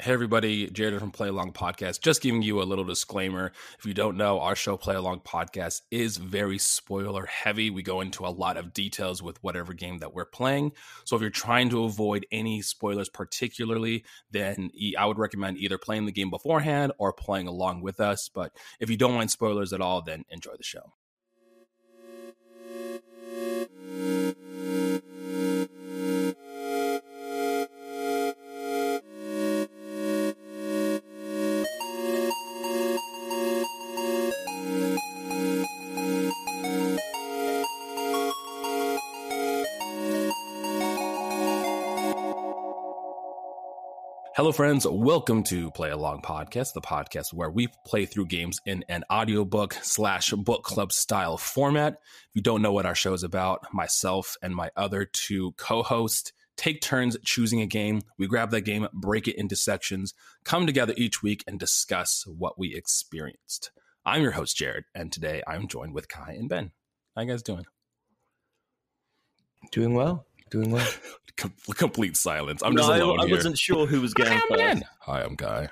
Hey everybody, Jared from Play Along Podcast. Just giving you a little disclaimer. If you don't know, our show Play Along Podcast is very spoiler heavy. We go into a lot of details with whatever game that we're playing. So if you're trying to avoid any spoilers particularly, then I would recommend either playing the game beforehand or playing along with us. But if you don't mind spoilers at all, then enjoy the show. Hello, friends. Welcome to Play Along Podcast, the podcast where we play through games in an audiobook slash book club style format. If you don't know what our show is about, myself and my other two co hosts take turns choosing a game. We grab that game, break it into sections, come together each week, and discuss what we experienced. I'm your host, Jared, and today I'm joined with Kai and Ben. How you guys doing? Doing well. Doing well. Com- complete silence. I'm No, just I, alone I here. wasn't sure who was going Hi, I'm Hi, I'm Guy.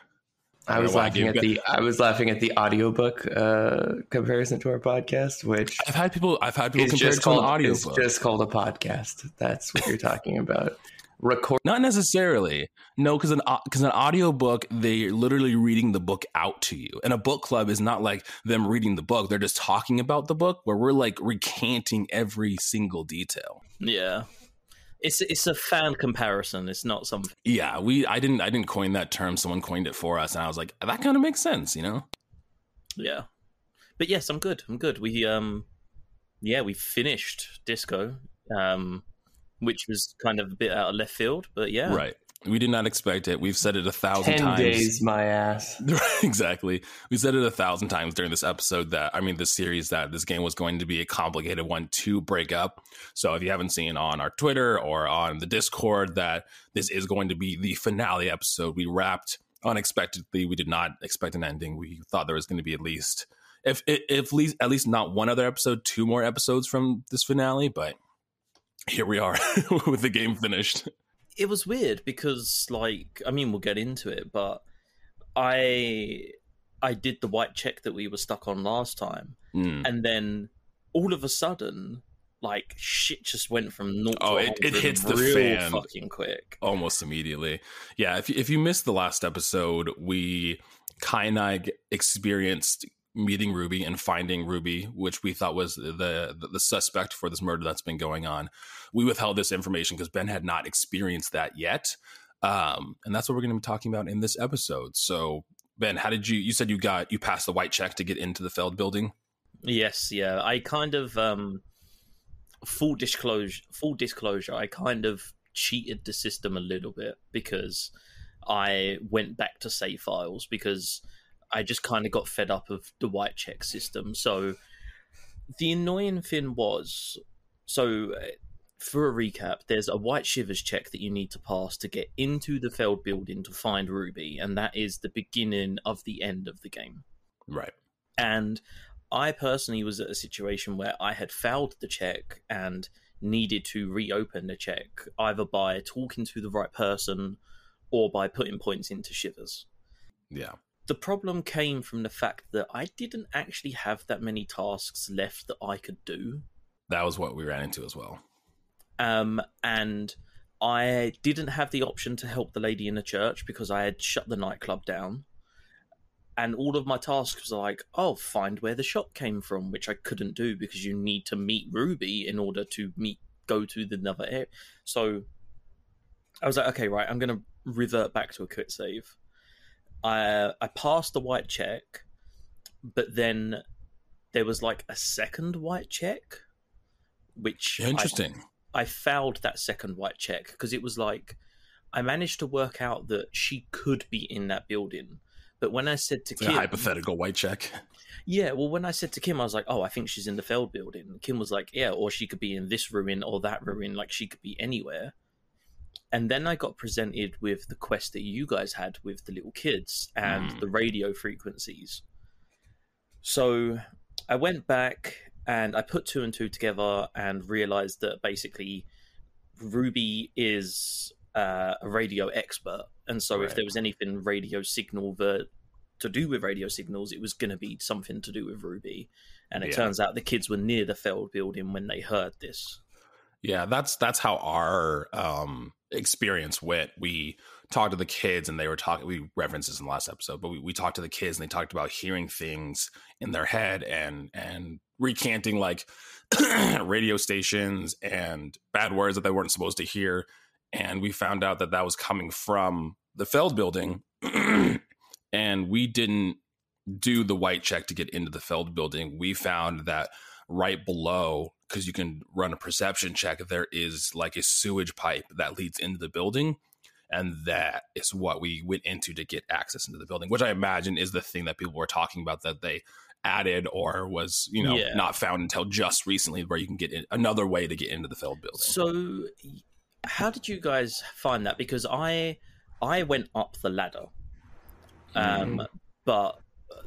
I was laughing at the I was laughing at the audiobook uh, comparison to our podcast, which I've had people. I've had people is compare it just to an called it's just called a podcast. That's what you're talking about. Record Not necessarily. No, because an because an audiobook, they're literally reading the book out to you. And a book club is not like them reading the book. They're just talking about the book where we're like recanting every single detail. Yeah, it's it's a fan comparison. It's not something. Yeah, we I didn't I didn't coin that term. Someone coined it for us and I was like, that kind of makes sense, you know? Yeah, but yes, I'm good. I'm good. We um, yeah, we finished Disco, um, which was kind of a bit out of left field, but yeah, Right. We did not expect it. We've said it a thousand ten times. days, my ass. exactly. We said it a thousand times during this episode that I mean this series that this game was going to be a complicated one to break up. So if you haven't seen on our Twitter or on the Discord that this is going to be the finale episode, we wrapped unexpectedly. We did not expect an ending. We thought there was going to be at least if if, if least at least not one other episode, two more episodes from this finale, but here we are with the game finished. It was weird because like I mean we'll get into it, but I I did the white check that we were stuck on last time, Mm. and then all of a sudden. Like shit just went from naught Oh, to it- it hits the real fan. fucking quick. almost immediately. Yeah, if you, if you missed the last episode, we Kai and I experienced meeting Ruby and finding Ruby, which we thought was the, the the suspect for this murder that's been going on. We withheld this information because Ben had not experienced that yet, um, and that's what we're going to be talking about in this episode. So, Ben, how did you? You said you got you passed the white check to get into the Feld building. Yes, yeah. I kind of um full disclosure full disclosure, I kind of cheated the system a little bit because I went back to save files because I just kind of got fed up of the white check system. So the annoying thing was so uh, for a recap, there's a white shivers check that you need to pass to get into the Feld building to find Ruby, and that is the beginning of the end of the game. Right. And I personally was at a situation where I had failed the check and needed to reopen the check either by talking to the right person or by putting points into shivers. Yeah. The problem came from the fact that I didn't actually have that many tasks left that I could do. That was what we ran into as well. Um, and I didn't have the option to help the lady in the church because I had shut the nightclub down. And all of my tasks were like, oh, find where the shot came from, which I couldn't do because you need to meet Ruby in order to meet go to the another area. So I was like, okay, right, I'm gonna revert back to a quit save. I I passed the white check, but then there was like a second white check, which Interesting. I fouled that second white check because it was like I managed to work out that she could be in that building. But when I said to Kim, hypothetical white check. yeah, well, when I said to Kim, I was like, "Oh, I think she's in the Feld building." Kim was like, "Yeah, or she could be in this ruin or that ruin. Like she could be anywhere." And then I got presented with the quest that you guys had with the little kids and Mm. the radio frequencies. So I went back and I put two and two together and realized that basically Ruby is uh, a radio expert. and so if there was anything radio signal that to do with radio signals, it was going to be something to do with Ruby. And it Yeah. turns out the kids were near the Feld building when they heard this. Yeah, that's that's how our um experience went. We talked to the kids and they were talking we referenced this in the last episode, but we, we talked to the kids and they talked about hearing things in their head and and recanting like radio stations and bad words that they weren't supposed to hear. And we found out that that was coming from the Feld building. and we didn't do the white check to get into the Feld building. We found that right below because you can run a perception check there is like a sewage pipe that leads into the building and that is what we went into to get access into the building which i imagine is the thing that people were talking about that they added or was you know Yeah. not found until just recently where you can get in, another way to get into the Feld building So, how did you guys find that? Because I I went up the ladder, um, but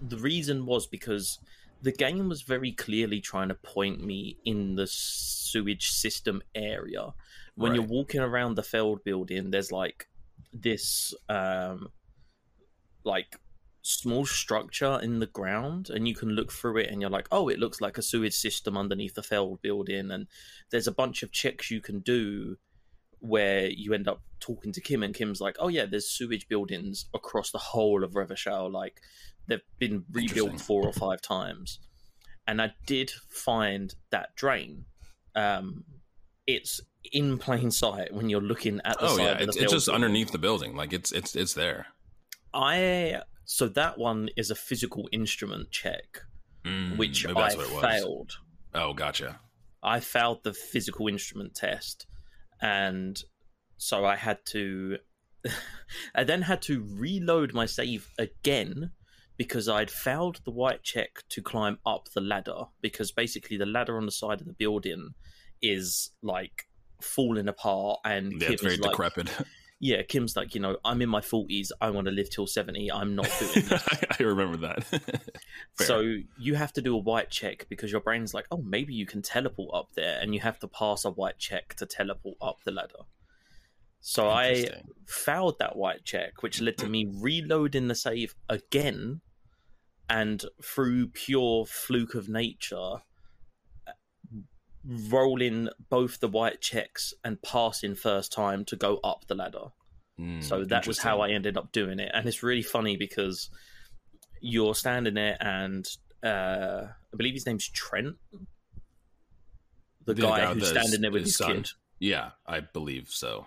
the reason was because the game was very clearly trying to point me in the sewage system area. When you're walking around the Feld building, there's like this um, like small structure in the ground and you can look through it and you're like oh it looks like a sewage system underneath the Feld building and there's a bunch of checks you can do where you end up talking to Kim and Kim's like, "Oh yeah, there's sewage buildings across the whole of Revachol. Like they've been rebuilt four or five times." And I did find that drain. Um, it's in plain sight when you're looking at the oh side yeah it's, it's just building. underneath the building like it's it's it's there I so that one is a physical instrument check, Mm, which I what it was. failed. oh gotcha I failed the physical instrument test, and so I had to. I then had to reload my save again because I'd failed the white check to climb up the ladder. Because basically, the ladder on the side of the building is like falling apart, and yeah it's very like, decrepit "Yeah, Kim's like, you know, I'm in my forties. I want to live till seventy. I'm not doing this." i remember that So you have to do a white check because your brain's like, oh, maybe you can teleport up there, and you have to pass a white check to teleport up the ladder. So I failed that white check, which led to me reloading the save again, and through pure fluke of nature, rolling both the white checks and passing first time to go up the ladder. Mm, So that was how I ended up doing it, and it's really funny because you're standing there, and uh, I believe his name's Trent, the, The guy guy who's with standing there with his his, kid. yeah i believe so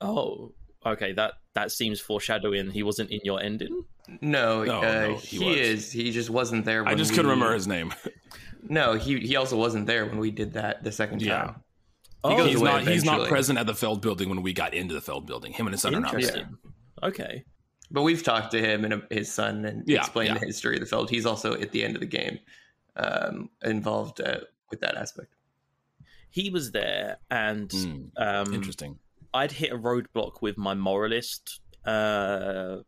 Oh, okay. That that seems foreshadowing. He wasn't in your ending. No, No, uh, no, he, he is. He just wasn't there. i just we- couldn't remember his name No, he he also wasn't there when we did that the second Yeah. time. Oh, goes he's away not he's not present at the Feld building when we got into the Feld building. Him and his son are not there. interesting. Okay. But we've talked to him and uh, his son and Yeah, explained yeah. the history of the Feld. He's also at the end of the game um, involved uh, with that aspect. He was there, and Mm, um, interesting. I'd hit a roadblock with my moralist uh,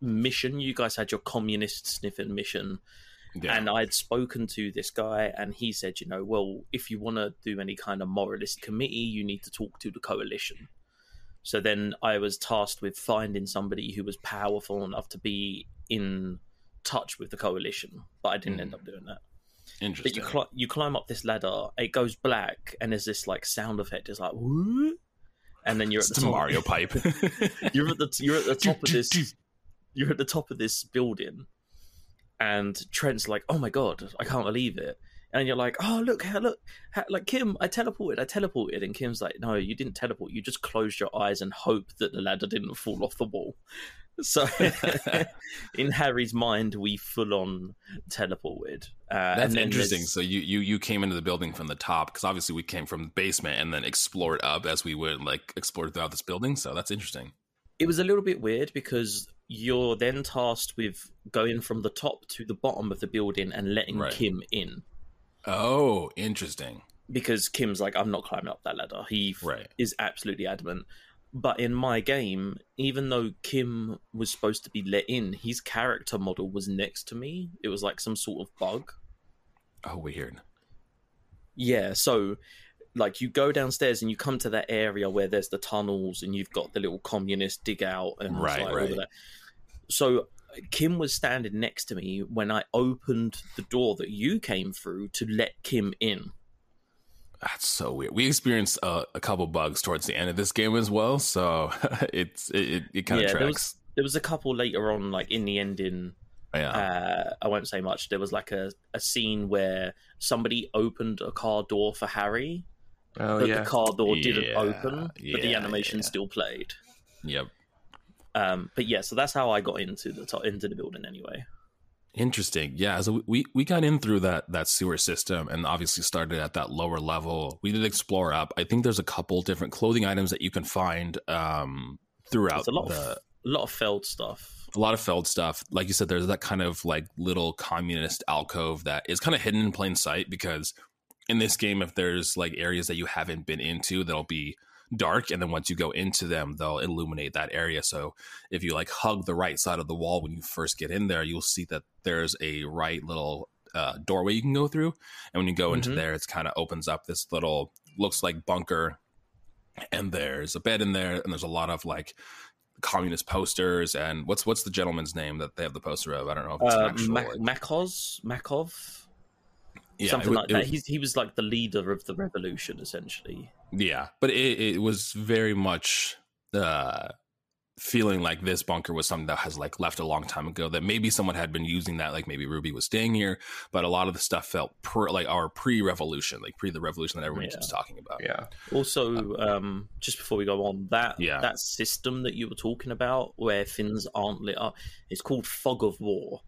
mission. You guys had your communist sniffing mission, Yeah. and I'd spoken to this guy, and he said, you know, well, if you want to do any kind of moralist committee, you need to talk to the coalition. So then I was tasked with finding somebody who was powerful enough to be in touch with the coalition, but I didn't Hmm. end up doing that. Interesting. But you cl- you climb up this ladder, it goes black, and there's this like sound effect. It's like, "Whoop," and then you're at it's the top. Mario pipe. you're at the you're at the top of this you're at the top of this building and Trent's like oh my god I can't believe it. And you're like oh look how look like Kim I teleported I teleported. And Kim's like no you didn't teleport. You just closed your eyes and hoped that the ladder didn't fall off the wall so in Harry's mind we full on teleported uh, That's interesting. there's- So you, you you came into the building from the top because obviously we came from the basement and then explored up as we would like explored throughout this building. So that's interesting. it was a little bit weird because you're then tasked with going from the top to the bottom of the building and letting Right. Kim in Oh, interesting. because Kim's like, I'm not climbing up that ladder. He Right. is absolutely adamant. But in my game, even though Kim was supposed to be let in, his character model was next to me. It was like some sort of bug. Oh, weird. Yeah, so like you go downstairs and you come to that area where there's the tunnels and you've got the little communist dig out and Right, like, all right. of that. So Kim was standing next to me when I opened the door that you came through to let Kim in. That's so weird. We experienced uh, a couple bugs towards the end of this game as well, so it's it, it, it kind of Yeah, there tracks. was there was a couple later on, like in the ending. yeah, Uh, I won't say much. There was like a, a scene where somebody opened a car door for Harry, Oh but yeah. the car door didn't Yeah, open, but the animation yeah. still played. yep. Um, but yeah, so that's how I got into the to- into the building anyway. Interesting. Yeah. So we we got in through that that sewer system and obviously started at that lower level. We did explore up. I think there's a couple different clothing items that you can find um throughout There's a lot the of a lot of failed stuff. a lot of feld stuff. Like you said, there's that kind of like little communist alcove that is kind of hidden in plain sight because in this game, if there's like areas that you haven't been into, that'll be dark, and then once you go into them, they'll illuminate that area. So if you like hug the right side of the wall when you first get in there, you'll see that there's a right little uh, doorway you can go through, and when you go into Mhm. there, it's kind of opens up this little looks like bunker, and there's a bed in there, and there's a lot of like communist posters and what's what's the gentleman's name that they have the poster of? I don't know if it's Uh, actual Mac- like- Mazov, yeah, something like that. was- He's, he was like the leader of the revolution, essentially. Yeah, but it, it was very much uh, feeling like this bunker was something that has like left a long time ago. That maybe someone had been using that, like maybe Ruby was staying here, but a lot of the stuff felt pre, like our pre-revolution, like pre the revolution that everyone Yeah. keeps talking about. Yeah. Also, um, just before we go on, that Yeah. that system that you were talking about, where things aren't lit up, it's called Fog of War,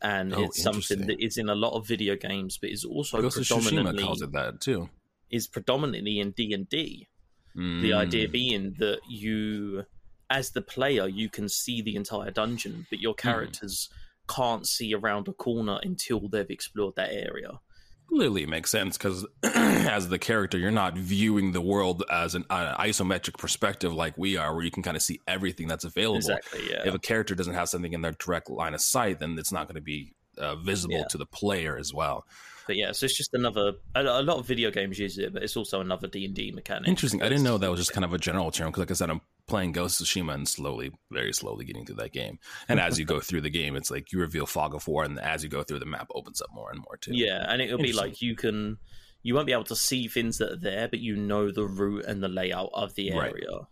and Oh, it's something that is in a lot of video games, but is also Ghost of Tsushima predominantly calls it that too. Is predominantly in D and D. The Mm. idea being that you, as the player, you can see the entire dungeon, but Hmm. your characters can't see around a corner until they've explored that area. Clearly, it makes sense because as the character, you're not viewing the world as an uh, isometric perspective like we are, where you can kind of see everything that's available. Exactly. Yeah. If a character doesn't have something in their direct line of sight, then it's not going to be uh, visible Yeah. to the player as well. But yeah, so it's just another. A, a lot of video games use it, but it's also another D and D mechanic. Interesting. I didn't know that was just kind of a general term because, like I said, I'm playing Ghost of Tsushima and slowly, very slowly getting through that game. And as you go through the game, it's like you reveal Fog of War, and as you go through, the map opens up more and more too. Yeah, and it'll be like you can. You won't be able to see things that are there, but you know the route and the layout of the Right. area.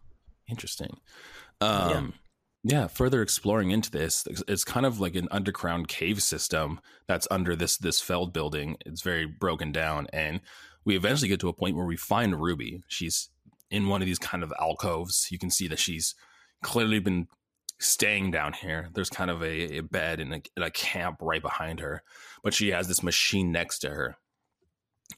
Interesting. Um, yeah. Yeah, further exploring into this, it's- kind of like an underground cave system that's under this this Feld building. It's very broken down, and we eventually get to a point where we find Ruby. She's in one of these kind of alcoves. You can see that she's clearly been staying down here. There's kind of a, a bed and a, and a camp right behind her, but she has this machine next to her.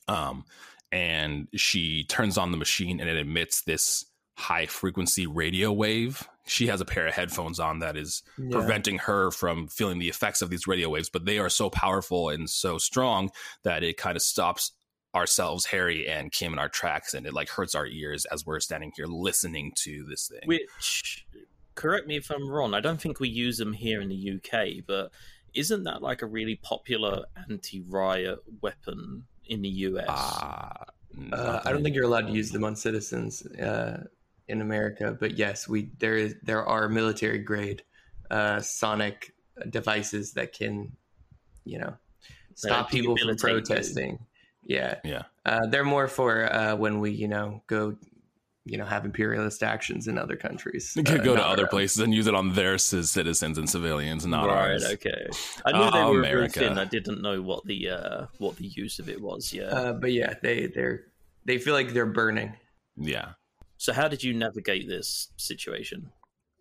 Um, and she turns on the machine and it emits this high frequency radio wave. She has a pair of headphones on that is Yeah. preventing her from feeling the effects of these radio waves, but they are so powerful and so strong that it kind of stops ourselves, Harry and Kim, in our tracks, and it like hurts our ears as we're standing here listening to this thing. Which, correct me if I'm wrong. I don't think we use them here in the UK, but isn't that like a really popular anti-riot weapon in the US? Ah, Uh, I don't think you're allowed to use them on citizens uh, in America, but yes, we there is there are military grade uh, sonic devices that can, you know, stop people from debilitate you. protesting. Yeah, Yeah, uh, they're more for uh, when we, you know, go, you know, have imperialist actions in other countries. you uh, could go to other own. places and use it on their c- citizens and civilians, not right. ours. Okay. I knew they Oh, were a America. thing. I didn't know what the uh, what the use of it was. Yeah. Uh, but yeah, they they're they feel like they're burning. Yeah. So how did you navigate this situation?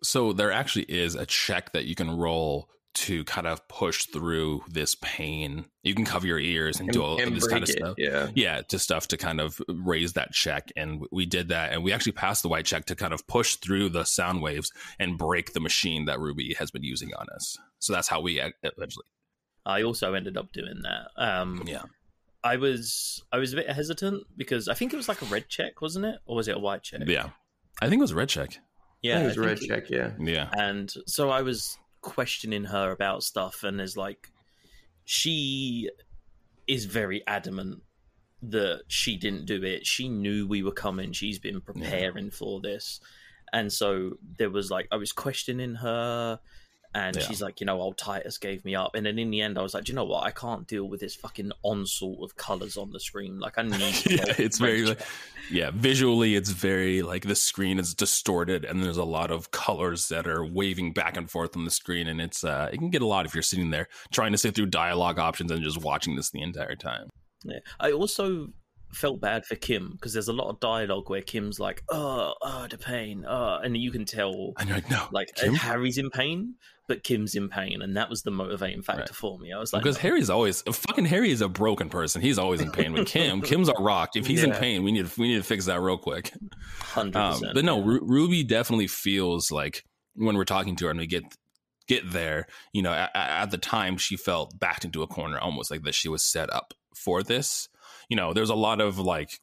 So there actually is a check that you can roll to kind of push through this pain. You can cover your ears and, And, do all and this kind of it, stuff. Yeah. Yeah, just stuff to kind of raise that check. And we did that. And we actually passed the white check to kind of push through the sound waves and break the machine that Ruby has been using on us. So that's how we eventually. I also ended up doing that. Um, Yeah. I was I was a bit hesitant because I think it was like a red check, wasn't it, or was it a white check? Yeah. I think it was a red check. yeah. It was I red think check. Yeah. Yeah. and so I was questioning her about stuff, and there's like, she is very adamant that she didn't do it. She knew we were coming. She's been preparing yeah. for this. And so there was like I was questioning her and yeah. she's like, you know, old Titus gave me up. And then in the end, I was like, you know what? I can't deal with this fucking onslaught of colors on the screen. Like, I need. yeah, it's very, like, yeah, visually, it's very like the screen is distorted, and there's a lot of colors that are waving back and forth on the screen, and it's uh, it can get a lot if you're sitting there trying to sit through dialogue options and just watching this the entire time. Yeah, I also felt bad for Kim because there's a lot of dialogue where Kim's like, "Oh, oh, the pain," oh, and you can tell, and you're like, "No, like Kim? Harry's in pain, but Kim's in pain, and that was the motivating factor right. for me. I was like, because Harry's always fucking Harry is a broken person. He's always in pain. With Kim, Kim's a rock. If he's yeah. in pain, we need we need to fix that real quick. Hundred um, But no, Ru- Ruby definitely feels like when we're talking to her and we get get there, you know, at, at the time she felt backed into a corner, almost like that she was set up for this. You know, there's a lot of like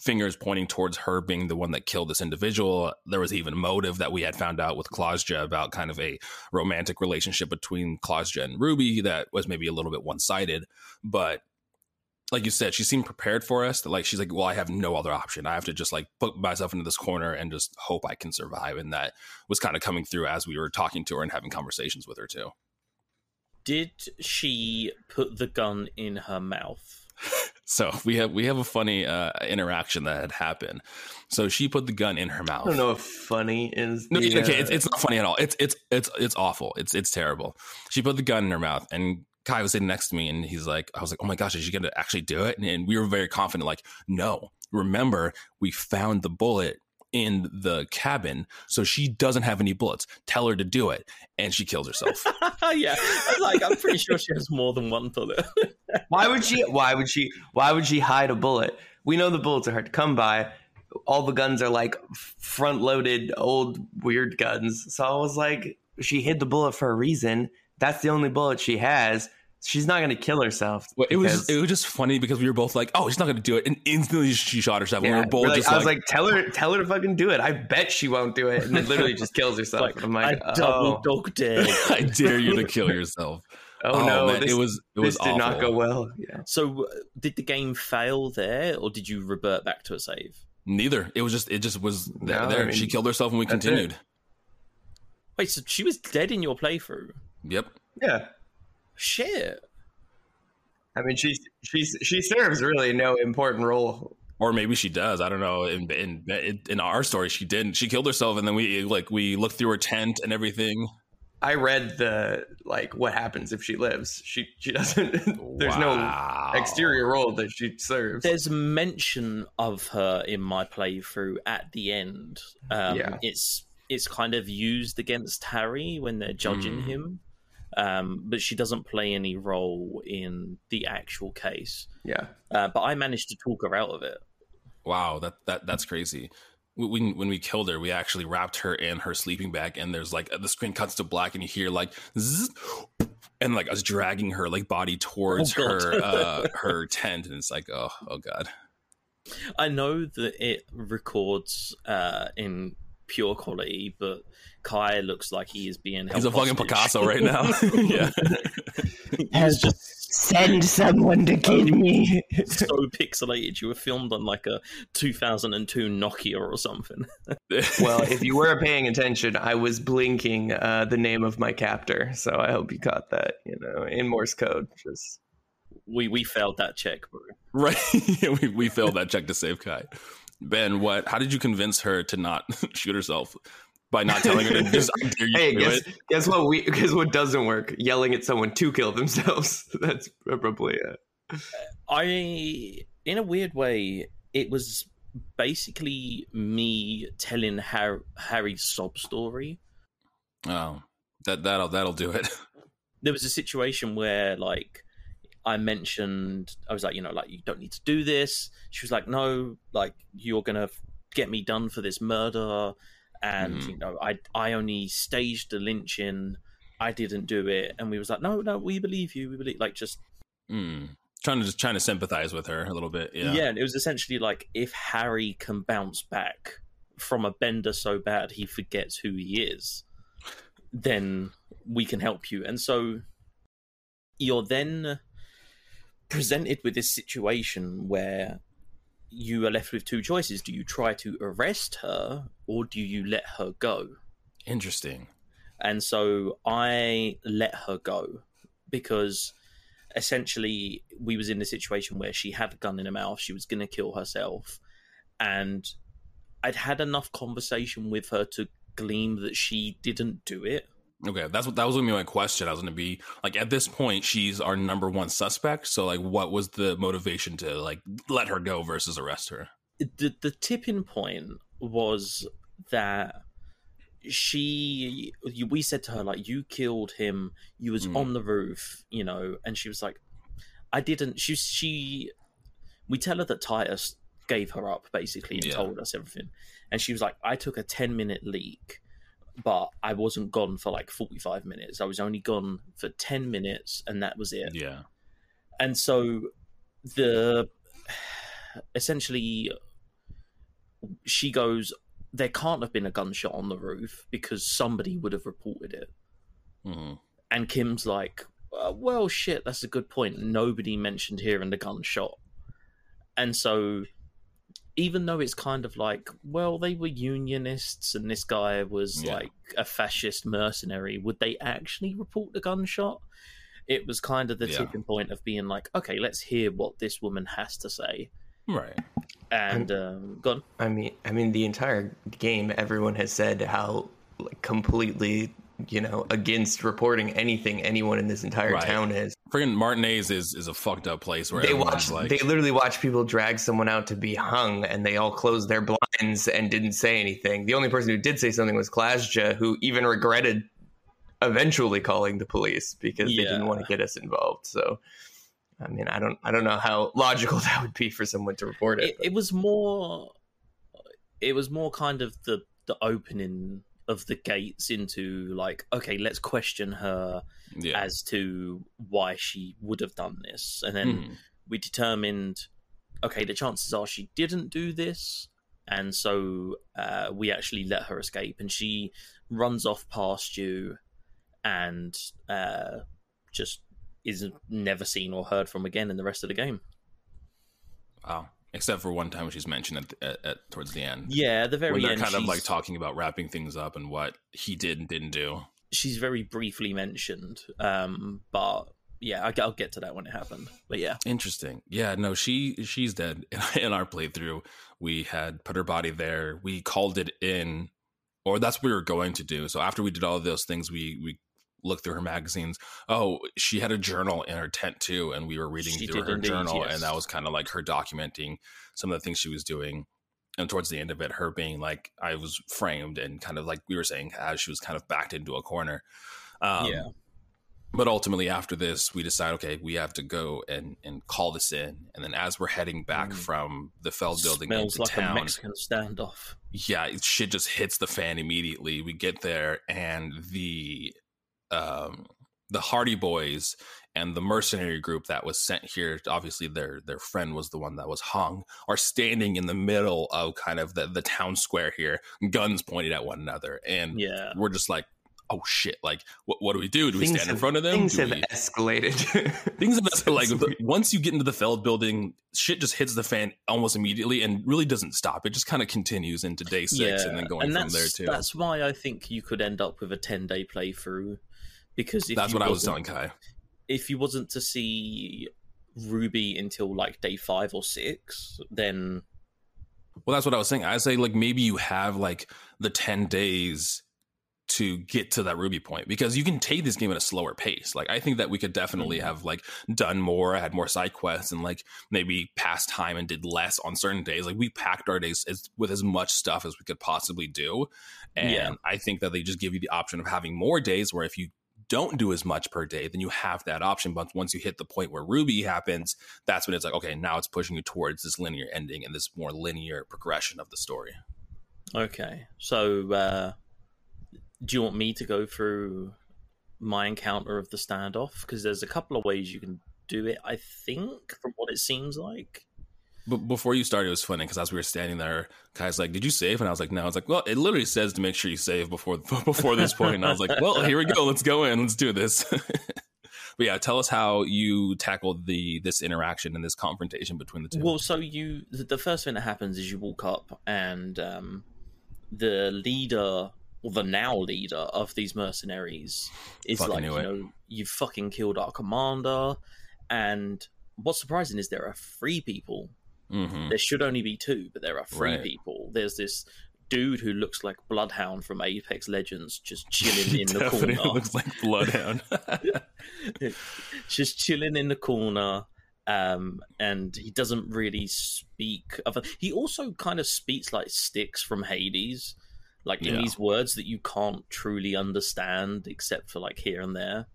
fingers pointing towards her being the one that killed this individual. There was even motive that we had found out with Klaasje about kind of a romantic relationship between Klaasje and Ruby that was maybe a little bit one sided. But like you said, she seemed prepared for us. Like she's like, well, I have no other option. I have to just like put myself into this corner and just hope I can survive. And that was kind of coming through as we were talking to her and having conversations with her too. Did she put the gun in her mouth? So we have we have a funny uh, interaction that had happened. So she put the gun in her mouth. I don't know if funny is. The, no, okay, uh... it's, it's not funny at all. It's it's it's it's awful. It's it's terrible. She put the gun in her mouth, and Kai was sitting next to me, and he's like, I was like, oh my gosh, is she going to actually do it? And, and we were very confident, like, no. Remember, we found the bullet in the cabin, so she doesn't have any bullets. Tell her to do it, and she kills herself. yeah, I'm like I'm pretty sure she has more than one bullet. why would she? Why would she? Why would she hide a bullet? We know the bullets are hard to come by. All the guns are like front-loaded, old, weird guns. So I was like, she hid the bullet for a reason. That's the only bullet she has she's not going to kill herself. Well, it was it was just funny because we were both like, "Oh, she's not going to do it," and instantly she shot herself. Yeah, we were both we're like, just I was like, "Tell her, tell her to fucking do it." I bet she won't do it, and then literally just kills herself. like, I'm like, I double oh. dog dare. I dare you to kill yourself. Oh, oh no, man, this, it was it was did not go well. Yeah. So, uh, did the game fail there, or did you revert back to a save? Neither. It was just it just was there. No, there. I mean, she killed herself, and we continued. It. Wait, so she was dead in your playthrough? Yep. Yeah. Shit. I mean, she she she serves really no important role. Or maybe she does. I don't know. In, in in our story, she didn't. She killed herself, and then we like we looked through her tent and everything. I read the like what happens if she lives. She she doesn't. there's wow. no exterior role that she serves. There's mention of her in my playthrough at the end. Um, yeah, it's it's kind of used against Harry when they're judging mm. him um, but she doesn't play any role in the actual case. Yeah, uh, but I managed to talk her out of it. Wow, that that that's crazy. When when we killed her, we actually wrapped her in her sleeping bag, and there's like the screen cuts to black, and you hear like, zzz, and like us dragging her like body towards oh, her uh, her tent, and it's like, oh oh god. I know that it records uh, in pure quality, but Kai looks like he is being. He's a fucking Picasso right now. yeah, he's just send someone to kill me. so pixelated. You were filmed on like a 2002 Nokia or something. well, if you were paying attention, I was blinking uh, the name of my captor, so I hope you caught that. You know, in Morse code, just we we failed that check, bro. Right, we we failed that check to save Kai. Ben, what? How did you convince her to not shoot herself? By not telling her to just hey, guess, guess what? We guess what doesn't work? Yelling at someone to kill themselves. That's probably it. I, in a weird way, it was basically me telling Harry, Harry's sob story. Oh, that that'll that'll do it. There was a situation where, like, I mentioned, I was like, you know, like you don't need to do this. She was like, no, like you're gonna get me done for this murder and mm-hmm. you know I I only staged the lynching, I didn't do it, and we was like, no, no, we believe you, we believe like just mm. trying to just trying to sympathize with her a little bit, yeah. Yeah, it was essentially like if Harry can bounce back from a bender so bad he forgets who he is, then we can help you, and so you're then presented with this situation where you are left with two choices. Do you try to arrest her or do you let her go? Interesting. And so I let her go because essentially we was in a situation where she had a gun in her mouth, she was going to kill herself and I'd had enough conversation with her to glean that she didn't do it. Okay, that's what that was gonna be my question. I was gonna be like, at this point, she's our number one suspect. So, like, what was the motivation to like let her go versus arrest her? The the tipping point was that she we said to her like you killed him you was Mm. on the roof you know and she was like i didn't she she we tell her that titus gave her up basically and Yeah. told us everything and she was like i took a 10 minute leak but i wasn't gone for like 45 minutes. I was only gone for 10 minutes and that was it. Yeah, and so the essentially she goes there can't have been a gunshot on the roof because somebody would have reported it. Hmm and kim's like uh, well shit that's a good point. Nobody mentioned hearing the gunshot. And so even though it's kind of like well they were unionists and this guy was Yeah. like a fascist mercenary would they actually report the gunshot it was kind of the Yeah. tipping point of being like okay let's hear what this woman has to say right. and um gone I mean, I mean, the entire game, everyone has said how like, completely, you know, against reporting anything anyone in this entire Right. town is. Friggin' Martinaise is is a fucked up place where They watch, like, they literally watch people drag someone out to be hung, and they all closed their blinds and didn't say anything. The only person who did say something was Klaasje, who even regretted eventually calling the police because they didn't want to get us involved. So. I mean, I don't, I don't know how logical that would be for someone to report it. it, it was more it was more kind of the the opening of the gates into like okay let's question her yeah, as to why she would have done this. And then Mhm. we determined okay the chances are she didn't do this. And so uh, we actually let her escape. And she runs off past you and uh, just is never seen or heard from again in the rest of the game. Wow. Except for one time when she's mentioned at, the, at, at towards the end. yeah the very when they're end kind of like talking about wrapping things up and what he did and didn't do. she's very briefly mentioned, um, but yeah, I, will get to that when it happened. But yeah, Interesting. Yeah, no, she she's dead. In our playthrough, we had put her body there. We called it in, or that's what we were going to do. So after we did all of those things, we we looked through her magazines. Oh, she had a journal in her tent too, and we were reading She through her indeed, journal, yes. and that was kind of like her documenting some of the things she was doing. And towards the end of it, her being like, I was framed, and kind of like we were saying, as she was kind of backed into a corner. Um, yeah, but ultimately after this we decide okay we have to go and and call this in and then as we're heading back Mm. from the feld building smells into like a town Mexican standoff. yeah it- shit just hits the fan immediately we get there and the um the hardie boys and the mercenary group that was sent here obviously their their friend was the one that was hung are standing in the middle of kind of the, the town square here guns pointed at one another and Yeah, we're just like oh shit like what, what do we do do we Things stand in front of them Things do have we, escalated. Things have escalated. Like Since once you get into the Feld building, shit just hits the fan almost immediately and really doesn't stop. It just kind of continues into day six and then going from there too. That's why I think you could end up with a ten day playthrough because if That's what I was telling Kai. If you wasn't to see Ruby until like day five or six, then Well, that's what I was saying. I say like maybe you have like the ten days to get to that Ruby point because you can take this game at a slower pace. Like I think that we could definitely Mhm. have like done more, had more side quests, and like maybe passed time and did less on certain days. Like we packed our days as, with as much stuff as we could possibly do, and Yeah. I think that they just give you the option of having more days where if you don't do as much per day, then you have that option. But once you hit the point where Ruby happens, that's when it's like, okay, now it's pushing you towards this linear ending and this more linear progression of the story. Okay. So, uh, do you want me to go through my encounter of the standoff? Because there's a couple of ways you can do it, I think, from what it seems like. But before you started, it was funny because as we were standing there, Kai's like, "Did you save?" And I was like, "No." I was like, "Well, it literally says to make sure you save before before this point." And I was like, "Well, here we go. Let's go in. Let's do this." But yeah, tell us how you tackled the this interaction and this confrontation between the two. Well, so you the first thing that happens is you walk up and um, the leader or the now leader of these mercenaries is Fucking like, you know, you fucking killed our commander. And what's surprising is there are three people. Hmm There should only be two, but there are three Right. people. There's this dude who looks like Bloodhound from Apex Legends, just chilling in the corner. looks like Bloodhound. just chilling in the corner um and he doesn't really speak of he also kind of speaks like sticks from hades like in Yeah. these words that you can't truly understand except for like here and there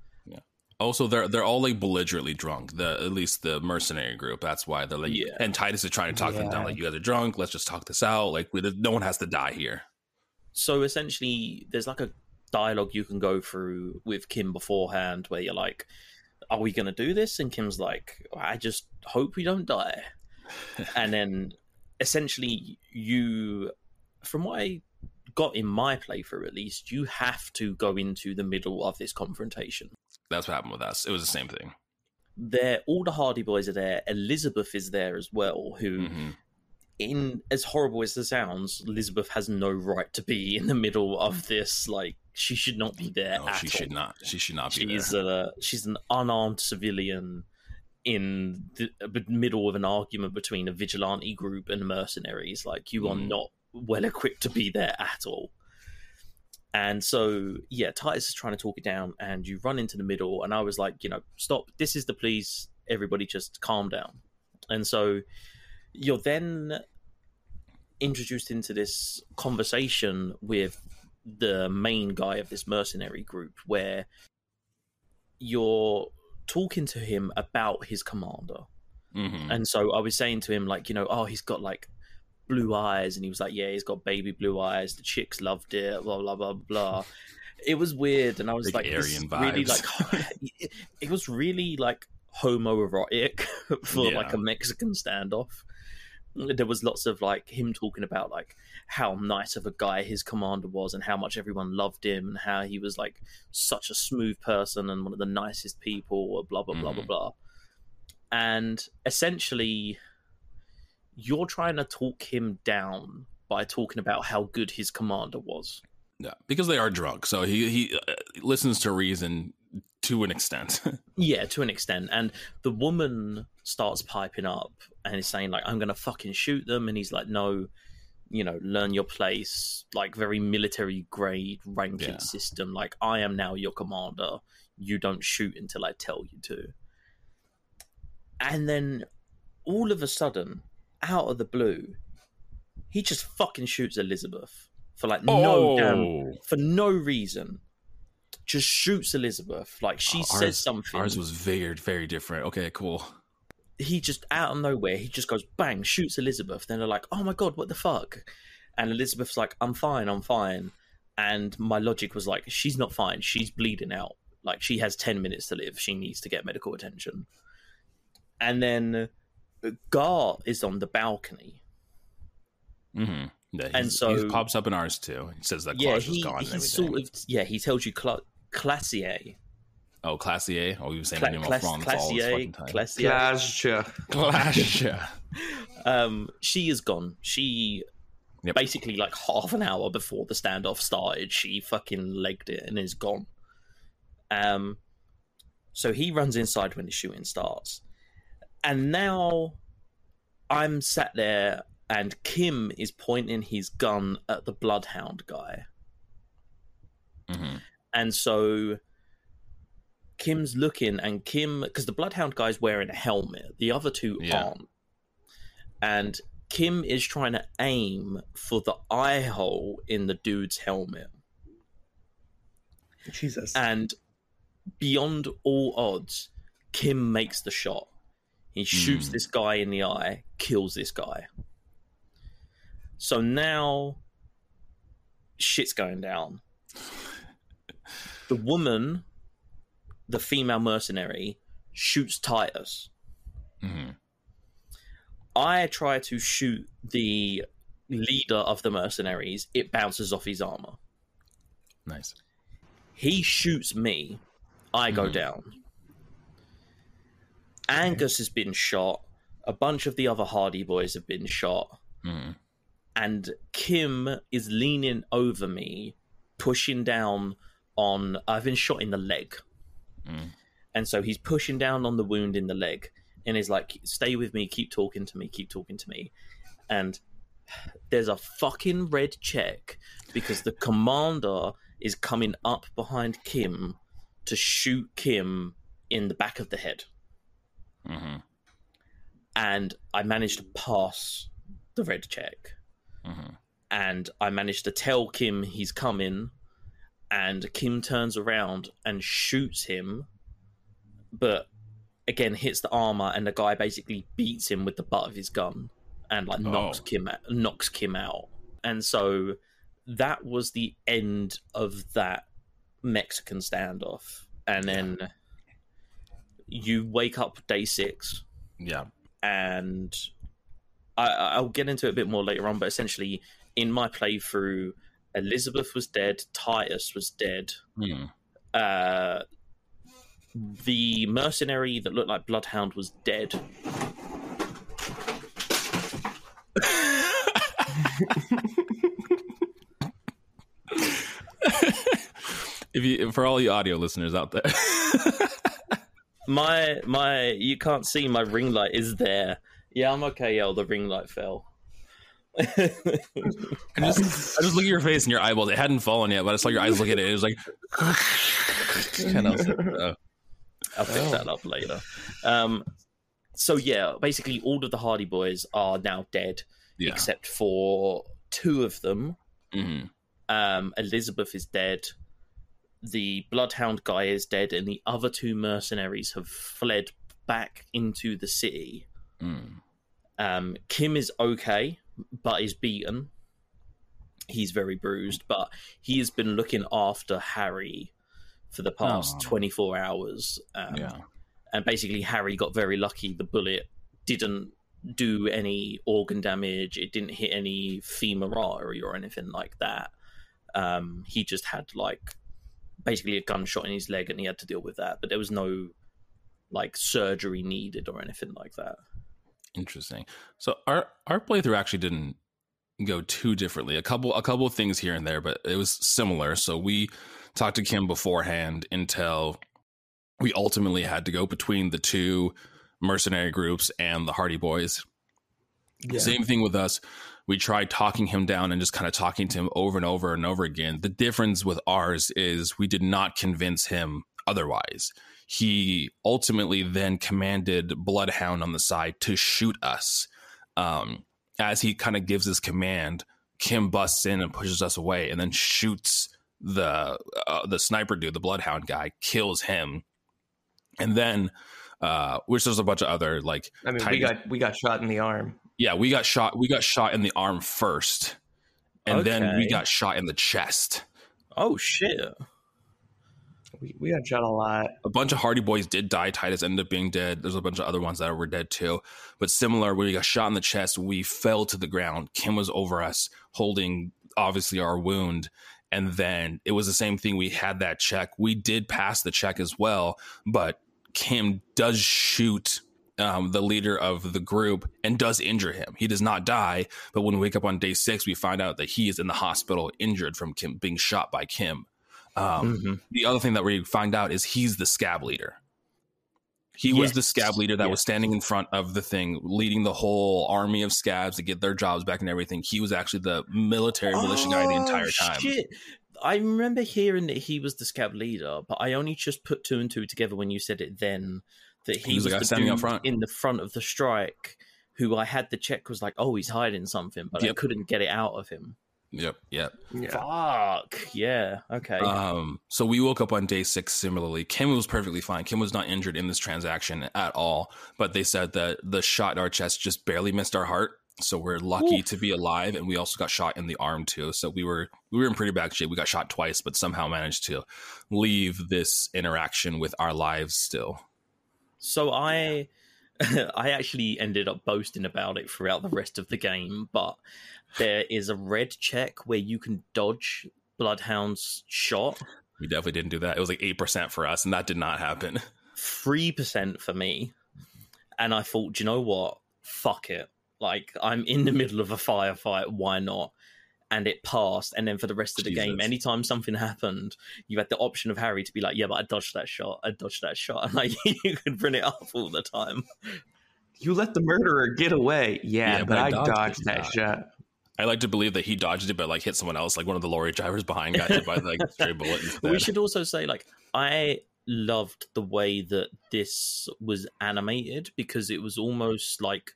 Oh, also, they're they're all like belligerently drunk. The at least the mercenary group. That's why they're like. Yeah. And Titus is trying to talk them down. Like you guys are drunk. Let's just talk this out. Like we, no one has to die here. so essentially there's like a dialogue you can go through with kim beforehand where you're like are we going to do this and kim's like i just hope we don't die and then essentially you from what i got in my playthrough at least you have to go into the middle of this confrontation That's what happened with us. It was the same thing. there all the hardie boys are there elizabeth is there as well who hmm in as horrible as it sounds elizabeth has no right to be in the middle of this like she should not be there No, she all. should not. She should not be she's there. a she's an unarmed civilian in the middle of an argument between a vigilante group and mercenaries like you are Mm. not well equipped to be there at all and so yeah titus is trying to talk it down and you run into the middle and i was like you know stop. This is the police. Everybody just calm down. And so you're then introduced into this conversation with the main guy of this mercenary group where you're talking to him about his commander. Hmm and so i was saying to him like you know oh he's got like blue eyes and he was like yeah he's got baby blue eyes the chicks loved it blah blah blah blah it was weird and i was Big like Aryan is really vibes. like it, it was really like homoerotic for Yeah. like a mexican standoff there was lots of like him talking about like how nice of a guy his commander was and how much everyone loved him and how he was like such a smooth person and one of the nicest people blah blah blah blah Mhm. blah and essentially you're trying to talk him down by talking about how good his commander was Yeah, because they are drunk. So he he uh, listens to reason to an extent. Yeah, to an extent. And the woman starts piping up and is saying, like, I'm going to fucking shoot them. And he's like, no, you know, learn your place, like, very military grade ranking Yeah. system. Like, I am now your commander. You don't shoot until I tell you to. And then all of a sudden, out of the blue, he just fucking shoots Elizabeth for like no damn Oh. for no reason. Just shoots Elizabeth. Like she Oh, says ours- something. Ours was very very different. Okay, cool. he just out of nowhere, he just goes bang, shoots Elizabeth. Then they're like, "Oh my god, what the fuck?" And Elizabeth's like, "I'm fine, I'm fine." And my logic was like, "She's not fine. She's bleeding out. Like she has ten minutes to live. She needs to get medical attention." And then Gar is on the balcony. hmm Yeah, And so- he pops up in ours too. He says that yeah, Claus he is gone. and he sort of yeah he tells you cla- Classier, oh, Classier. Oh, he was saying Cla- the name Class- wrong all this Classier, fucking time. Classier. Gotcha. Um, she is gone. She Yep. basically like half an hour before the standoff started, she fucking legged it and is gone. Um, so he runs inside when the shooting starts, and now I'm sat there, and Kim is pointing his gun at the bloodhound guy, hmm and so. Kim's looking, and Kim, because the Bloodhound guy's wearing a helmet, the other two Yeah. aren't. And Kim is trying to aim for the eye hole in the dude's helmet. Jesus. And beyond all odds, Kim makes the shot. He shoots Hmm. this guy in the eye, kills this guy. So now shit's going down. The woman, the female mercenary, shoots Titus. hmm I try to shoot the leader of the mercenaries. It bounces off his armor. Nice. He shoots me. I go Mhm. down. Angus has been shot. A bunch of the other Hardie boys have been shot. Mm. and Kim is leaning over me, pushing down on. I've been shot in the leg, Mm. and so he's pushing down on the wound in the leg, and is like, "Stay with me, keep talking to me, keep talking to me," and there's a fucking red check because the commander is coming up behind Kim to shoot Kim in the back of the head hmm and I managed to pass the red check. hmm and I managed to tell Kim he's coming, and Kim turns around and shoots him, but again hits the armor, and the guy basically beats him with the butt of his gun and like knocks Oh. Kim knocks Kim out, and so that was the end of that Mexican standoff, and then you wake up day six Yeah. and I, I'll get into it a bit more later on. But essentially, in my playthrough, Elizabeth was dead, Titus was dead. Mm. Uh, the mercenary that looked like Bloodhound was dead. if you for all you audio listeners out there, My my, you can't see my ring light is there. Yeah, I'm okay. Yeah, the ring light fell. I just I just look at your face and your eyeballs. It hadn't fallen yet, but I saw your eyes look at it. It was like, and I was like, oh. I'll pick that up later. Um, so yeah, basically all of the Hardie Boys are now dead, yeah. except for two of them. Mhm. Um, Elizabeth is dead. The Bloodhound guy is dead, and the other two mercenaries have fled back into the city. Mm. Um, Kim is okay, but is beaten. He's very bruised, but he has been looking after Harry for the past Oh. 24 hours. Um, Yeah. and basically Harry got very lucky. The bullet didn't do any organ damage. It didn't hit any femur artery or anything like that. Um, he just had like basically a gunshot in his leg, and he had to deal with that. But there was no like surgery needed or anything like that. Interesting. So our our playthrough actually didn't go too differently. A couple a couple of things here and there, but it was similar. So we talked to Kim beforehand until we ultimately had to go between the two mercenary groups and the Hardie Boys. Yeah. Same thing with us. We tried talking him down and just kind of talking to him over and over and over again. The difference with ours is we did not convince him otherwise. He ultimately then commanded Bloodhound on the side to shoot us. Um, as he kind of gives his command, Kim busts in and pushes us away, and then shoots the uh, the sniper dude, the Bloodhound guy, kills him, and then uh, which there's a bunch of other like I mean, we got we got shot in the arm. Yeah, we got shot. We got shot in the arm first, and then we got shot in the chest. Oh shit! We, we got shot a lot. A bunch of Hardie Boys did die. Titus ended up being dead. There's a bunch of other ones that were dead too. But similar, we got shot in the chest. We fell to the ground. Kim was over us, holding obviously our wound. And then it was the same thing. We had that check. We did pass the check as well, but Kim does shoot um, the leader of the group and does injure him. He does not die, but when we wake up on day six, we find out that he is in the hospital injured from Kim being shot by Kim. Um, Mhm. the other thing that we find out is he's the scab leader. He was the scab leader that was standing in front of the thing, leading the whole army of scabs to get their jobs back and everything. He was actually the military militia guy the entire Oh, time. Shit. I remember hearing that he was the scab leader, but I only just put two and two together when you said it then. That he, He was was, the guy the standing up dude front. in the front of the strike, who I had the check was like, oh, he's hiding something, but I couldn't get it out of him. Yep, yep. Yeah. Fuck. Yeah. Okay. Um, so we woke up on day six similarly. Kim was perfectly fine. Kim was not injured in this transaction at all, but they said that the shot in our chest just barely missed our heart. So we're lucky Oof. to be alive, and we also got shot in the arm too. So we were we were in pretty bad shape. We got shot twice, but somehow managed to leave this interaction with our lives still. So I I actually ended up boasting about it throughout the rest of the game, but there is a red check where you can dodge Bloodhound's shot. We definitely didn't do that. It was like eight percent for us, and that did not happen. Three percent for me. and I thought, "Do you know what? Fuck it. Like I'm in the middle of a firefight. Why not? And it passed. And then for the rest of the Jesus. game, anytime something happened, you had the option of Harry to be like, "Yeah, but I dodged that shot. I dodged that shot." And like you could bring it up all the time. You let the murderer get away. Yeah, Yeah, but, but I I dodged dodged, that shot. I like to believe that he dodged it, but like hit someone else, like one of the lorry drivers behind got hit by like a stray bullet. But we should also say, like, I loved the way that this was animated because it was almost like,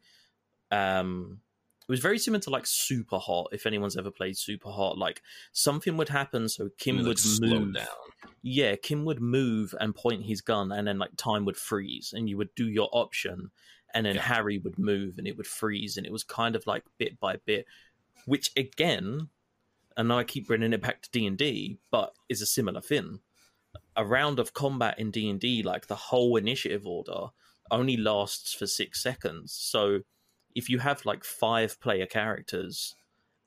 um, it was very similar to like Super Hot. If anyone's ever played Super Hot, like something would happen, so Kim would move. down. Yeah, Kim would move and point his gun, and then like time would freeze, and you would do your option, and then Yeah. Harry would move, and it would freeze, and it was kind of like bit by bit, which again, and I keep bringing it back to D and D, but is a similar thing. A round of combat in D and D, like the whole initiative order, only lasts for six seconds. So if you have like five player characters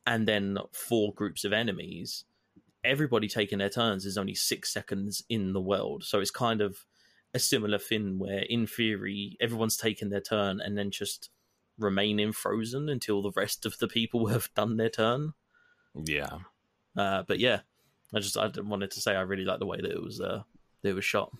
and then four groups of enemies, everybody taking their turns is only six seconds in the world. So it's kind of a similar thing where, in theory, everyone's taking their turn and then just remaining frozen until the rest of the people have done their turn. Yeah, Uh, but yeah, I just I wanted to say I really like the way that it was uh, that it was shot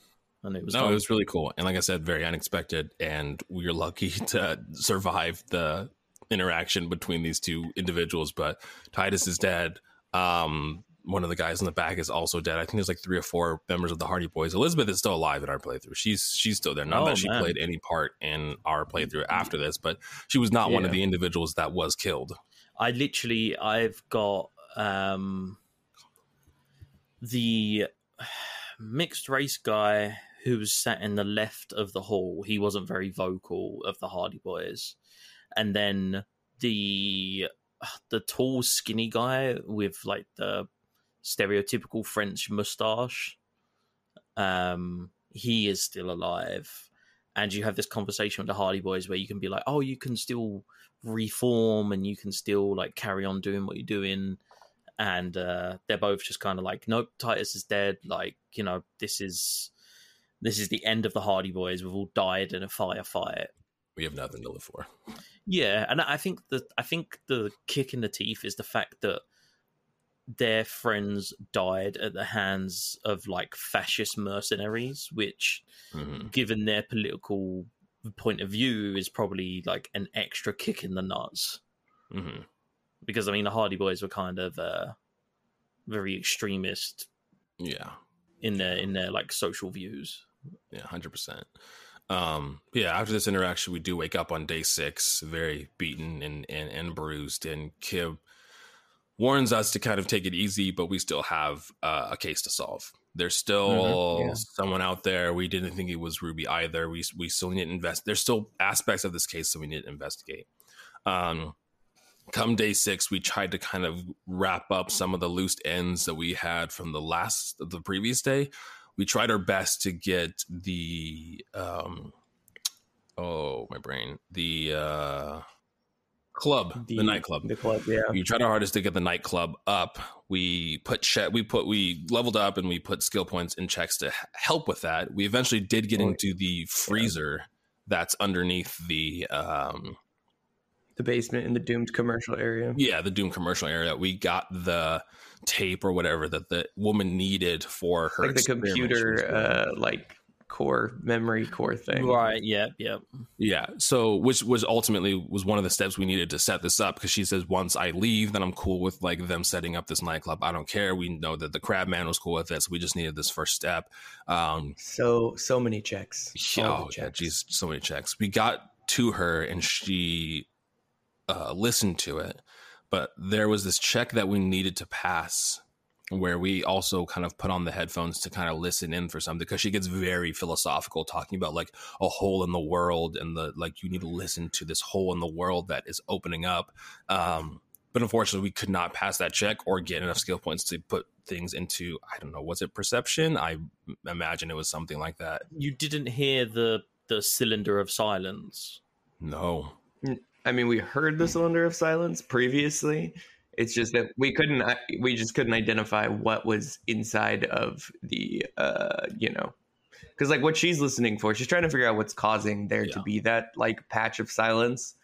and it was no, done. it was really cool, and like I said, very unexpected, and we were lucky to survive the interaction between these two individuals. But Titus is dead. Um, one of the guys in the back is also dead. I think there's like three or four members of the Hardie Boys. Elizabeth is still alive in our playthrough. She's she's still there. Not Oh, that she man. played any part in our playthrough after this, but she was not one of the individuals that was killed. I literally I've got um the mixed race guy who was sat in the left of the hall. He wasn't very vocal of the Hardie Boys, and then the the tall, skinny guy with like the stereotypical French mustache. Um, he is still alive, and you have this conversation with the Hardie Boys where you can be like, "Oh, you can still reform, and you can still like carry on doing what you're doing." And uh, they're both just kind of like, "Nope, Titus is dead. Like, you know, this is this is the end of the Hardie Boys. We've all died in a firefight." We have nothing to live for. Yeah, and I think the I think the kick in the teeth is the fact that their friends died at the hands of like fascist mercenaries, which, hmm given their political point of view, is probably like an extra kick in the nuts. hmm Because I mean, the Hardie Boys were kind of uh, very extremist Yeah. in their in their like social views. Yeah, hundred percent. Um, yeah, after this interaction, we do wake up on day six, very beaten and, and and bruised, and Kim warns us to kind of take it easy, but we still have uh, a case to solve. There's still Mhm, yeah. someone out there. We didn't think it was Ruby either. We we still need to invest. There's still aspects of this case that we need to investigate. Um, come day six, we tried to kind of wrap up some of the loose ends that we had from the last the previous day. We tried our best to get the um oh my brain the uh club the, nightclub The club, yeah. we tried our hardest to get the nightclub up. We put check, we put we leveled up and we put skill points in checks to help with that. We eventually did get Oh, into the freezer that's underneath the um The basement in the doomed commercial area. yeah the doomed commercial area. We got the tape or whatever that the woman needed for her like the experiment she was computer, uh, like core memory core thing. Right? Yep. Yep. Yeah. So, which was ultimately was one of the steps we needed to set this up because she says once I leave, then I'm cool with like them setting up this nightclub. I don't care. We know that the Crab Man was cool with this. We just needed this first step. Um, So so many checks. All the oh yeah, geez, so many checks. We got to her and she uh, listened to it, but there was this check that we needed to pass where we also kind of put on the headphones to kind of listen in for something because she gets very philosophical talking about like a hole in the world and the like you need to listen to this hole in the world that is opening up. Um but unfortunately we could not pass that check or get enough skill points to put things into i don't know was it perception? I imagine it was something like that. You didn't hear the the cylinder of silence. no I mean, we heard the cylinder of silence previously. It's just that we couldn't. We just couldn't identify what was inside of the, uh, you know, because like what she's listening for, she's trying to figure out what's causing there to be that like patch of silence,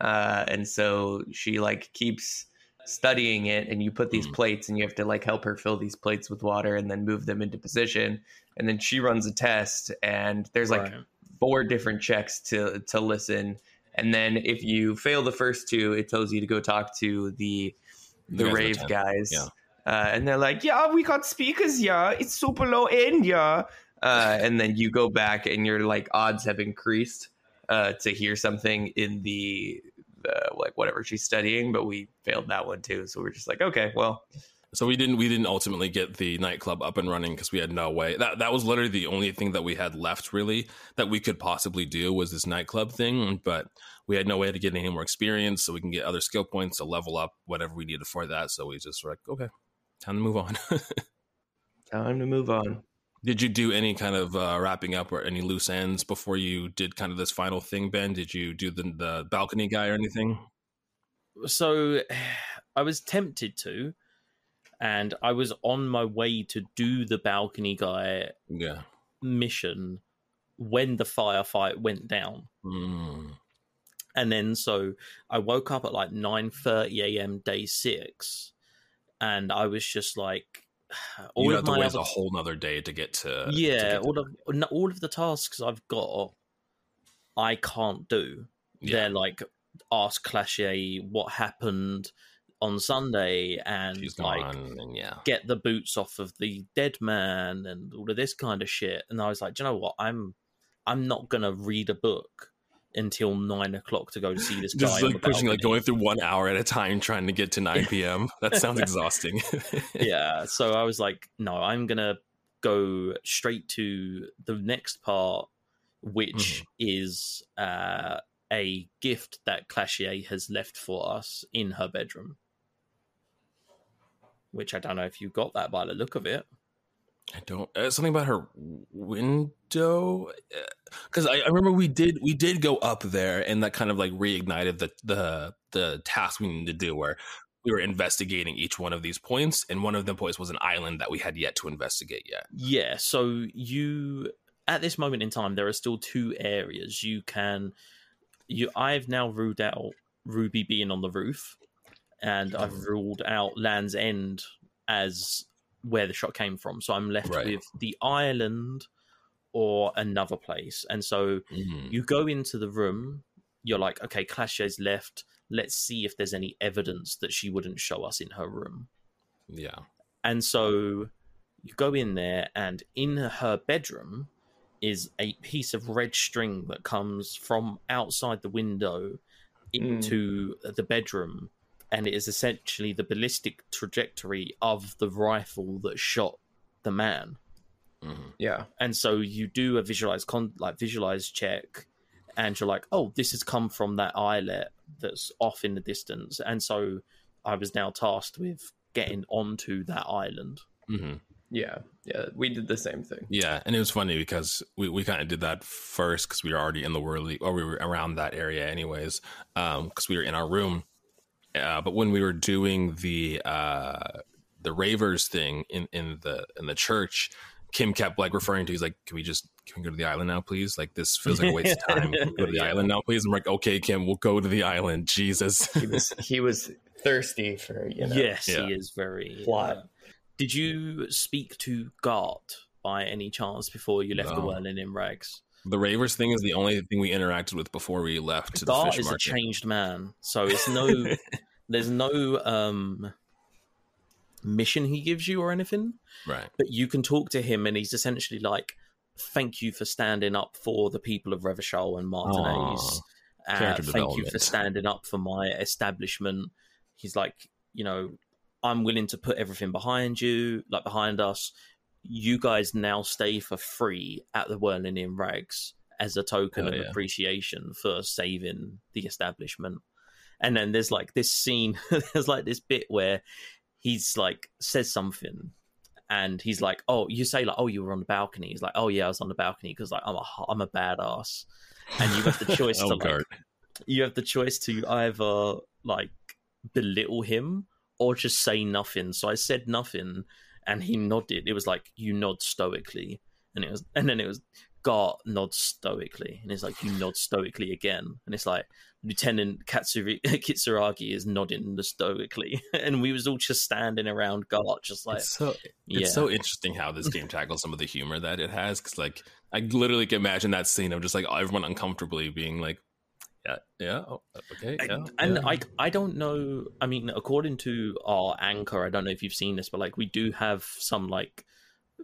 uh, and so she like keeps studying it, and you put these Mhm. plates, and you have to like help her fill these plates with water, and then move them into position, and then she runs a test, and there's like Right. four different checks to to listen, and then if you fail the first two, it tells you to go talk to the the, guys rave guys. Yeah. Uh, and they're like, yeah, we got speakers, yeah. It's super low end, yeah. Uh, and then you go back and your like odds have increased uh, to hear something in the uh, like whatever she's studying, but we failed that one too. So we're just like, okay, well, So we didn't we didn't ultimately get the nightclub up and running because we had no way. That that was literally the only thing that we had left really that we could possibly do was this nightclub thing. But we had no way to get any more experience, so we can get other skill points to level up whatever we needed for that. So we just were like, okay, time to move on. time to move on. did you do any kind of uh, wrapping up or any loose ends before you did kind of this final thing, Ben? Did you do the the balcony guy or anything? so I was tempted to, and I was on my way to do the balcony guy Yeah. mission when the firefight went down. Mm. And then so I woke up at like 9:30 a.m. day 6 and I was just like all you of have to my wait other, a whole nother day to get to to yeah, get to- all of all of the tasks I've got I can't do. Yeah. They're like ask Klaasje what happened on Sunday and she's like and yeah. get the boots off of the dead man and all of this kind of shit. And I was like, Do you know what? I'm I'm not gonna read a book until nine o'clock to go to see this guy. Just like pushing, like going through one hour at a time, trying to get to 9 p.m. That sounds exhausting. yeah. So I was like, no, I'm gonna go straight to the next part, which is uh, a gift that Klaasje has left for us in her bedroom. Which I don't know if you got that by the look of it. I don't. Uh, something about her window, because I, I remember we did we did go up there, and that kind of like reignited the the the task we needed to do, where we were investigating each one of these points, and one of the points was an island that we had yet to investigate yet. Yeah, so you at this moment in time there are still two areas you can you I've now ruled out Ruby being on the roof and I've ruled out Land's End as where the shot came from. So I'm left Right. with the island or another place. And so Mhm. you go into the room, you're like, okay, Klaasje's left. Let's see if there's any evidence that she wouldn't show us in her room. Yeah, And so you go in there, and in her bedroom is a piece of red string that comes from outside the window into the bedroom. And it is essentially the ballistic trajectory of the rifle that shot the man. Mhm. Yeah. And so you do a visualize con like visualize check, and you're like, oh, this has come from that islet that's off in the distance. And so I was now tasked with getting onto that island. Mhm. Yeah. Yeah. We did the same thing. yeah, and it was funny because we, we kind of did that first because we were already in the whirly, or we were around that area anyways, because we were in our room. Uh, but when we were doing the uh, the ravers thing in, in the in the church, Kim kept like referring to. He's like, "Can we just can we go to the island now, please? Like this feels like a waste of time. Can we go to the Yeah. island now, please." I'm like, "Okay, Kim, we'll go to the island." Jesus. He was he was thirsty for you know. yes, Yeah. he is very. Plot. uh, did you speak to Garte by any chance before you left the No. whirling in rags? the ravers thing is the only thing we interacted with before we left to the Garte fish is a market. changed man, so it's no. there's no um mission he gives you or anything. right. but you can talk to him and he's essentially like thank you for standing up for the people of Revachol and Martinaise. Uh, thank you for standing up for my establishment. He's like, you know, I'm willing to put everything behind you, like behind us. You guys now stay for free at the Whirling in Rags as a token Hell of yeah. appreciation for saving the establishment. And then there's like this scene, there's like this bit where he's like says something and he's like, "Oh, you say like, oh, you were on the balcony." He's like, "Oh yeah, I was on the balcony because like I'm a I'm a badass." And you have the choice Oh, to like, you have the choice to either like belittle him or just say nothing. So I said nothing, and he nodded. It was like you nod stoically, and it was, and then it was Garte nods stoically, and it's like you nod stoically again, and it's like Lieutenant Katsuri- Kitsuragi is nodding stoically, and we was all just standing around Garte, just like it's so yeah. it's so interesting how this game tackles some of the humor that it has because like I literally can imagine that scene of just like everyone uncomfortably being like, yeah, yeah, oh, okay, yeah, and yeah. I I don't know. I mean, according to our anchor, I don't know if you've seen this, but like we do have some like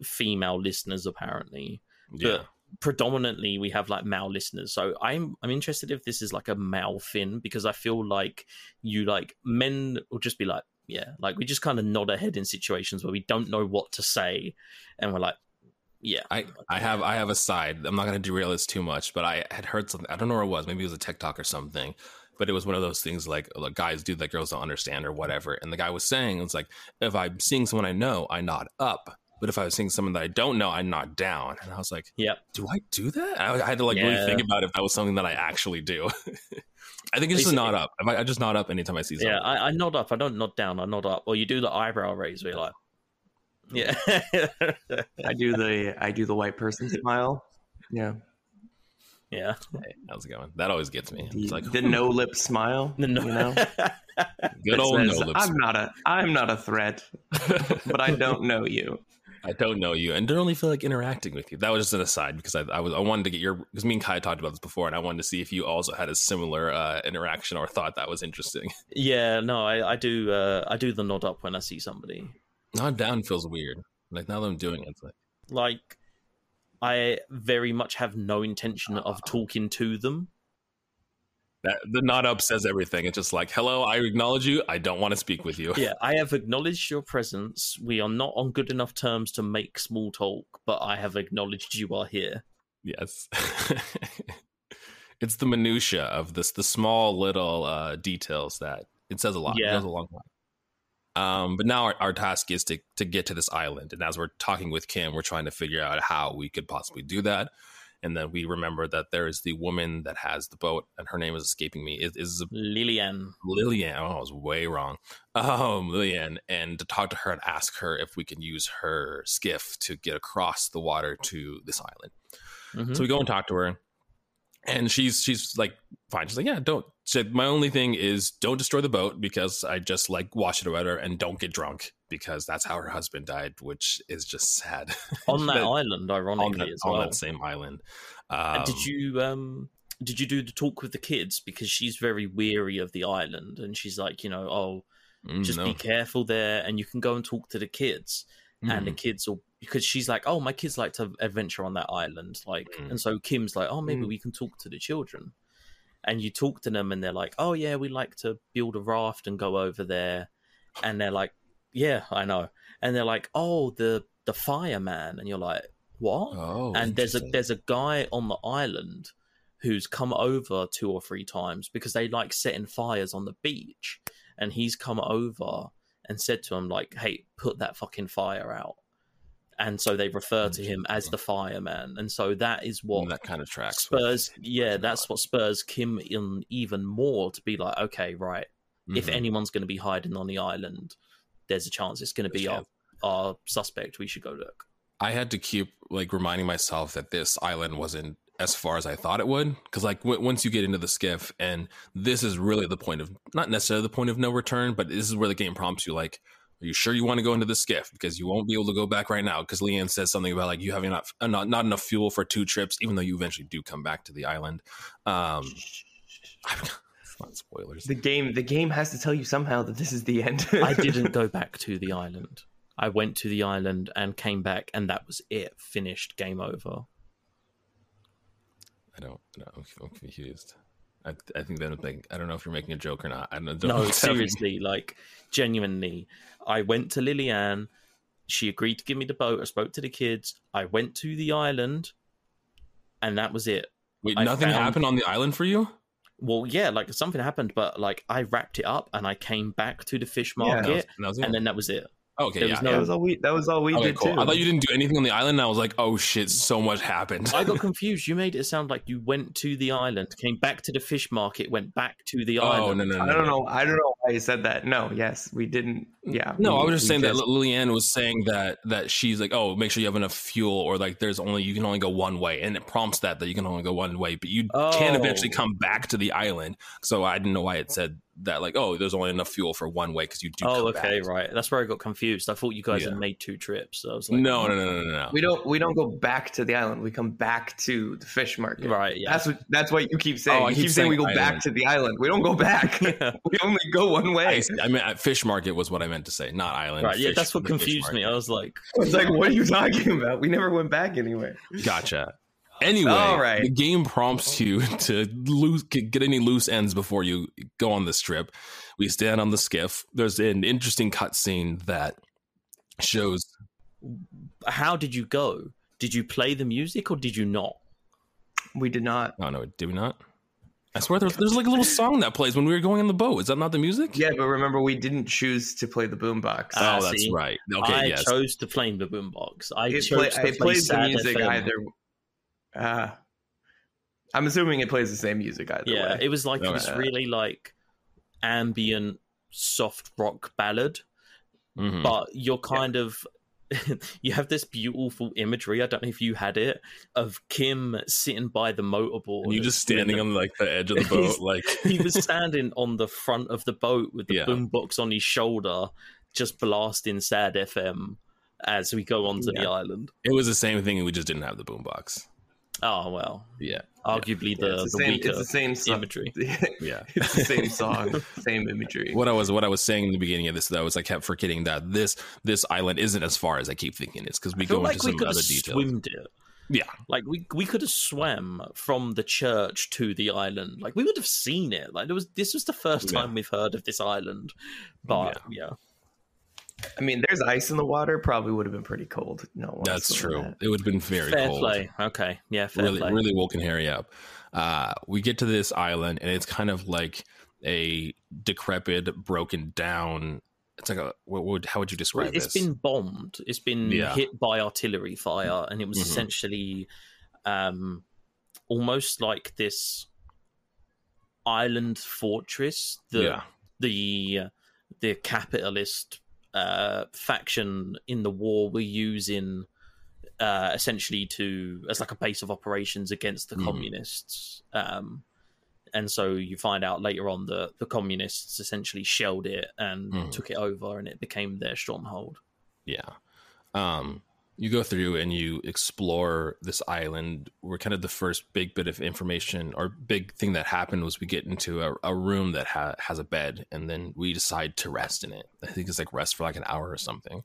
female listeners apparently. yeah. But predominantly we have like male listeners. So I'm I'm interested if this is like a male thing because I feel like you like men will just be like, yeah, like we just kind of nod our head in situations where we don't know what to say, and we're like, yeah, I, I have I have a side. I'm not going to derail this too much, but I had heard something. I don't know where it was. Maybe it was a TikTok or something. But it was one of those things like, oh, like guys do that girls don't understand or whatever. And the guy was saying it's like if I'm seeing someone I know, I nod up. But if I was seeing someone that I don't know, I nod down. And I was like, Yep. do I do that? I, I had to like Yeah. really think about if that was something that I actually do. I think it's just a nod up. I, I just nod up anytime I see something. yeah. I, I nod up. I don't nod down. I nod up. Or you do the eyebrow raise where you're like, yeah, I do the I do the white person smile. Yeah, yeah. How's it going? That always gets me. the, It's like the no lip smile. The No, You know, good That old no says, lips. I'm not a I'm not a threat, but I don't know you. I don't know you and don't really feel like interacting with you. That was just an aside because I, I was I wanted to get your because me and Kai talked about this before and I wanted to see if you also had a similar uh, interaction or thought that was interesting. yeah. No, I, I do. Uh, I do the nod up when I see somebody. Nod down feels weird. Like now that I'm doing it, it's like like I very much have no intention of talking to them. That. The nod up says everything. It's just like, hello, I acknowledge you. I don't want to speak with you. Yeah, I have acknowledged your presence. We are not on good enough terms to make small talk, but I have acknowledged you are here. Yes. it's the minutia of this, the small little uh, details that it says a lot. Yeah. It goes a long way. Um, but now our, our task is to to get to this island, and as we're talking with Kim, we're trying to figure out how we could possibly do that. And then we remember that there is the woman that has the boat, and her name is escaping me. Is is Lilienne. Lilienne? Oh, I was way wrong. Um, Lilienne, and to talk to her and ask her if we can use her skiff to get across the water to this island. Mhm. So we go and talk to her, and she's she's like, fine. She's like, yeah, don't. Said, my only thing is don't destroy the boat because I just like wash it or whatever, and don't get drunk because that's how her husband died, which is just sad. on that island, on ironically that, as on that same island. And Um, did you um did you do the talk with the kids because she's very weary of the island and she's like, you know, oh, mm, just no. be careful there and you can go and talk to the kids and the Mm. kids will because she's like, oh, my kids like to adventure on that island, like, Mm. and so Kim's like, oh, maybe Mm. we can talk to the children, and you talk to them, and they're like, oh yeah, we like to build a raft and go over there, and they're like, yeah, I know, and they're like, oh, the the fireman, and you're like, what? Oh, and there's a there's a guy on the island who's come over two or three times because they like setting fires on the beach. And he's come over and said to him like hey put that fucking fire out. And so they refer to him as the fireman. And so that is what that kind of tracks. spurs yeah that's what spurs kim in even more to be like okay right. If Mhm. anyone's going to be hiding on the island there's a chance it's going to be our, our suspect we should go look I had to keep like reminding myself that this island wasn't as far as I thought it would. Because like w- once you get into the skiff, and this is really the point of not necessarily the point of no return, but this is where the game prompts you like. Are you sure you want to go into the skiff? Because you won't be able to go back right now. Because Lilienne says something about like you having not, uh, not not enough fuel for two trips, even though you eventually do come back to the island. Um, it's not spoilers. The game the game has to tell you somehow that this is the end. I didn't go back to the island. I went to the island and came back, and that was it. Finished. Game over. I don't. No, I'm, I'm confused. I, I think that like, I don't know if you're making a joke or not. I don't, don't know No, what's happening. seriously, like genuinely. I went to Lilienne. She agreed to give me the boat. I spoke to the kids. I went to the island, and that was it. Wait, I nothing found- happened on the island for you? Well, yeah, like something happened, but like I wrapped it up and I came back to the fish Yeah. market, That was, that was it. and then that was it. Okay, There yeah. was no- that was all we. That was all we okay, did cool. too. I thought you didn't do anything on the island. And I was like, oh shit, so much happened. I got confused. You made it sound like you went to the island, came back to the fish market, went back to the oh island. no, no, no. I don't no. know. I don't know why you said that. No. Yes, we didn't. Yeah. No, we- I was just we saying that Lilienne was saying that that she's like, oh, make sure you have enough fuel, or like there's only you can only go one way, and it prompts that that you can only go one way, but you can eventually Oh. come back to the island. So I didn't know why it said that, like, oh, there's only enough fuel for one way because you do. Oh, okay, back. right. That's where I got confused. I thought you guys Yeah. had made two trips. So I was like, No, no, oh. no, no, no, no. We don't. We don't go back to the island. We come back to the fish market. Right, yeah. That's what. That's what you keep saying. Oh, I you keep keep saying we go saying back to the island. We don't go back. we only go one I, way. I mean, at fish market was what I meant to say, not island. right, yeah, that's what confused me. I was like, It's like, oh. what are you talking about? We never went back anywhere. Gotcha. Anyway, All right. the game prompts you to lose, get any loose ends before you go on this trip. We stand on the skiff. There's an interesting cutscene that shows. how did you go? Did you play the music or did you not? We did not. Oh no, did we not? I swear there's, there's like a little song that plays when we were going on the boat. Is that not the music? Yeah, but remember, we didn't choose to play the boombox. Oh, Ah, that's see? right. Okay, I yes. chose to play the boombox. I it, chose play, to it play plays the music FM. either. Uh, I'm assuming it plays the same music either Yeah, way. it was like it was Okay. really like ambient soft rock ballad, Mhm. but you're kind of you have this beautiful imagery. I don't know if you had it of Kim sitting by the motorboard. And you just standing the- on like the edge of the boat, like he was standing on the front of the boat with the Yeah. boombox on his shoulder, just blasting sad FM as we go onto the island. it was the same thing. We just didn't have the boombox. Oh well, Yeah, arguably Yeah, the, it's the, the same. weaker It's the same song. imagery. yeah. it's the same song, same imagery. what I was what I was saying in the beginning of this though is I kept forgetting that this this island isn't as far as I keep thinking it's because we I go like into we some could other have details. it. Yeah, Like we we could have swam from the church to the island. Like we would have seen it. Like it was this was the first Yeah. time we've heard of this island. But yeah. I mean, there's ice in the water. Probably would have been pretty cold. No, that's true. that. It would have been very fair cold. play. Okay. Yeah, fair really, play. really woken Harry up. Uh, we get to this island, and it's kind of like a decrepit, broken down. It's like a what would how would you Well, describe it's this? been bombed. It's been Yeah. hit by artillery fire, and it was Mhm. essentially um, almost like this island fortress. The yeah, the the capitalist uh, faction in the war were using uh, essentially to as like a base of operations against the Mhm. communists. Um, and so you find out later on that the communists essentially shelled it and Mhm. took it over, and it became their stronghold. yeah. Um, you go through and you explore this island. Where kind of the first big bit of information or big thing that happened was we get into a, a room that ha- has a bed, and then we decide to rest in it. I think it's like rest for like an hour or something.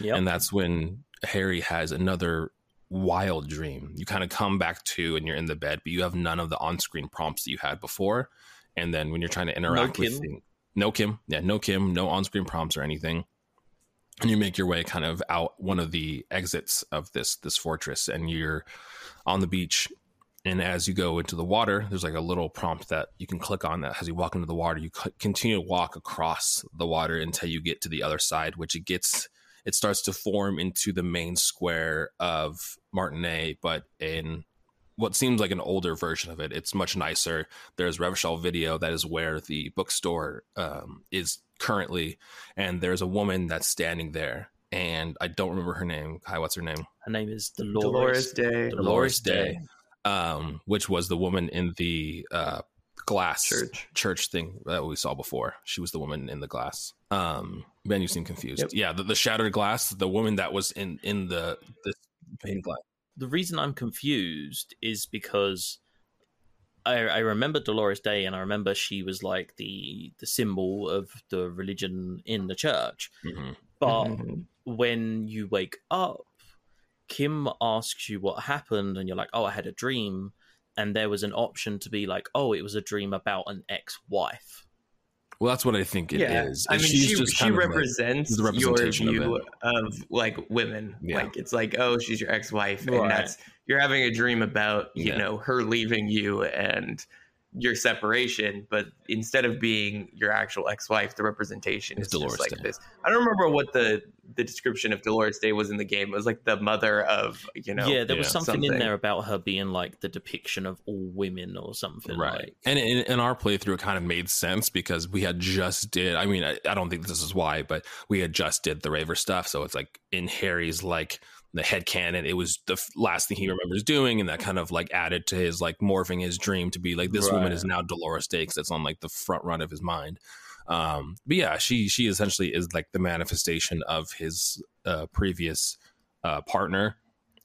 Yeah, and that's when Harry has another wild dream. You kind of come back to and you're in the bed, but you have none of the on-screen prompts that you had before. And then when you're trying to interact with Kim. thing- no Kim, yeah, no Kim, no on-screen prompts or anything. And you make your way kind of out one of the exits of this this fortress, and you're on the beach. And as you go into the water, there's like a little prompt that you can click on that as you walk into the water, you continue to walk across the water until you get to the other side, which it gets it starts to form into the main square of Martinaise, but in what seems like an older version of it. It's much nicer. There's Revachol Video, that is where the bookstore um, is currently, and there's a woman that's standing there, and I don't remember her name. Hi, what's her name? her name is Dolores. Dolores Dei Dolores Dei. um, which was the woman in the uh, glass Church. church thing that we saw before. She was the woman in the glass. Um, Ben, you seem confused. Yep. Yeah, the, the shattered glass. The woman that was in in the the pane glass. the reason I'm confused is because I, I remember Dolores Dei, and I remember she was like the the symbol of the religion in the church. Mhm. But Mhm. when you wake up, Kim asks you what happened, and you're like, "Oh, I had a dream," and there was an option to be like, "Oh, it was a dream about an ex-wife." Well, that's what I think it is. I mean, She's she, just she kind of like- represents the your representation of view of, like women. Yeah. Like it's like, oh, she's your ex-wife, Right. and that's you're having a dream about you Yeah. know her leaving you, and your separation, but instead of being your actual ex-wife, the representation It's is Dolores just like Day. this. I don't remember what the the description of Dolores Dei was in the game. It was like the mother of you know. yeah, there was yeah, something, in there about her being like the depiction of all women or something. right Like, and in, in our playthrough it kind of made sense because we had just did i mean I, I don't think this is why but we had just did the raver stuff so it's like in harry's like the head canon it was the last thing he remembers doing and that kind of like added to his like morphing his dream to be like this woman is now dolores dei because it's on like the front run of his mind. Um but yeah she she essentially is like the manifestation of his uh previous uh partner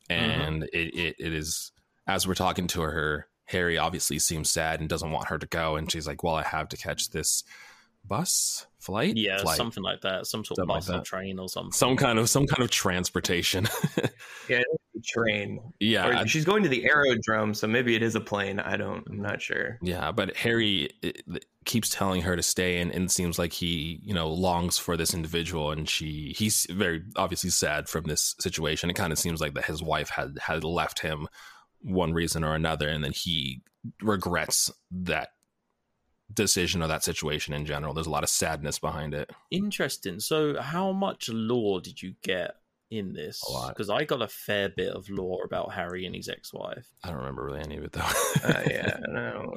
and it, it it is as we're talking to her, Harry obviously seems sad and doesn't want her to go. And she's like, Well, I have to catch this bus flight. yeah, Flight. something like that, some sort Something of bus or train or something. Some kind of some kind of transportation. yeah, train. yeah. Or she's going to the aerodrome, so maybe it is a plane. I don't. I'm not sure. Yeah, but Harry it, keeps telling her to stay, and, and it seems like he, you know, longs for this individual, and she, he's very obviously sad from this situation. It kind of seems like that his wife had had left him one reason or another, and then he regrets that decision or that situation in general. There's a lot of sadness behind it. Interesting. So, how much lore did you get in this? A lot. Because I got a fair bit of lore about Harry and his ex-wife. I don't remember really any of it though. Uh, yeah, no,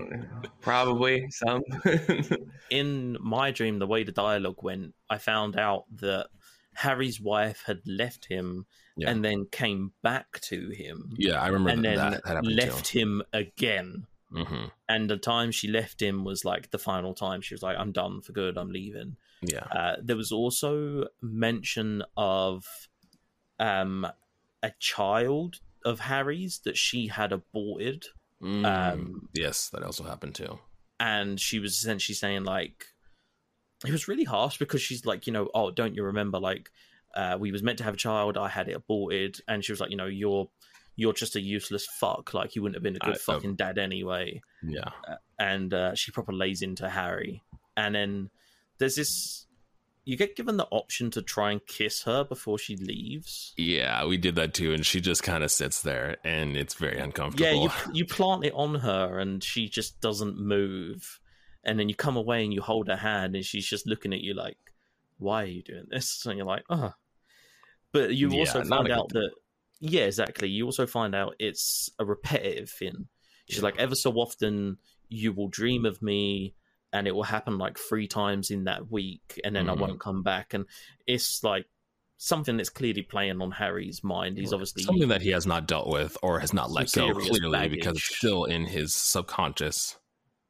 probably some. In my dream, the way the dialogue went, I found out that Harry's wife had left him Yeah. and then came back to him yeah, I remember and that, then that, that happened left him again. Too. hmm And the time she left him was like the final time. She was like, "I'm done for good. I'm leaving." Yeah, Uh, there was also mention of um, a child of Harry's that she had aborted, Mm, Um, yes, that also happened too. and she was essentially saying like, it was really harsh because she's like, you know, oh, don't you remember like uh, we was meant to have a child, I had it aborted, and she was like, you know, you're you're just a useless fuck, like you wouldn't have been a good I- fucking dad anyway. Yeah, and uh, she proper lays into Harry. And then there's this. You get given the option to try and kiss her before she leaves. Yeah, we did that too, and she just kind of sits there, and it's very uncomfortable. Yeah, you you plant it on her, and she just doesn't move. And then you come away and you hold her hand, and she's just looking at you like, "Why are you doing this?" And you're like, "Oh." But you Yeah, also find out that, yeah, exactly. You also find out it's a repetitive thing. She's like, ever so often you will dream of me, and it will happen like three times in that week, and then Mhm. I won't come back. And it's like something that's clearly playing on Harry's mind. He's obviously something that he has not dealt with or has not let go serious clearly because it's still in his subconscious.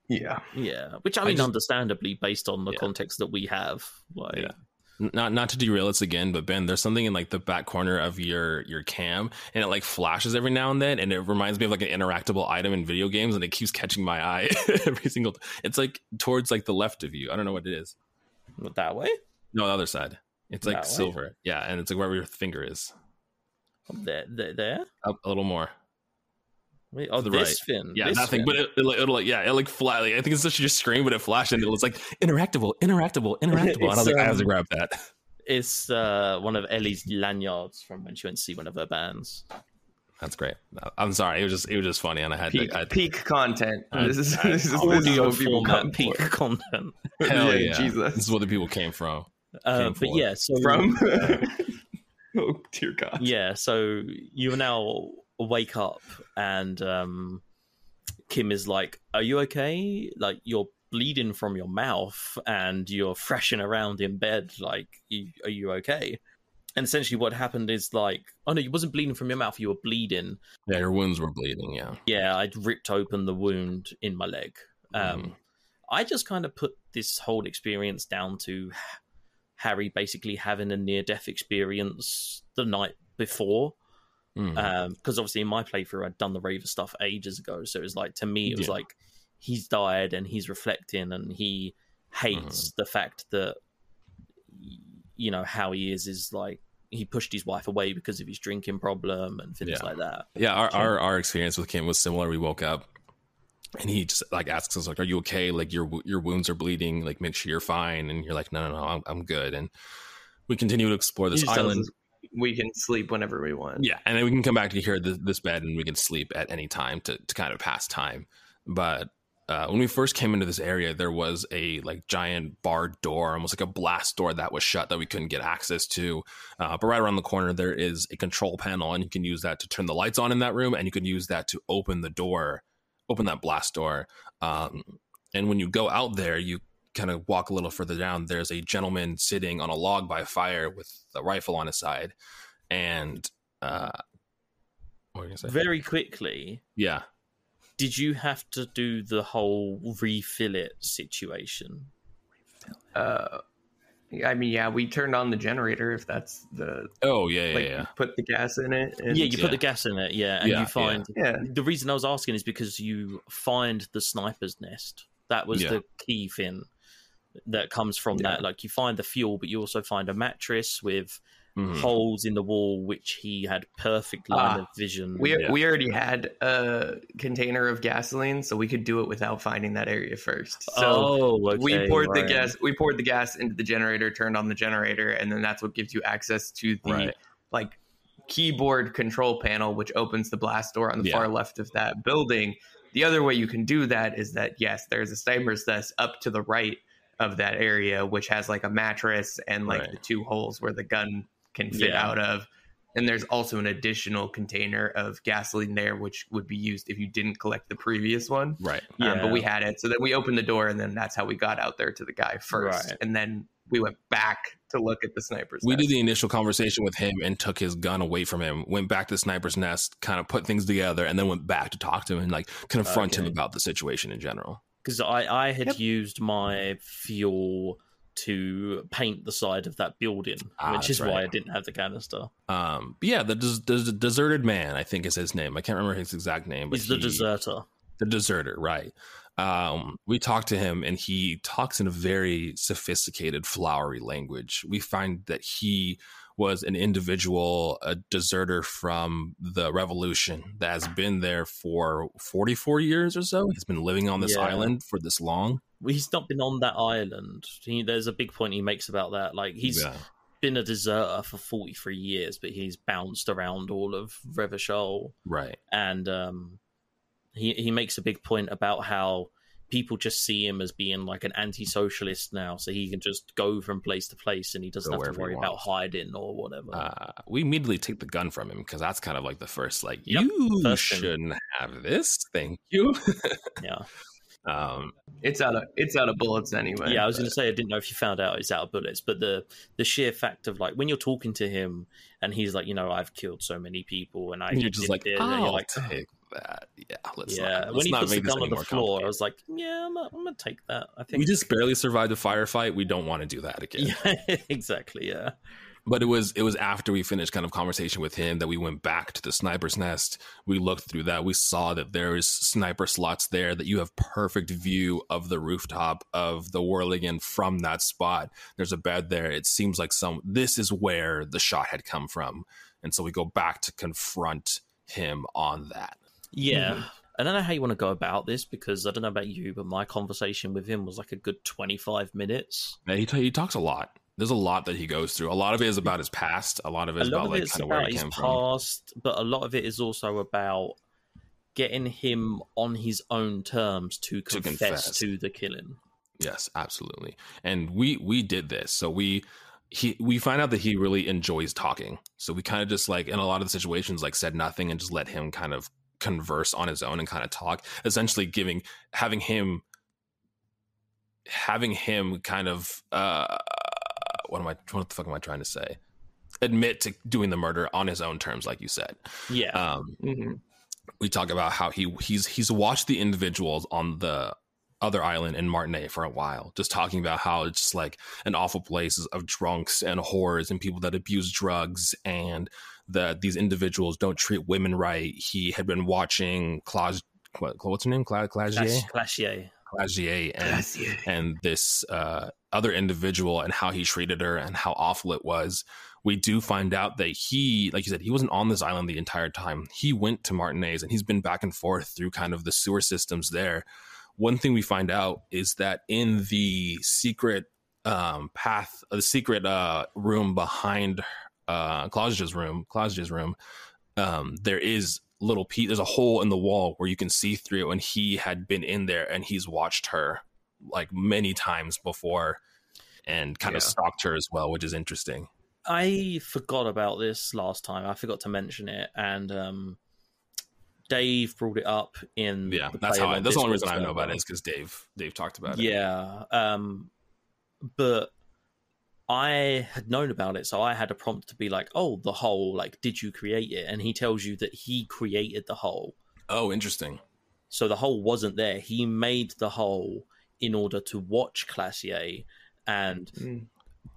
yeah, Yeah, which I I mean, just- understandably, based on the Yeah. context that we have. Like, Yeah. Not not to derail us again, but Ben, there's something in like the back corner of your your cam, and it like flashes every now and then, and it reminds me of like an interactable item in video games, and it keeps catching my eye every single. It's like towards like the left of you. I don't know what it is. that way. No, the other side. It's like silver. Yeah, and it's like wherever your finger is. There, there, there. Up a little more. Wait, oh, the this fin. Yeah, this nothing. fin. But it, it'll, it'll like yeah, it like flat. Like, I think it's such a screen, but it flashed and it was like interactable, interactable, interactable. and I was like, I have to um, grab that. it's uh, one of Ellie's lanyards from when she went to see one of her bands. That's great. I'm sorry. It was just it was just funny, and I had peak, to. I, peak content. I- this is I- this is, this is what people come peak for. content. hell Yeah, yeah, Jesus. This is where the people came from. Uh, Came but for. yeah, so from. oh dear God. yeah, so you are now wake up and um, Kim is like, "Are you okay? Like you're bleeding from your mouth and you're thrashing around in bed. Like, you, are you okay?" And essentially, what happened is like, "Oh no, you wasn't bleeding from your mouth. You were bleeding. Yeah, your wounds were bleeding. Yeah, Yeah, I'd ripped open the wound in my leg." Um, Mhm. I just kind of put this whole experience down to Harry basically having a near death experience the night before. Mm-hmm. Um, because obviously, in my playthrough, I'd done the Raver stuff ages ago. So it was like, to me, it was Yeah. like he's died and he's reflecting and he hates mm-hmm. the fact that, you know, how he is is like he pushed his wife away because of his drinking problem and things Yeah. like that. yeah. Our, our our experience with Kim was similar. We woke up. And he just like asks us like, "Are you okay? Like your your wounds are bleeding. Like make sure you're fine." And you're like, "No, no, no, I'm, I'm good." And we continue to explore this just tells island. We can sleep whenever we want. Yeah, and then we can come back to here this, this bed and we can sleep at any time to, to kind of pass time. But uh, when we first came into this area, there was a like giant barred door, almost like a blast door that was shut that we couldn't get access to. Uh, but right around the corner, there is a control panel, and you can use that to turn the lights on in that room, and you can use that to open the door, open that blast door. Um, and when you go out there, you kind of walk a little further down. There's a gentleman sitting on a log by a fire with a rifle on his side, and uh, what were you gonna say? Very quickly, yeah. did you have to do the whole refill it situation? Uh, I mean, yeah, we turned on the generator if that's the Oh yeah, yeah, like yeah. put the gas in it. And, yeah, you yeah. put the gas in it, yeah, and Yeah, you find yeah. the reason I was asking is because you find the sniper's nest. That was Yeah. the key thing that comes from Yeah. that. Like you find the fuel, but you also find a mattress with Mhm. holes in the wall, which he had perfect line Ah, of vision. We Yeah. we already had a container of gasoline, so we could do it without finding that area first. So oh, okay, we poured the gas. We poured the gas into the generator, turned on the generator, and then that's what gives you access to the Right. like keyboard control panel, which opens the blast door on the Yeah. far left of that building. The other way you can do that is that yes, there's a sniper's nest up to the right of that area, which has like a mattress and like Right. the two holes where the gun can fit Yeah. out of. And there's also an additional container of gasoline there, which would be used if you didn't collect the previous one. Right. Um, but we had it. So then we opened the door, and then that's how we got out there to the guy first. Right. And then we went back to look at the sniper's We nest. did the initial conversation with him and took his gun away from him, went back to the sniper's nest, kind of put things together, and then went back to talk to him and like confront him about the situation in general. Because I, I had Yep. used my fuel to paint the side of that building, Ah, which is why. I didn't have the canister. Um, yeah, the, des- the deserted man, I think is his name. I can't remember his exact name, but He's the he- deserter. the deserter, right? Um, we talked to him, and he talks in a very sophisticated, flowery language. We find that he was an individual, a deserter from the revolution that has been there for 44 years or so. He's been living on this Yeah. island for this long. Well, He's not been on that island. He, there's a big point he makes about that. Like he's yeah. been a deserter for 43 years, but he's bounced around all of Revachol. right. and um, he he makes a big point about how people just see him as being like an anti-socialist now, so he can just go from place to place and he doesn't Go have to worry about hiding or whatever. Uh, we immediately take the gun from him because that's kind of like the first, like, Yep, you first shouldn't have this. Thank you. yeah, um, It's out of it's out of bullets anyway. yeah. I was going to say I didn't know if you found out it's out of bullets, but the the sheer fact of like when you're talking to him and he's like, you know, I've killed so many people, and I and you're just like, this," I'll like, take that. Yeah, let's yeah. not, let's when he puts the make this gun on the more floor, I was like, yeah, I'm gonna, I'm gonna take that. I think we just barely survived a firefight. We don't want to do that again. yeah, exactly, yeah. But it was it was after we finished kind of conversation with him that we went back to the sniper's nest. We looked through that. We saw that there is sniper slots there that you have perfect view of the rooftop of the Whirligan from that spot. There's a bed there. It seems like some this is where the shot had come from. And so we go back to confront him on that. Yeah. Mhm. I don't know how you want to go about this because I don't know about you, but my conversation with him was like a good 25 minutes. Yeah, he, t- he talks a lot. There's a lot that he goes through. A lot of it is about his past. A lot of it is about like kind of where he his came from. past, but a lot of it is also about getting him on his own terms to To confess confess. to the killing. Yes, absolutely. And we we did this. So we he we find out that he really enjoys talking. So we kind of just like in a lot of the situations like said nothing and just let him kind of converse on his own and kind of talk, essentially giving having him having him kind of uh what am I what the fuck am I trying to say? Admit to doing the murder on his own terms like you said. Yeah. Um Mhm. we talk about how he he's he's watched the individuals on the other island in Martinaise for a while, just talking about how it's just like an awful place of drunks and whores and people that abuse drugs and that these individuals don't treat women right. He had been watching Claude, what, what's her name? Claude Clagier, Clash, Clashier. Clagier, and Gracias. and this uh, other individual and how he treated her and how awful it was. We do find out that he, like you said, he wasn't on this island the entire time. He went to Martinaise and he's been back and forth through kind of the sewer systems there. One thing we find out is that in the secret um, path, the secret uh, room behind uh, room, Claudia's room, um, there is little piece. There's a hole in the wall where you can see through, and he had been in there, and he's watched her like many times before, and kind Yeah. of stalked her as well, which is interesting. I forgot about this last time. I forgot to mention it, and um, Dave brought it up in Yeah, that's how. I, that's the only reason I know about it is because Dave Dave talked about it. Yeah. Um, but I had known about it, so I had a prompt to be like, "Oh, the hole! Like, did you create it?" And he tells you that he created the hole. Oh, interesting. So the hole wasn't there. He made the hole in order to watch Klaasje, and Mm.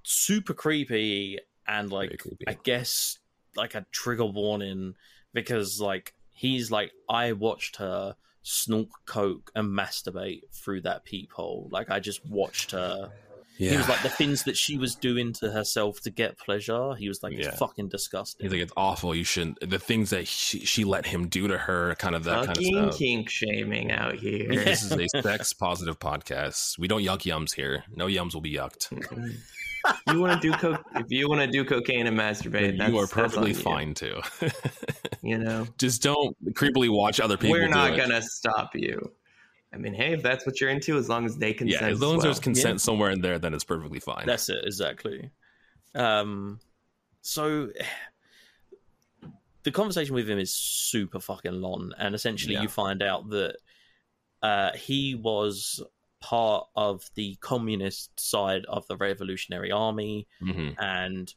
super creepy and like creepy. I guess like a trigger warning because like he's like I watched her snort coke and masturbate through that peephole. Like I just watched her. Yeah. He was like the things that she was doing to herself to get pleasure. He was like Yeah. it's fucking disgusting. He's like, it's awful. You shouldn't. The things that she, she let him do to her, kind of that Fucking kind of stuff. kink shaming out here. This is a sex positive podcast. We don't yuck yums here. No yums will be yucked. you want to do coke? If you want to do cocaine and masturbate, that's, you are that's on perfectly you, fine too. You know, Just don't creepily watch other people. we're not it. gonna stop you. I mean, hey, if that's what you're into, as long as they consent. Yeah, as long as well. there's consent somewhere in there, then it's perfectly fine. That's it, exactly. Um, so the conversation with him is super fucking long, and essentially Yeah. you find out that uh, he was part of the communist side of the Revolutionary Army, hmm and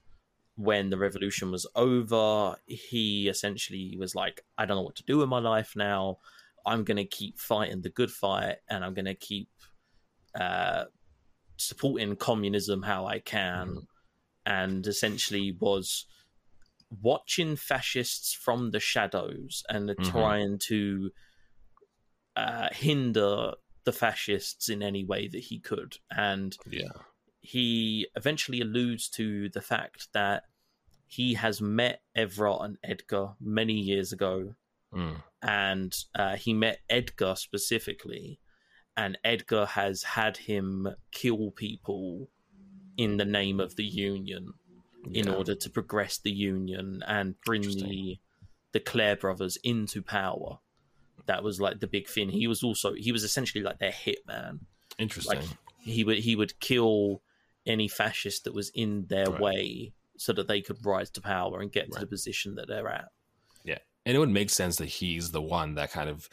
when the revolution was over, he essentially was like, "I don't know what to do with my life now. I'm going to keep fighting the good fight, and I'm going to keep uh, supporting communism how I can." And essentially was watching fascists from the shadows and Mhm. trying to uh, hinder the fascists in any way that he could. And Yeah. he eventually alludes to the fact that he has met Evrart and Edgar many years ago, Mm. And uh, he met Edgar specifically, and Edgar has had him kill people in the name of the Union in Yeah. order to progress the Union and bring the the Claire brothers into power. That was like the big thing. He was also he was essentially like their hitman Interesting. like he would he would kill any fascist that was in their Right. way so that they could rise to power and get to the position that they're at. And it would make sense that he's the one that kind of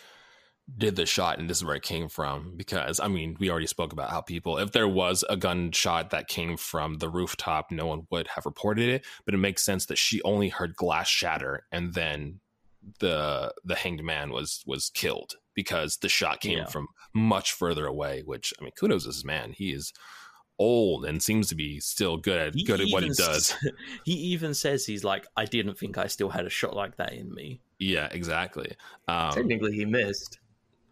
did the shot and this is where it came from because I mean, we already spoke about how people if there was a gunshot that came from the rooftop, no one would have reported it, but it makes sense that she only heard glass shatter and then the the hanged man was was killed because the shot came Yeah. from much further away, which I mean, kudos to this man. He is old and seems to be still good at good at what he does. s- he even says he's like i didn't think i still had a shot like that in me Yeah, exactly. Um, Technically, he missed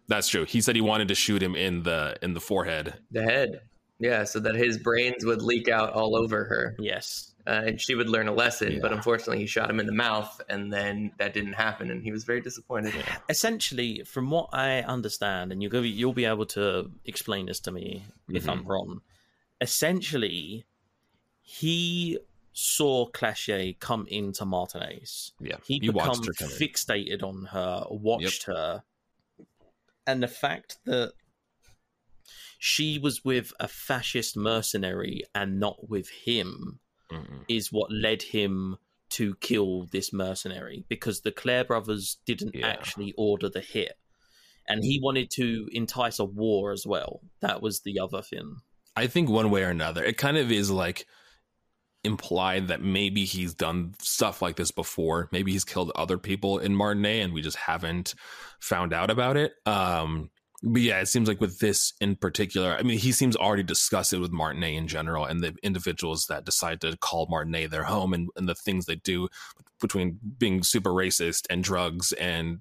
That's true. He said he wanted to shoot him in the in the forehead. the head. Yeah, so that his brains would leak out all over her, yes uh, and she would learn a lesson. But unfortunately, he shot him in the mouth, and then that didn't happen, and he was very disappointed. essentially from what i understand and you'll you'll be able to explain this to me if Mm-hmm. i'm wrong essentially he saw Klaasje come into Martinaise. Yeah, He you become watched her come in. fixated on her, watched her, and the fact that she was with a fascist mercenary and not with him Mm-mm. is what led him to kill this mercenary because the Claire brothers didn't Yeah. actually order the hit. And he wanted to entice a war as well. That was the other thing. I think one way or another, it kind of is like implied that maybe he's done stuff like this before. Maybe he's killed other people in Martinaise and we just haven't found out about it. Um, but yeah, it seems like with this in particular, I mean, he seems already disgusted with Martinaise in general and the individuals that decide to call Martinaise their home and, and the things they do between being super racist and drugs and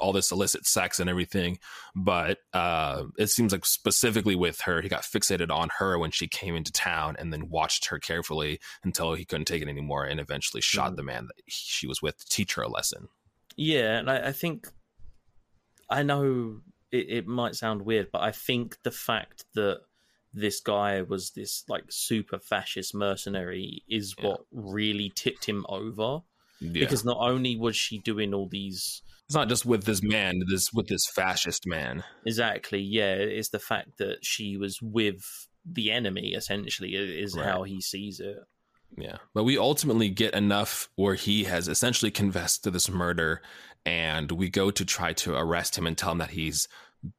all this illicit sex and everything. But uh, it seems like specifically with her, he got fixated on her when she came into town and then watched her carefully until he couldn't take it anymore and eventually shot Mhm. the man that she was with to teach her a lesson. Yeah, and I, I think I know it, it might sound weird, but I think the fact that this guy was this like super fascist mercenary is Yeah. what really tipped him over. Yeah. Because not only was she doing all these It's not just with this man, this with this fascist man. Exactly. Yeah, it's the fact that she was with the enemy. Essentially, is Right. how he sees it. Yeah. But we ultimately get enough where he has essentially confessed to this murder and we go to try to arrest him and tell him that he's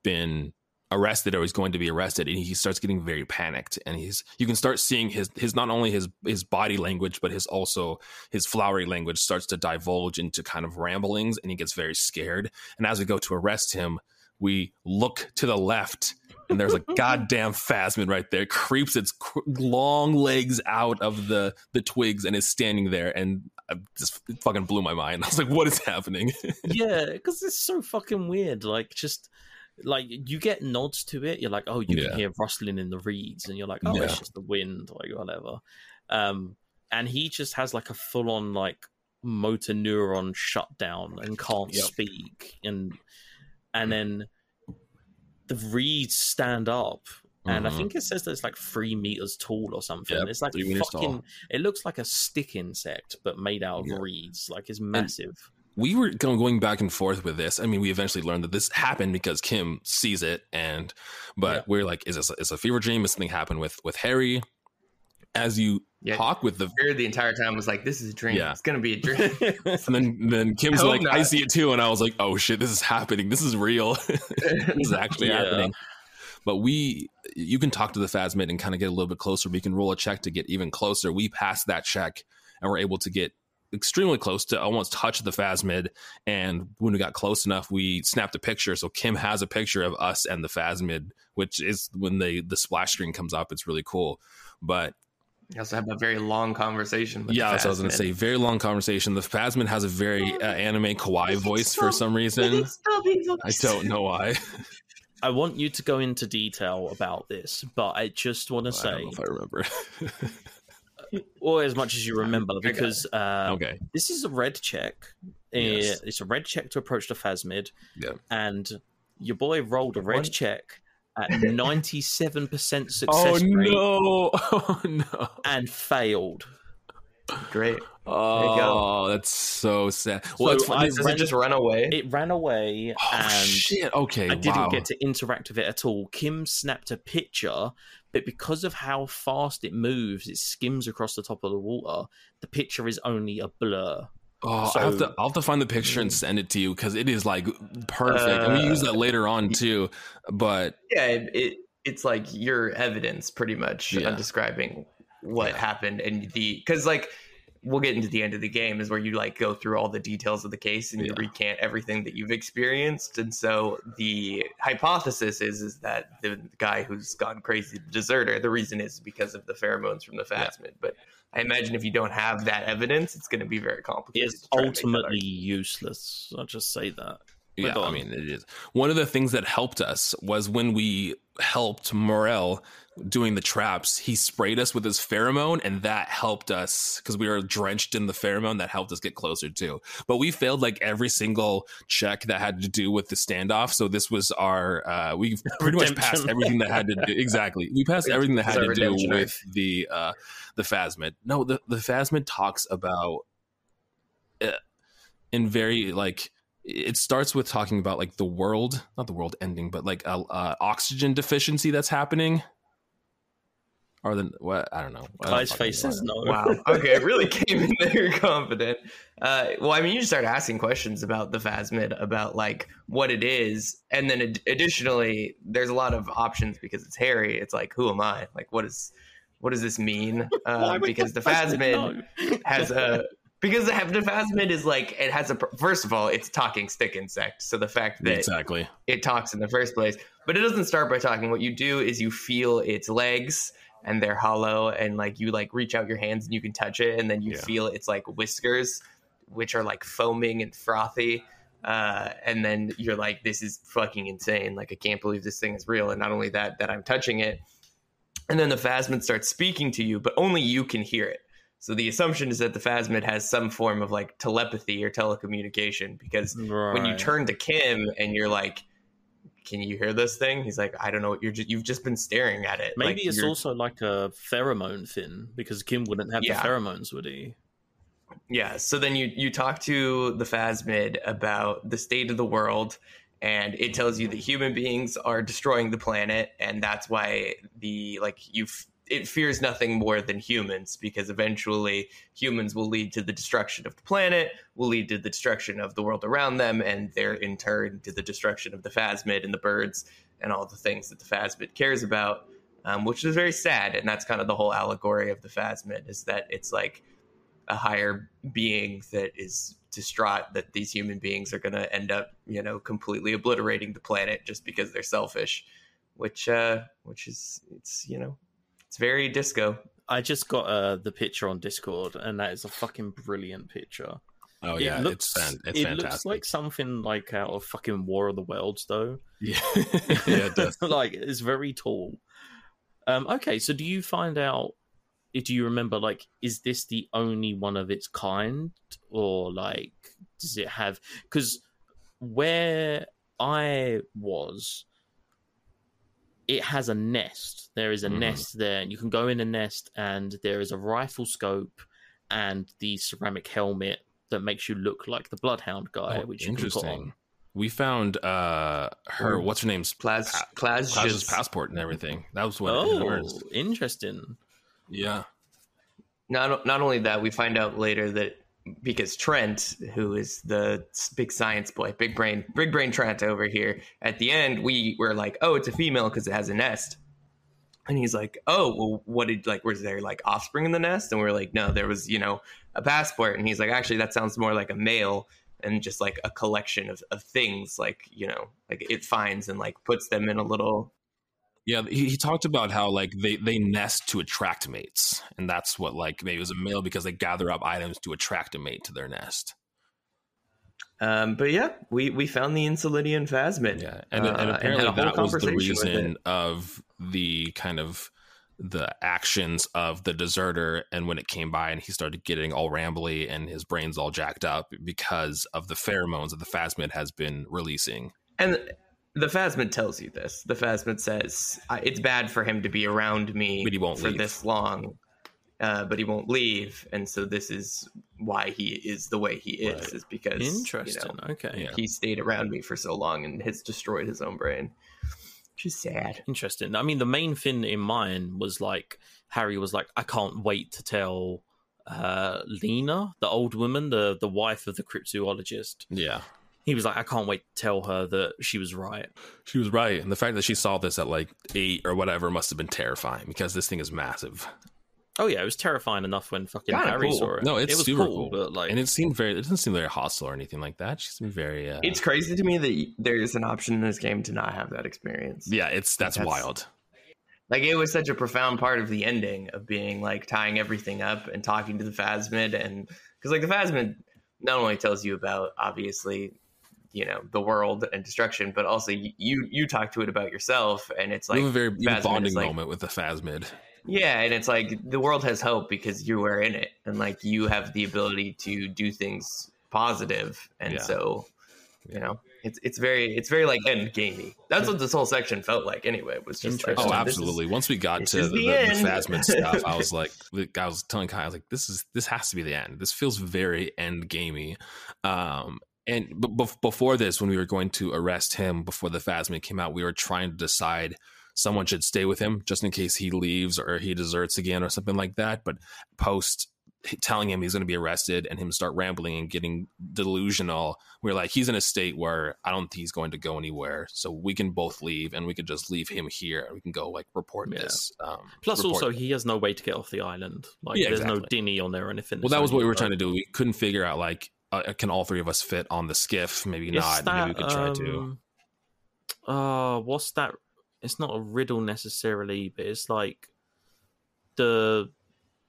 been arrested or he's going to be arrested and he starts getting very panicked and he's you can start seeing his his not only his his body language but his also his flowery language starts to divulge into kind of ramblings and he gets very scared and as we go to arrest him we look to the left and there's a goddamn phasmid right there creeps its cr- long legs out of the the twigs and is standing there and I just fucking blew my mind i was like what is happening yeah, because it's so fucking weird. Like, just like you get nods to it. You're like, oh, you Yeah. can hear rustling in the reeds, and you're like, oh, Yeah. it's just the wind, like whatever. Um, and he just has like a full on like motor neuron shutdown and can't Yep. speak, and and then the reeds stand up. And I Mhm. think it says that it's like three meters tall or something. Yep, it's like fucking. tall. It looks like a stick insect, but made out of Yeah. reeds. Like it's massive. We were go- going back and forth with this. I mean, we eventually learned that this happened because Kim sees it, and but Yeah. we're like, is this a, is a fever dream? Is something happened with with Harry? As you Yeah. talk with the, Jared the entire time was like, "This is a dream. Yeah. It's gonna be a dream." and then then Kim's I like, I see it too, and I was like, oh shit, this is happening. This is real. this is actually Yeah. happening. But we, you can talk to the Phasmid and kind of get a little bit closer. We can roll a check to get even closer. We passed that check and we're able to get extremely close to almost touch the Phasmid. And when we got close enough, we snapped a picture. So Kim has a picture of us and the Phasmid, which is when the the splash screen comes up. It's really cool. But You also have a very long conversation. With yeah, the that's I was going to say. Very long conversation. The Phasmid has a very uh, anime kawaii voice for some reason. I don't know why. I want you to go into detail about this, but I just want to I don't say, know if I remember. or as much as you remember, I got because uh, okay. this is a red check. Yes. It's a red check to approach the Phasmid, Yeah. and your boy rolled a red One- check at ninety-seven percent Oh success rate no! Oh no! and failed. Great. Oh, that's so sad. Well, So it's funny. Does ran- it just run away? It ran away, oh and shit! Okay, I didn't wow. get to interact with it at all. Kim snapped a picture, but because of how fast it moves, it skims across the top of the water. The picture is only a blur. Oh, I have to. I'll have to find the picture and send it to you because it is like perfect, and we Uh, use that later on too. But yeah, it, it it's like your evidence, pretty much, Yeah. of describing what Yeah. happened and the because like we'll get into the end of the game is where you like go through all the details of the case and you recant everything that you've experienced and so the hypothesis is is that the guy who's gone crazy the deserter the reason is because of the pheromones from the Yeah. phasmid but i imagine if you don't have that evidence it's going to be very complicated It's to try and make that ultimately useless. I'll just say that. But yeah, I mean, it is one of the things that helped us was when we helped Morell doing the traps. He sprayed us with his pheromone, and that helped us because we were drenched in the pheromone. That helped us get closer too. But we failed like every single check that had to do with the standoff. So this was our uh, we pretty much passed everything that had to do exactly. We passed everything that had to do redemption with the uh, the Phasmid. No, the the Phasmid talks about uh, in very like it starts with talking about like the world not the world ending but like a uh, oxygen deficiency that's happening or the what i don't know I don't Kai's fucking face know. no. Wow. Okay, it really came in there confident. Uh, well, I mean, you start asking questions about the Phasmid, about like what it is, and then ad- additionally, there's a lot of options because it's hairy. It's like, who am I? Like, what is, what does this mean? Uh, because the Phasmid Phasmid has a because the, the Phasmid is like it has a first of all, it's a talking stick insect. So the fact that exactly it talks in the first place. But it doesn't start by talking. What you do is you feel its legs and they're hollow and like you like reach out your hands and you can touch it and then you Yeah. feel its like whiskers which are like foaming and frothy. Uh, and then you're like, this is fucking insane. Like, I can't believe this thing is real. And not only that, that I'm touching it. And then the Phasmid starts speaking to you, but only you can hear it. So the assumption is that the Phasmid has some form of like telepathy or telecommunication because when you turn to Kim and you're like, "Can you hear this thing?" He's like, "I don't know. You're just, you've just been staring at it." Maybe Like, it's you're- also like a pheromone thing because Kim wouldn't have Yeah. the pheromones, would he? Yeah. So then you you talk to the Phasmid about the state of the world, and it tells you that human beings are destroying the planet, and that's why the like you it fears nothing more than humans because eventually humans will lead to the destruction of the planet, will lead to the destruction of the world around them, and there in turn to the destruction of the Phasmid and the birds and all the things that the Phasmid cares about, um, which is very sad. And that's kind of the whole allegory of the Phasmid is that it's like a higher being that is distraught that these human beings are going to end up, you know, completely obliterating the planet just because they're selfish, which, uh, which is, it's, you know, it's very disco. I just got uh, the picture on Discord, and that is a fucking brilliant picture. Oh yeah, it looks, it's, it's it fantastic. looks like something like out of fucking War of the Worlds, though. yeah, yeah, it does. like it's very tall. Um, okay, so do you find out? Do you remember? Like, is this the only one of its kind, or like, does it have? Because where I was, it has a nest. There is a Mhm. nest there, and you can go in a nest, and there is a rifle scope and the ceramic helmet that makes you look like the Bloodhound guy, Oh, which you can put on. We found uh her. Oh. What's her name's Class, Pa- class, Klaus's passport and everything. That was what. Oh, hers. interesting. Yeah. not not only that, we find out later that because Trent, who is the big science boy, big brain, big brain Trent over here, at the end we were like, oh, it's a female because it has a nest, and he's like, oh, well, what did like was there like offspring in the nest? And we are like, no, there was you know a passport, and he's like, actually, that sounds more like a male. And just like a collection of, of things, like you know, like it finds and like puts them in a little Yeah, he, he talked about how like they they nest to attract mates, and that's what like maybe it was a male because they gather up items to attract a mate to their nest. Um, but yeah, we we found the Insulindian Phasmid. Yeah, and, and uh, apparently had a whole that was the conversation with it. reason of the kind of the actions of the deserter, and when it came by and he started getting all rambly and his brains all jacked up because of the pheromones that the Phasmid has been releasing. And the Phasmid tells you this. The Phasmid says it's bad for him to be around me But he won't for leave. this long, uh, but he won't leave, and so this is why he is the way he is. Right. Is because Interesting. You know, okay. Yeah. he stayed around me for so long and has destroyed his own brain, which is sad. Interesting. I mean, the main thing in mine was like Harry was like, I can't wait to tell uh, Lena, the old woman, the the wife of the cryptozoologist. Yeah, He was like, I can't wait to tell her that she was right. she was right, and the fact that she saw this at like eight or whatever must have been terrifying because this thing is massive. Oh yeah, it was terrifying enough when fucking Kinda Harry cool. saw it. No, it's it was super cool, cool. but like, and it seemed very. It doesn't seem very hostile or anything like that. She seemed very. Uh, It's crazy to me that there is an option in this game to not have that experience. yeah, it's that's, That's- wild. like it was such a profound part of the ending of being like tying everything up and talking to the Phasmid and because like the Phasmid not only tells you about obviously you know the world and destruction but also you you talk to it about yourself and it's like have a very you have bonding like- moment with the Phasmid. yeah and it's like the world has hope because you are in it and like you have the ability to do things positive and Yeah. so you know it's it's very it's very like end gamey that's what this whole section felt like anyway it was just like Oh, is- absolutely. Once we got to the, the the, the. Phasmid stuff, I was like, I was telling Kai, I was like, this is this has to be the end. This feels very end gamey. Um, and b- bef- before this, when we were going to arrest him before the Phasmid came out, we were trying to decide someone should stay with him just in case he leaves or he deserts again or something like that. But post telling him he's going to be arrested and him start rambling and getting delusional we're like he's in a state where i don't think he's going to go anywhere so we can both leave and we can just leave him here and we can go like report Yeah. this um plus report- also he has no way to get off the island. Like, Yeah, there's no exactly. dinghy on there or anything. well that was what we were trying to do we couldn't figure out like uh, can all three of us fit on the skiff maybe not maybe we could try to to. Uh, what's that? It's not a riddle necessarily, but it's like the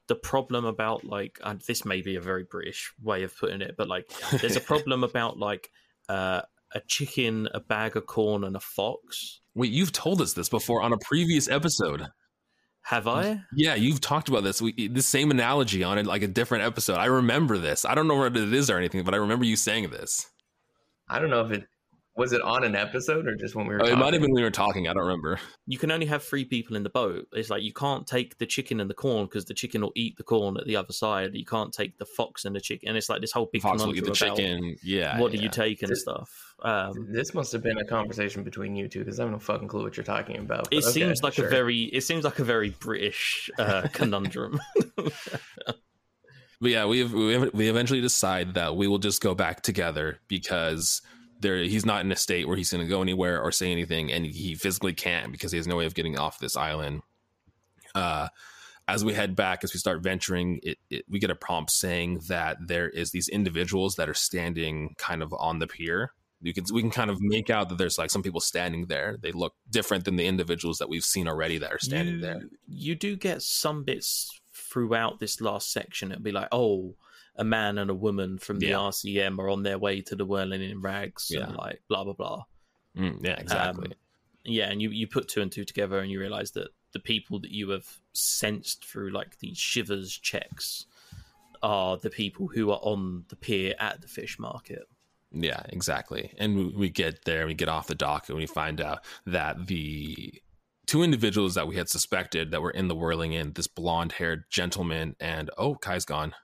the problem about like and this may be a very British way of putting it, but like there's a problem about like uh, a chicken, a bag of corn, and a fox. wait you've told us this before on a previous episode Have I? yeah you've talked about this. We the same analogy on it like a different episode. I remember this. I don't know what it is or anything but i remember you saying this. I don't know if it Was it on an episode or just when we were? Oh, it talking? might have been when we were talking. I don't remember. You can only have three people in the boat. It's like you can't take the chicken and the corn because the chicken will eat the corn at the other side. You can't take the fox and the chicken, and it's like this whole big Fox will eat conundrum the about chicken. Yeah. what do you take and This- stuff. Um, This must have been a conversation between you two because I have no fucking clue what you're talking about. it okay, seems like sure. a very it seems like a very British uh, conundrum. But yeah, we we we eventually decide that we will just go back together because there he's not in a state where he's going to go anywhere or say anything, and he physically can't because he has no way of getting off this island. Uh, as we head back, as we start venturing, it, it we get a prompt saying that there is these individuals that are standing kind of on the pier. You can we can kind of make out that there's like some people standing there. They look different than the individuals that we've seen already that are standing you, there. You do get some bits throughout this last section. It'll be like, oh, a man and a woman from the Yeah. RCM are on their way to the whirling in rags, Yeah. and like blah blah blah. Mm, yeah, exactly. Um, yeah, and you you put two and two together, and you realize that the people that you have sensed through like the shivers checks are the people who are on the pier at the fish market. Yeah, exactly. And we, we get there, and we get off the dock, and we find out that the two individuals that we had suspected that were in the whirling in this blonde haired gentleman and oh, Kai's gone.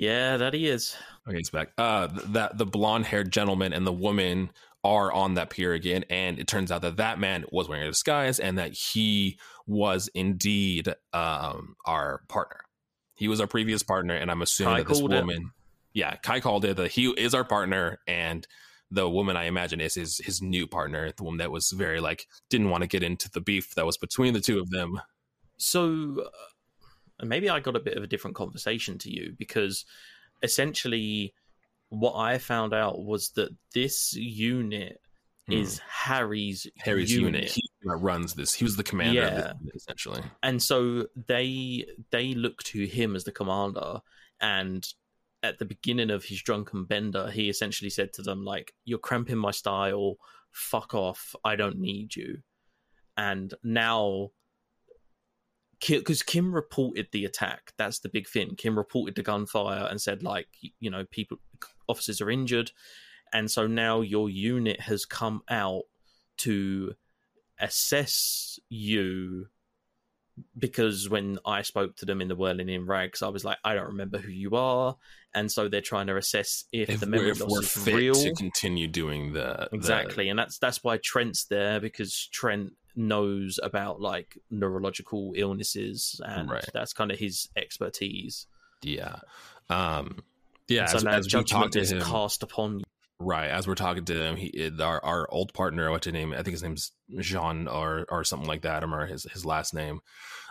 Yeah, that he is. Okay, he's back. Uh, that the blonde haired gentleman and the woman are on that pier again, and it turns out that that man was wearing a disguise and that he was indeed um our partner. He was our previous partner, and I'm assuming Kai that this called it. woman, yeah, Kai called it that he is our partner, and the woman I imagine is his his new partner, the woman that was very like didn't want to get into the beef that was between the two of them. So, uh, and maybe I got a bit of a different conversation to you because essentially what I found out was that this unit hmm. is Harry's. Harry's unit. unit. He runs this. He was the commander Yeah. unit, essentially. and so they they look to him as the commander and at the beginning of his drunken bender he essentially said to them like you're cramping my style fuck off i don't need you and now because kim reported the attack. That's the big thing. Kim reported the gunfire and said like you know people officers are injured. And so now your unit has come out to assess you because when I spoke to them in the whirling in rags, I was like, I don't remember who you are, and so they're trying to assess if, If, the memory if loss we're is real. to continue doing that, exactly, and that's that's why Trent's there because Trent knows about like neurological illnesses, and Right. that's kind of his expertise. yeah, um, yeah. so as, as judgment to is him, cast upon you. right as we're talking to him, he our our old partner, what's his name? I think his name's Jean or or something like that. I don't remember his his last name,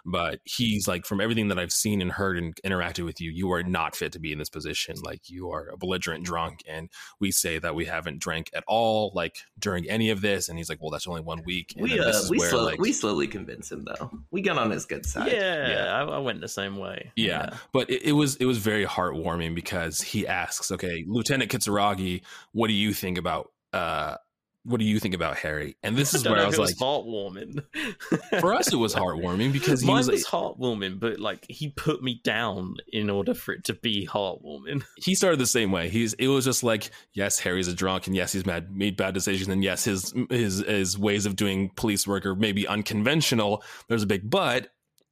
but he's like from everything that I've seen and heard and interacted with you, you are not fit to be in this position. Like you are a belligerent drunk, and we say that we haven't drank at all, like during any of this. And he's like, "Well, that's only one week." And We then uh, we, where, slow, like- we slowly convince him though. We got on his good side. Yeah, yeah. I, I went the same way. Yeah, but it, it was it was very heartwarming because he asks, "Okay, Lieutenant Kitsuragi, what do you think about uh, what do you think about Harry?" And this is where I was like, heartwarming. for us, it was heartwarming because he Mine was was, heartwarming, but like he put me down in order for it to be heartwarming. he started the same way. He's it was just like, yes, Harry's a drunk, and yes, he's mad, made bad decisions, and yes, his his his ways of doing police work are maybe unconventional. There's a big but.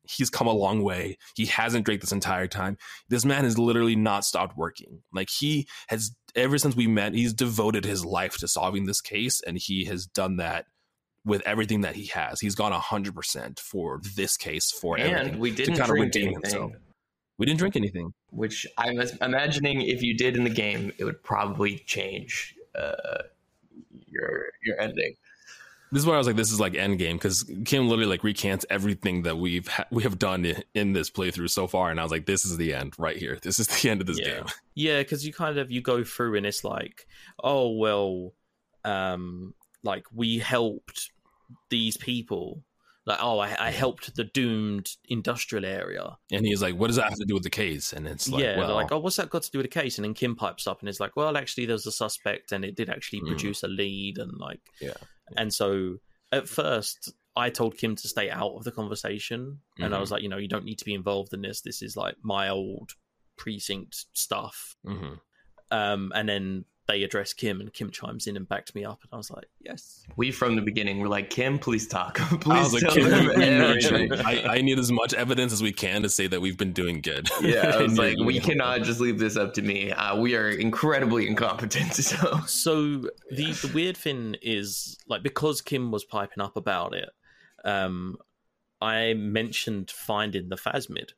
He's come a long way. He hasn't drank this entire time. This man has literally not stopped working. Like he has ever since we met, he's devoted his life to solving this case, and he has done that with everything that he has. He's gone hundred percent for this case for and everything. we didn't kinda drink redeem anything, himself. We didn't drink anything. which I'm imagining if you did in the game, it would probably change uh, your your ending. This is why I was like, this is like Endgame because Kim literally like recants everything that we've ha- we have done in, in this playthrough so far, and I was like, this is the end right here. This is the end of this Yeah. game. Yeah, because you kind of you go through and it's like, oh well, um, like we helped these people. Like, oh, I, I helped the doomed industrial area. And he's like, what does that have to do with the case? And it's like, yeah, well, like, oh, what's that got to do with the case? And then Kim pipes up and is like, well, actually, there's a suspect, and it did actually Mm. produce a lead, and like, Yeah. And so at first, I told Kim to stay out of the conversation, and I Mhm. was like, you know, you don't need to be involved in this. This is like my old precinct stuff. mhm. Um, and then they address Kim, and Kim chimes in and backed me up, and I was like, yes. We from the beginning were like, Kim, please talk. please I was like, tell "Kim, them we- we need everything." I, I need as much evidence as we can to say that we've been doing good. Yeah, I was like, we cannot just leave this up to me. Uh, we are incredibly incompetent. So So the the weird thing is like because Kim was piping up about it, um, I mentioned finding the phasmid,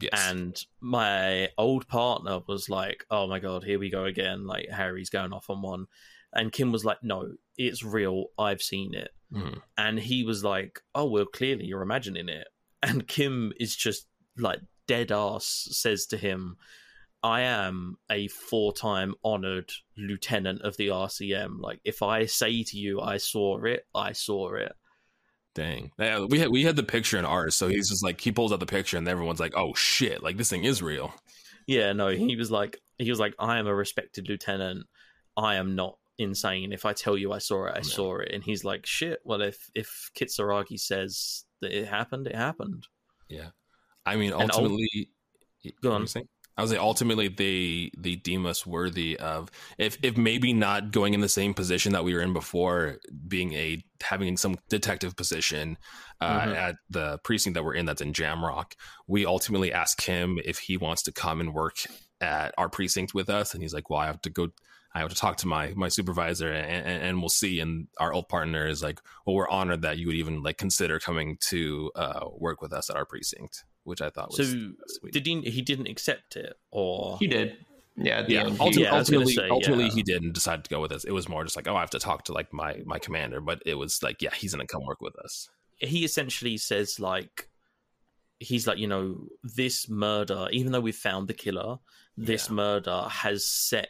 Yes. and my old partner was like, "Oh my god, here we go again!" Like Harry's going off on one, and Kim was like, "No, it's real. I've seen it." Mhm. And he was like, "Oh well, clearly you're imagining it." And Kim is just like dead ass says to him, "I am a four-time honored lieutenant of the RCM. Like if I say to you I saw it, I saw it." Dang. Yeah, we had we had the picture in ours, so he's just like he pulls out the picture and everyone's like, "Oh shit! Like this thing is real." Yeah, no, he was like, he was like, I am a respected lieutenant. I am not insane. If I tell you I saw it, I Yeah. saw it. And he's like, shit. Well, if if Kitsuragi says that it happened, it happened. Yeah. I mean, And ul- ultimately, Go on. I was like, ultimately, they they deem us worthy of if if maybe not going in the same position that we were in before, being a having some detective position uh, Mhm. at the precinct that we're in, that's in Jamrock. We ultimately ask him if he wants to come and work at our precinct with us, and he's like, "Well, I have to go." I have to talk to my my supervisor and, and, and we'll see. And our old partner is like, well, we're honored that you would even like consider coming to uh, work with us at our precinct, which I thought So was sweet. did he? He didn't accept it, or he did. Yeah, yeah, end, ultimately, Yeah, I was gonna ultimately, say, ultimately yeah. he didn't decide to go with us. It was more just like, oh, I have to talk to like my my commander, but it was like, yeah, he's gonna come work with us. he essentially says like, he's like, you know, this murder, even though we've found the killer, this Yeah. murder has set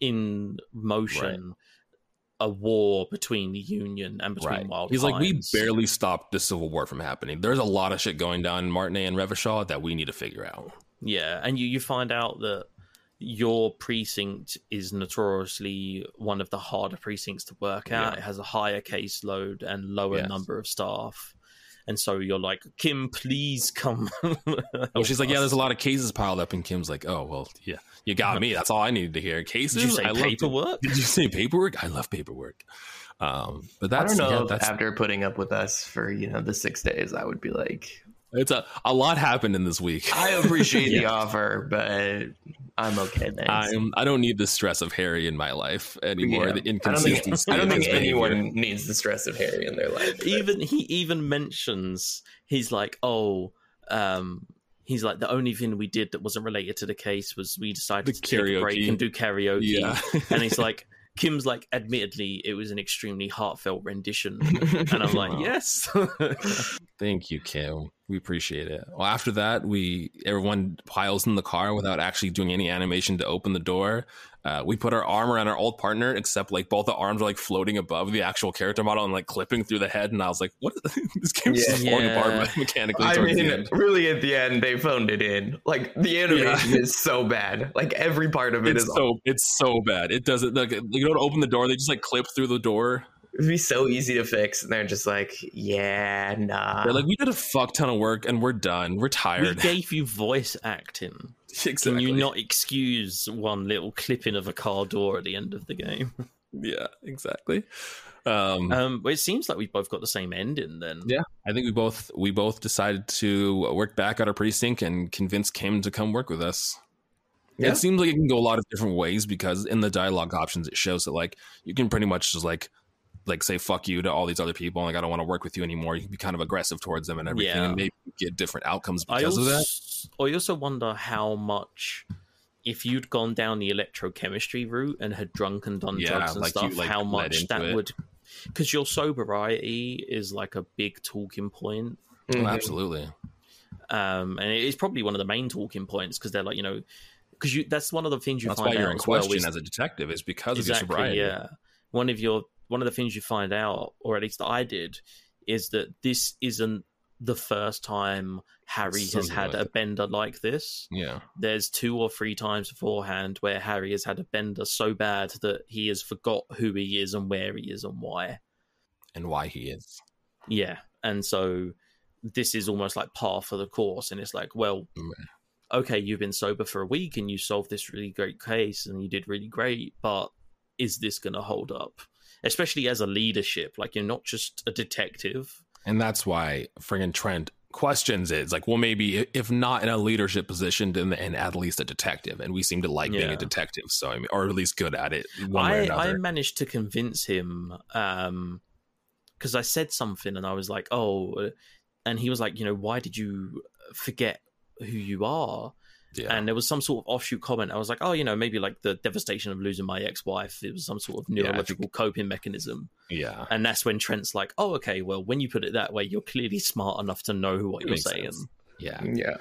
in motion. A war between the Union and between Wild. He's like, we barely stopped the civil war from happening. There's a lot of shit going down in Martinaise and Revachol that we need to figure out. Yeah, and you, you find out that your precinct is notoriously one of the harder precincts to work at. Yeah. It has a higher caseload and lower Yes. number of staff. And so you're like, Kim, please come. Oh, she's like, yeah, there's a lot of cases piled up, and Kim's like, oh, well, yeah, you got me. That's all I needed to hear. Cases. Did you say I love to- paperwork? Did you say paperwork? I love paperwork. Um, but I that's don't know yeah, if that's after putting up with us for you know the six days, I would be like, it's a a lot happened in this week. I appreciate the offer, but I'm okay. Thanks. I'm, I don't need the stress of Harry in my life anymore. Yeah. The I don't think. I don't of think his behavior. anyone needs the stress of Harry in their life. but- even he even mentions he's like, oh, um, he's like the only thing we did that wasn't related to the case was we decided The to take a break and do karaoke. Yeah, and he's like kim's like admittedly it was an extremely heartfelt rendition and i'm like Wow. yes Thank you, Kim. We appreciate it. Well, after that, we everyone piles in the car without actually doing any animation to open the door. Uh, we put our arm around our old partner, except like both the arms are like floating above the actual character model and like clipping through the head. And I was like, "What? Is this game's just Yeah. falling Yeah. apart mechanically." I mean, really, at the end, they phoned it in. Like the animation is so bad. Like every part of it it's is. so it's so bad. It doesn't like you go to open the door, they just like clip through the door. It'd be so easy to fix, and they're just like, "Yeah, nah." They're like, "We did a fuck ton of work and we're done. We're tired. we gave you voice acting can you not excuse one little clipping of a car door at the end of the game Yeah, exactly. Um, um but it seems like we both got the same ending then Yeah. I think we both we both decided to work back at our precinct and convince Kim to come work with us. Yeah. It seems like it can go a lot of different ways because in the dialogue options it shows that like you can pretty much just like like say fuck you to all these other people like I don't want to work with you anymore. You can be kind of aggressive towards them and everything Yeah. and maybe get different outcomes because also, of that. I also wonder how much if you'd gone down the electrochemistry route and had drunk and done Yeah, drugs and like you, stuff, like, how much that it. would because your sobriety is like a big talking point. Oh, Mhm. absolutely. Um, and it's probably one of the main talking points because they're like, you know, because you that's one of the things you That's find why you're out in as well question is- as a detective is because exactly, of your sobriety. yeah. One of your one of the things you find out, or at least I did, is that this isn't the first time Harry has had like a bender like this. Yeah. There's two or three times beforehand where Harry has had a bender so bad that he has forgot who he is and where he is and why. And why he is. Yeah, and so this is almost like par for the course, and it's like, well, Mm. okay, you've been sober for a week and you solved this really great case and you did really great, but is this going to hold up? Especially as a leadership, like you're not just a detective. And that's why friggin' Trent questions it. It's like, well, maybe if not in a leadership position, then and at least a detective. And we seem to like being a detective, so I mean, or at least good at it. One way or I, I managed to convince him um because I said something and I was like, oh, uh," and he was like, you know, why did you forget who you are? Yeah. And there was some sort of offshoot comment. I was like, oh, you know, maybe like the devastation of losing my ex-wife. It was some sort of Yeah, think- neurological coping mechanism. yeah. And that's when Trent's like, oh, okay, well, when you put it that way, you're clearly smart enough to know what It you're saying. sense. Yeah. Yeah.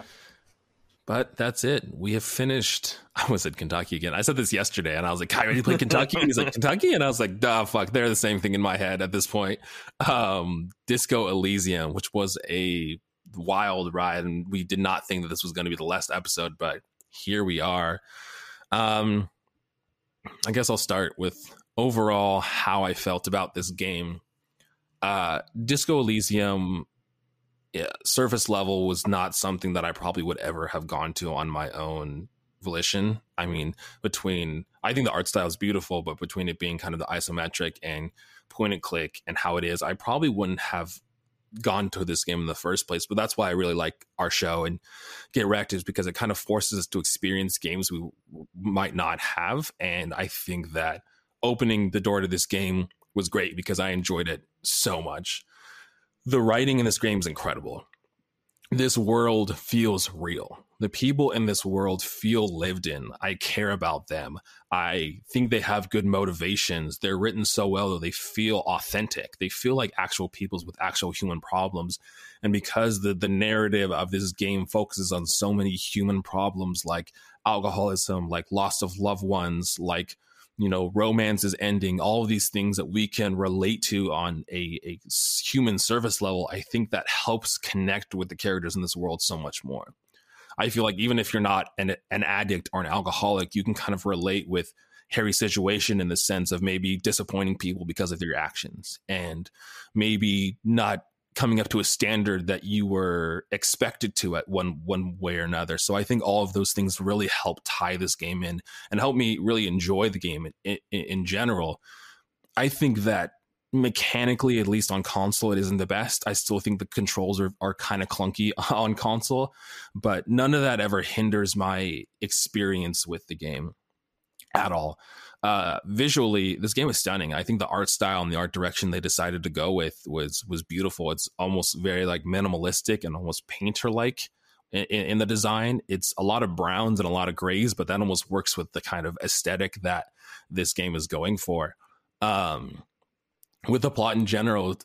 But that's it. We have finished. I was at Kentucky again. I said this yesterday, and I was like, "Kai, ready to play Kentucky?" And he's like, "Kentucky," and I was like, "Duh, fuck." They're the same thing in my head at this point. Um, Disco Elysium, which was a wild ride, and we did not think that this was going to be the last episode, but here we are. Um, I guess I'll start with overall how I felt about this game. Uh, Disco Elysium yeah, surface level was not something that I probably would ever have gone to on my own volition. I mean, between I think the art style is beautiful, but between it being kind of the isometric and point and click and how it is, I probably wouldn't have gone to this game in the first place. But that's why I really like our show and Get Wrecked is because it kind of forces us to experience games we might not have. And I think that opening the door to this game was great because I enjoyed it so much the writing in this game is incredible. This world feels real. The people in this world feel lived in. I care about them. I think they have good motivations. They're written so well that they feel authentic. They feel like actual peoples with actual human problems. And because the, the narrative of this game focuses on so many human problems like alcoholism, like loss of loved ones, like you know romance is ending all of these things that we can relate to on a, a human service level i think that helps connect with the characters in this world so much more i feel like even if you're not an, an addict or an alcoholic you can kind of relate with harry's situation in the sense of maybe disappointing people because of their actions and maybe not coming up to a standard that you were expected to at one one way or another. So I think all of those things really help tie this game in and help me really enjoy the game in, in, in general. I think that mechanically, at least on console, it isn't the best. I still think the controls are, are kind of clunky on console, but none of that ever hinders my experience with the game at all. Uh, visually, this game is stunning. I think the art style and the art direction they decided to go with was was beautiful. It's almost very like minimalistic and almost painter like in, in the design. It's a lot of browns and a lot of grays, but that almost works with the kind of aesthetic that this game is going for. Um, with the plot in general,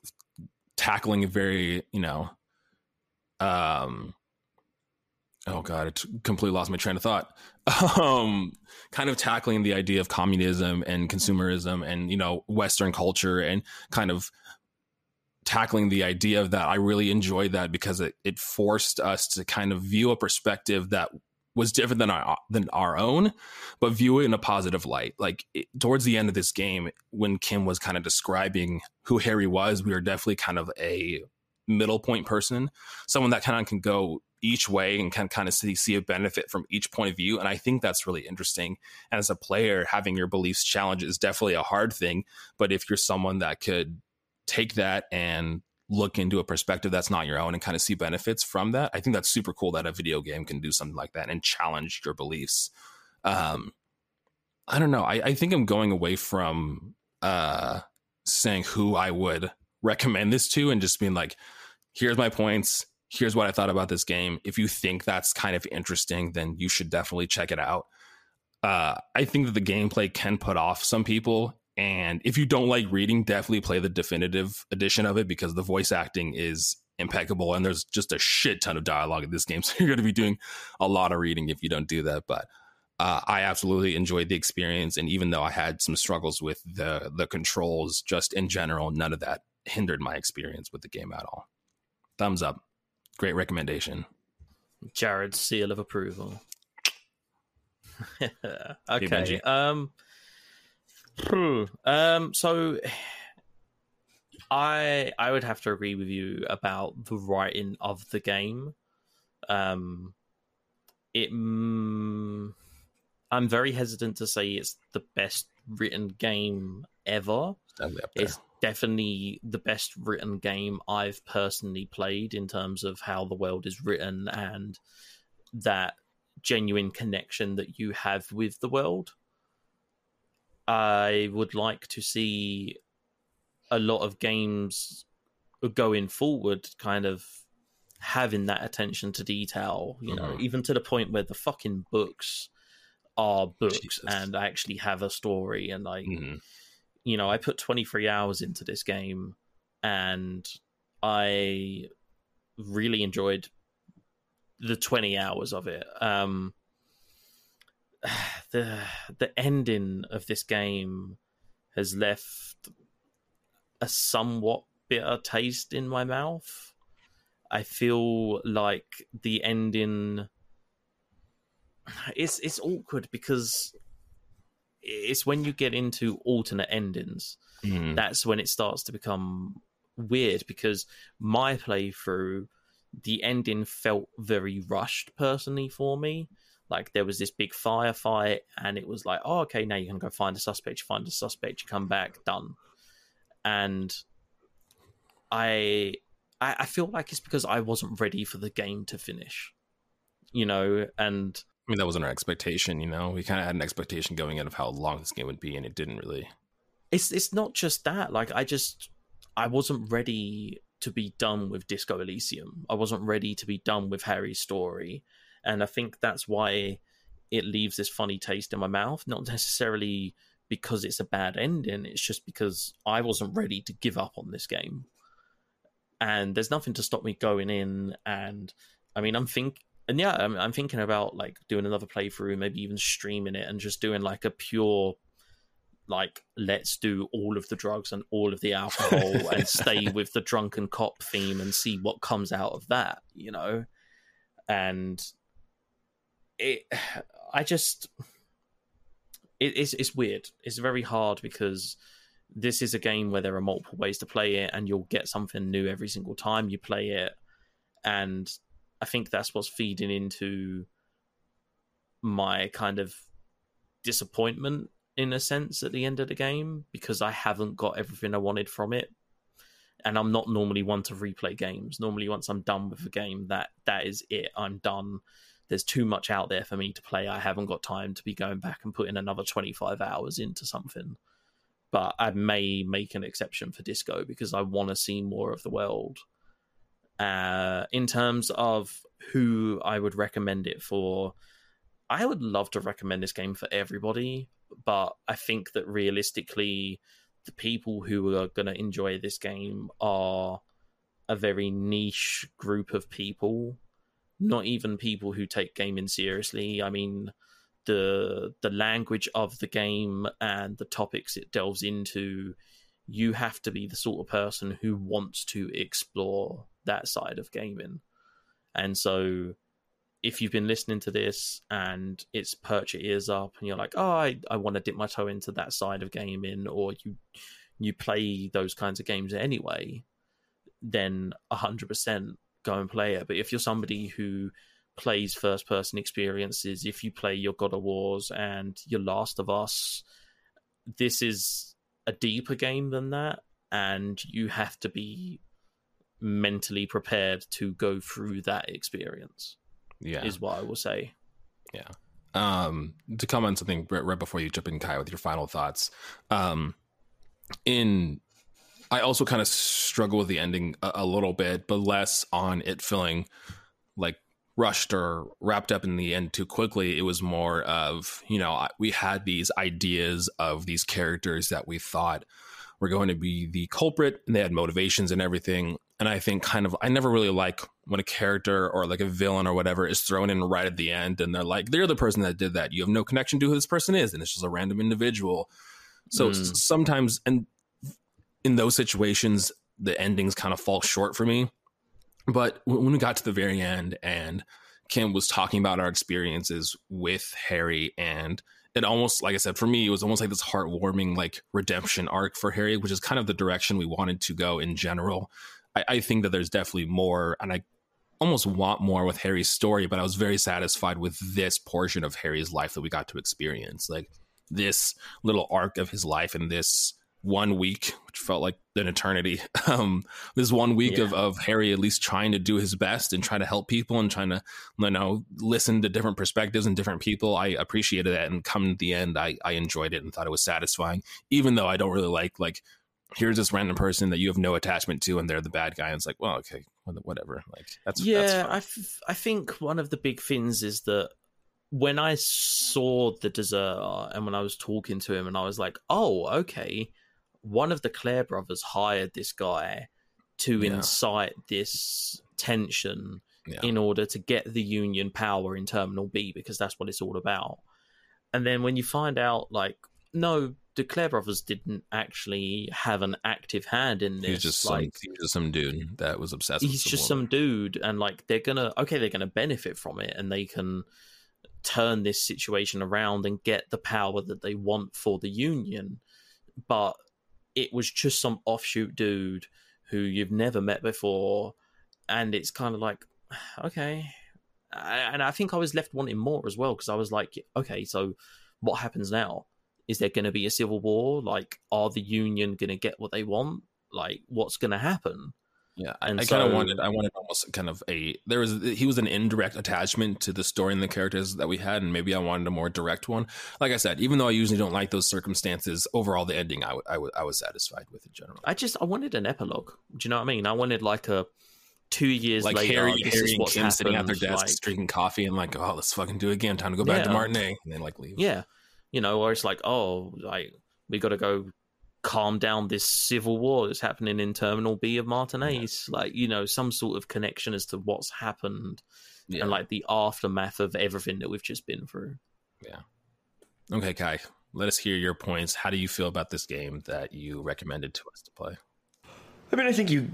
tackling a very you know, um, oh god, it completely lost my train of thought. Um, kind of tackling the idea of communism and consumerism and you know Western culture and kind of tackling the idea of that. I really enjoyed that because it it forced us to kind of view a perspective that was different than our than our own, but view it in a positive light. Like it, towards the end of this game, when Kim was kind of describing who Harry was, we were definitely kind of a middle point person, someone that kind of can go each way and can kind of see, see a benefit from each point of view. And I think that's really interesting. And as a player, having your beliefs challenged is definitely a hard thing. But if you're someone that could take that and look into a perspective that's not your own and kind of see benefits from that, I think that's super cool that a video game can do something like that and challenge your beliefs. Um, I don't know. I, I think I'm going away from uh, saying who I would recommend this to and just being like, here's my points here's what I thought about this game. If you think that's kind of interesting, then you should definitely check it out. Uh, I think that the gameplay can put off some people. And if you don't like reading, definitely play the definitive edition of it because the voice acting is impeccable and there's just a shit ton of dialogue in this game. So you're going to be doing a lot of reading if you don't do that. But uh, I absolutely enjoyed the experience. And even though I had some struggles with the, the controls, just in general, none of that hindered my experience with the game at all. Thumbs up great recommendation. Jared's seal of approval. okay. Benji. Um. Hmm, Um. So, I I would have to agree with you about the writing of the game. Um. It. Mm, I'm very hesitant to say it's the best written game ever. It's definitely the best written game I've personally played in terms of how the world is written and that genuine connection that you have with the world. I would like to see a lot of games going forward kind of having that attention to detail, you know, mm-hmm. even to the point where the fucking books are books Jesus. and actually have a story and like mm-hmm. you know, I put 23 hours into this game and I really enjoyed the 20 hours of it. Um the the ending of this game has left a somewhat bitter taste in my mouth. I feel like the ending it's it's awkward because it's when you get into alternate endings mm. that's when it starts to become weird because my playthrough the ending felt very rushed personally for me like there was this big firefight and it was like oh okay now you can go find a suspect you find a suspect you come back done and I, I I feel like it's because I wasn't ready for the game to finish, you know, and I mean that wasn't our expectation, you know. We kind of had an expectation going in of how long this game would be, and it didn't really. It's it's not just that. Like I just I wasn't ready to be done with Disco Elysium. I wasn't ready to be done with Harry's story, and I think that's why it leaves this funny taste in my mouth. Not necessarily because it's a bad ending. It's just because I wasn't ready to give up on this game and there's nothing to stop me going in. And I mean, I'm think and yeah, I'm, I'm thinking about like doing another playthrough, maybe even streaming it and just doing like a pure like let's do all of the drugs and all of the alcohol and stay with the drunken cop theme and see what comes out of that you know and it i just it, it's it's weird. It's very hard because this is a game where there are multiple ways to play it and you'll get something new every single time you play it. And i think that's what's feeding into my kind of disappointment in a sense at the end of the game because i haven't got everything i wanted from it. And i'm not normally one to replay games. Normally once i'm done with a game that that is it. I'm done there's too much out there for me to play. I haven't got time to be going back and putting another 25 hours into something. But I may make an exception for disco because I want to see more of the world. Uh, in terms of who I would recommend it for, I would love to recommend this game for everybody, but I think that realistically, the people who are going to enjoy this game are a very niche group of people, not even people who take gaming seriously. I mean, the the language of the game and the topics it delves into, you have to be the sort of person who wants to explore that side of gaming. And so if you've been listening to this and it's perch your ears up and you're like, oh, I, I want to dip my toe into that side of gaming, or you you play those kinds of games anyway, then hundred percent go and play it. But if you're somebody who plays first person experiences, if you play your God of Wars and your Last of Us, this is a deeper game than that, and you have to be mentally prepared to go through that experience. Yeah, is what I will say. Yeah. Um, to comment something right, right before you jump in, Kai, with your final thoughts. Um, in I also kind of struggle with the ending a, a, little bit, but less on it feeling like rushed or wrapped up in the end too quickly. It was more of, you know, we had these ideas of these characters that we thought were going to be the culprit and they had motivations and everything. And I think kind of, I never really like when a character or like a villain or whatever is thrown in right at the end and they're like, they're the person that did that. You have no connection to who this person is. And it's just a random individual. So mm. sometimes, and in those situations, the endings kind of fall short for me but when we got to the very end and Kim was talking about our experiences with Harry and it almost like I said for me it was almost like this heartwarming like redemption arc for Harry which is kind of the direction we wanted to go in general. I, I think that there's definitely more and I almost want more with Harry's story but I was very satisfied with this portion of Harry's life that we got to experience. Like this little arc of his life and this one week, which felt like an eternity. Um, this one week yeah. of, of Harry at least trying to do his best and trying to help people and trying to, you know, listen to different perspectives and different people. I appreciated that. And come to the end, I, I enjoyed it and thought it was satisfying, even though I don't really like, like, here's this random person that you have no attachment to and they're the bad guy. And it's like, well, okay, whatever. Like, that's, yeah, that's I, f- I think one of the big things is that when I saw the deserter and when I was talking to him and I was like, oh, okay one of the Claire brothers hired this guy to yeah. incite this tension yeah. in order to get the Union power in Terminal B because that's what it's all about. And then when you find out, like, no, the Claire brothers didn't actually have an active hand in this. He's just like, some, he's just some dude that was obsessed. He's some just woman. some dude, and like they're gonna okay, they're gonna benefit from it, and they can turn this situation around and get the power that they want for the Union. But it was just some offshoot dude who you've never met before, and it's kind of like, okay. And I think I was left wanting more as well because I was like, okay, so what happens now? Is there going to be a civil war? Like, are the Union going to get what they want? Like, what's going to happen? Yeah, I, I so, kind of wanted. I wanted almost kind of a. There was he was an indirect attachment to the story and the characters that we had, and maybe I wanted a more direct one. Like I said, even though I usually don't like those circumstances, overall the ending I, w- I, w- I was satisfied with in general. I just I wanted an epilogue. Do you know what I mean? I wanted like a two years like later, Harry, Harry and Kim happened, sitting at their desks like, drinking coffee and like, oh, let's fucking do it again. Time to go back yeah. to Martinaise, and then like leave. Yeah, you know, or it's like, oh, like we got to go calm down this civil war that's happening in Terminal B of Martinaise. Yeah. Like, you know, some sort of connection as to what's happened yeah. and like the aftermath of everything that we've just been through. Yeah. Okay, Kai, let us hear your points. How do you feel about this game that you recommended to us to play? I mean, I think you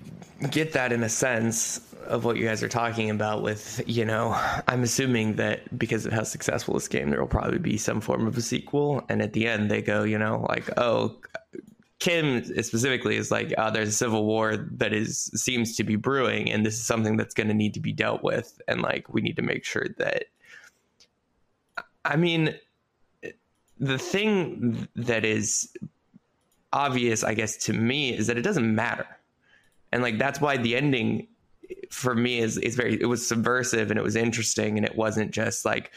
get that in a sense of what you guys are talking about with, you know, I'm assuming that because of how successful this game, there will probably be some form of a sequel. And at the end, they go, you know, like, oh, Kim specifically is like, uh, there's a civil war that is seems to be brewing, and this is something that's going to need to be dealt with, and like we need to make sure that. I mean, the thing that is obvious, I guess, to me is that it doesn't matter, and like that's why the ending for me is is very it was subversive and it was interesting, and it wasn't just like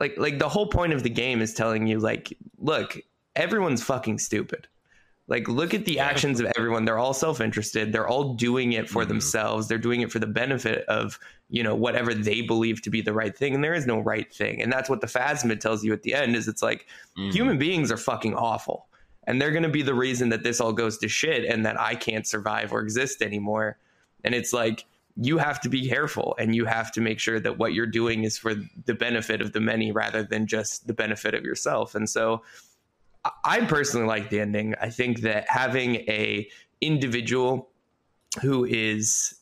like like the whole point of the game is telling you like, look, everyone's fucking stupid like, look at the actions of everyone. They're all self interested. They're all doing it for mm-hmm. themselves. They're doing it for the benefit of, you know, whatever they believe to be the right thing. And there is no right thing. And that's what the Phasmid tells you at the end is it's like mm-hmm. human beings are fucking awful. And they're going to be the reason that this all goes to shit and that I can't survive or exist anymore. And it's like, you have to be careful and you have to make sure that what you're doing is for the benefit of the many rather than just the benefit of yourself. And so, I personally like the ending. I think that having a individual who is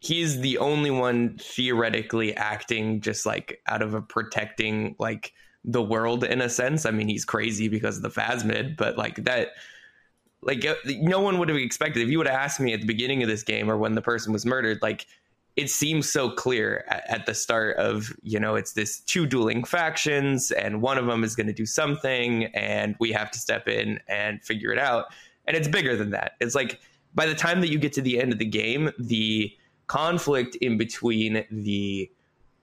he's the only one theoretically acting just like out of a protecting like the world in a sense. I mean, he's crazy because of the Phasmid, but like that like uh, no one would have expected if you would have asked me at the beginning of this game or when the person was murdered like it seems so clear at, at, the start of you know it's this two dueling factions and one of them is going to do something and we have to step in and figure it out and it's bigger than that it's like by the time that you get to the end of the game the conflict in between the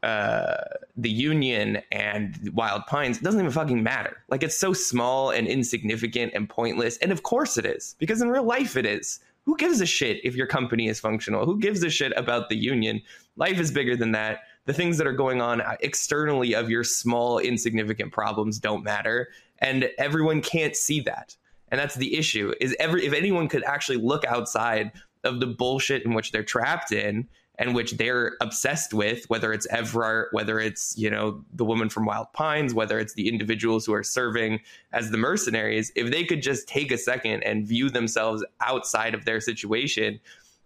uh, the Union and Wild Pines doesn't even fucking matter. Like it's so small and insignificant and pointless. And of course it is, because in real life it is who gives a shit if your company is functional? Who gives a shit about the union? Life is bigger than that. The things that are going on externally of your small, insignificant problems don't matter. And everyone can't see that. And that's the issue is every if anyone could actually look outside of the bullshit in which they're trapped in and which they're obsessed with, whether it's Evrart, whether it's, you know, the woman from Wild Pines, whether it's the individuals who are serving as the mercenaries, if they could just take a second and view themselves outside of their situation,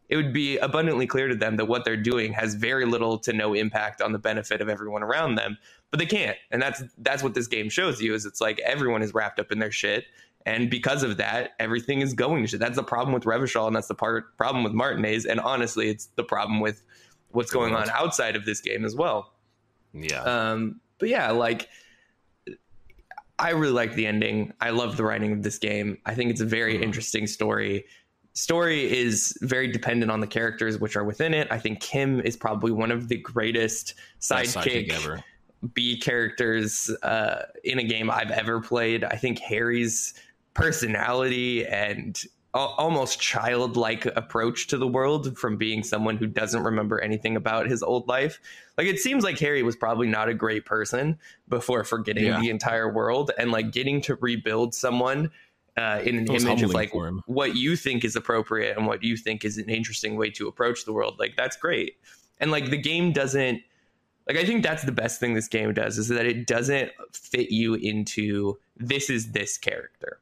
it would be abundantly clear to them that what they're doing has very little to no impact on the benefit of everyone around them. But they can't. And that's that's what this game shows you is it's like everyone is wrapped up in their shit and because of that, everything is going to shit. That's the problem with Revachol, and that's the part problem with Martinaise. And honestly, it's the problem with what's going on outside of this game as well. Yeah. Um, but yeah, like I really like the ending. I love the writing of this game. I think it's a very mm. interesting story. Story is very dependent on the characters which are within it. I think Kim is probably one of the greatest sidekick, sidekick ever. B characters uh, in a game I've ever played. I think Harry's personality and almost childlike approach to the world from being someone who doesn't remember anything about his old life. Like it seems like Harry was probably not a great person before forgetting yeah. the entire world and like getting to rebuild someone uh, in an image of like what you think is appropriate and what you think is an interesting way to approach the world. Like that's great. And like the game doesn't like I think that's the best thing this game does is that it doesn't fit you into this is this character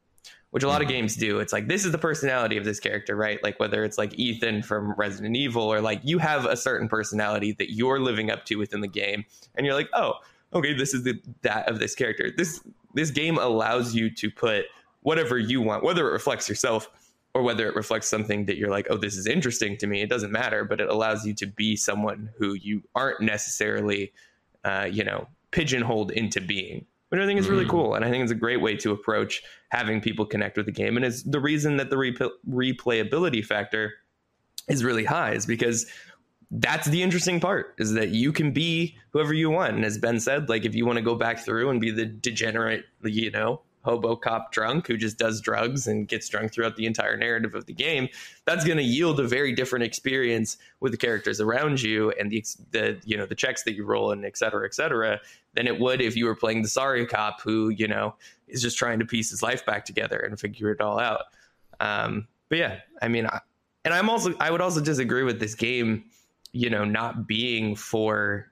which a lot of games do. It's like this is the personality of this character, right? Like whether it's like Ethan from Resident Evil or like you have a certain personality that you're living up to within the game, and you're like, oh, okay, this is the that of this character. This this game allows you to put whatever you want, whether it reflects yourself or whether it reflects something that you're like, oh, this is interesting to me. It doesn't matter, but it allows you to be someone who you aren't necessarily, uh, you know, pigeonholed into being which I think is really mm. cool. And I think it's a great way to approach having people connect with the game. And it's the reason that the replayability factor is really high is because that's the interesting part is that you can be whoever you want. And as Ben said, like if you want to go back through and be the degenerate, you know, hobo cop drunk who just does drugs and gets drunk throughout the entire narrative of the game that's going to yield a very different experience with the characters around you and the, the you know the checks that you roll and et cetera et cetera than it would if you were playing the sorry cop who you know is just trying to piece his life back together and figure it all out. Um, but yeah i mean I, and i'm also i would also disagree with this game you know not being for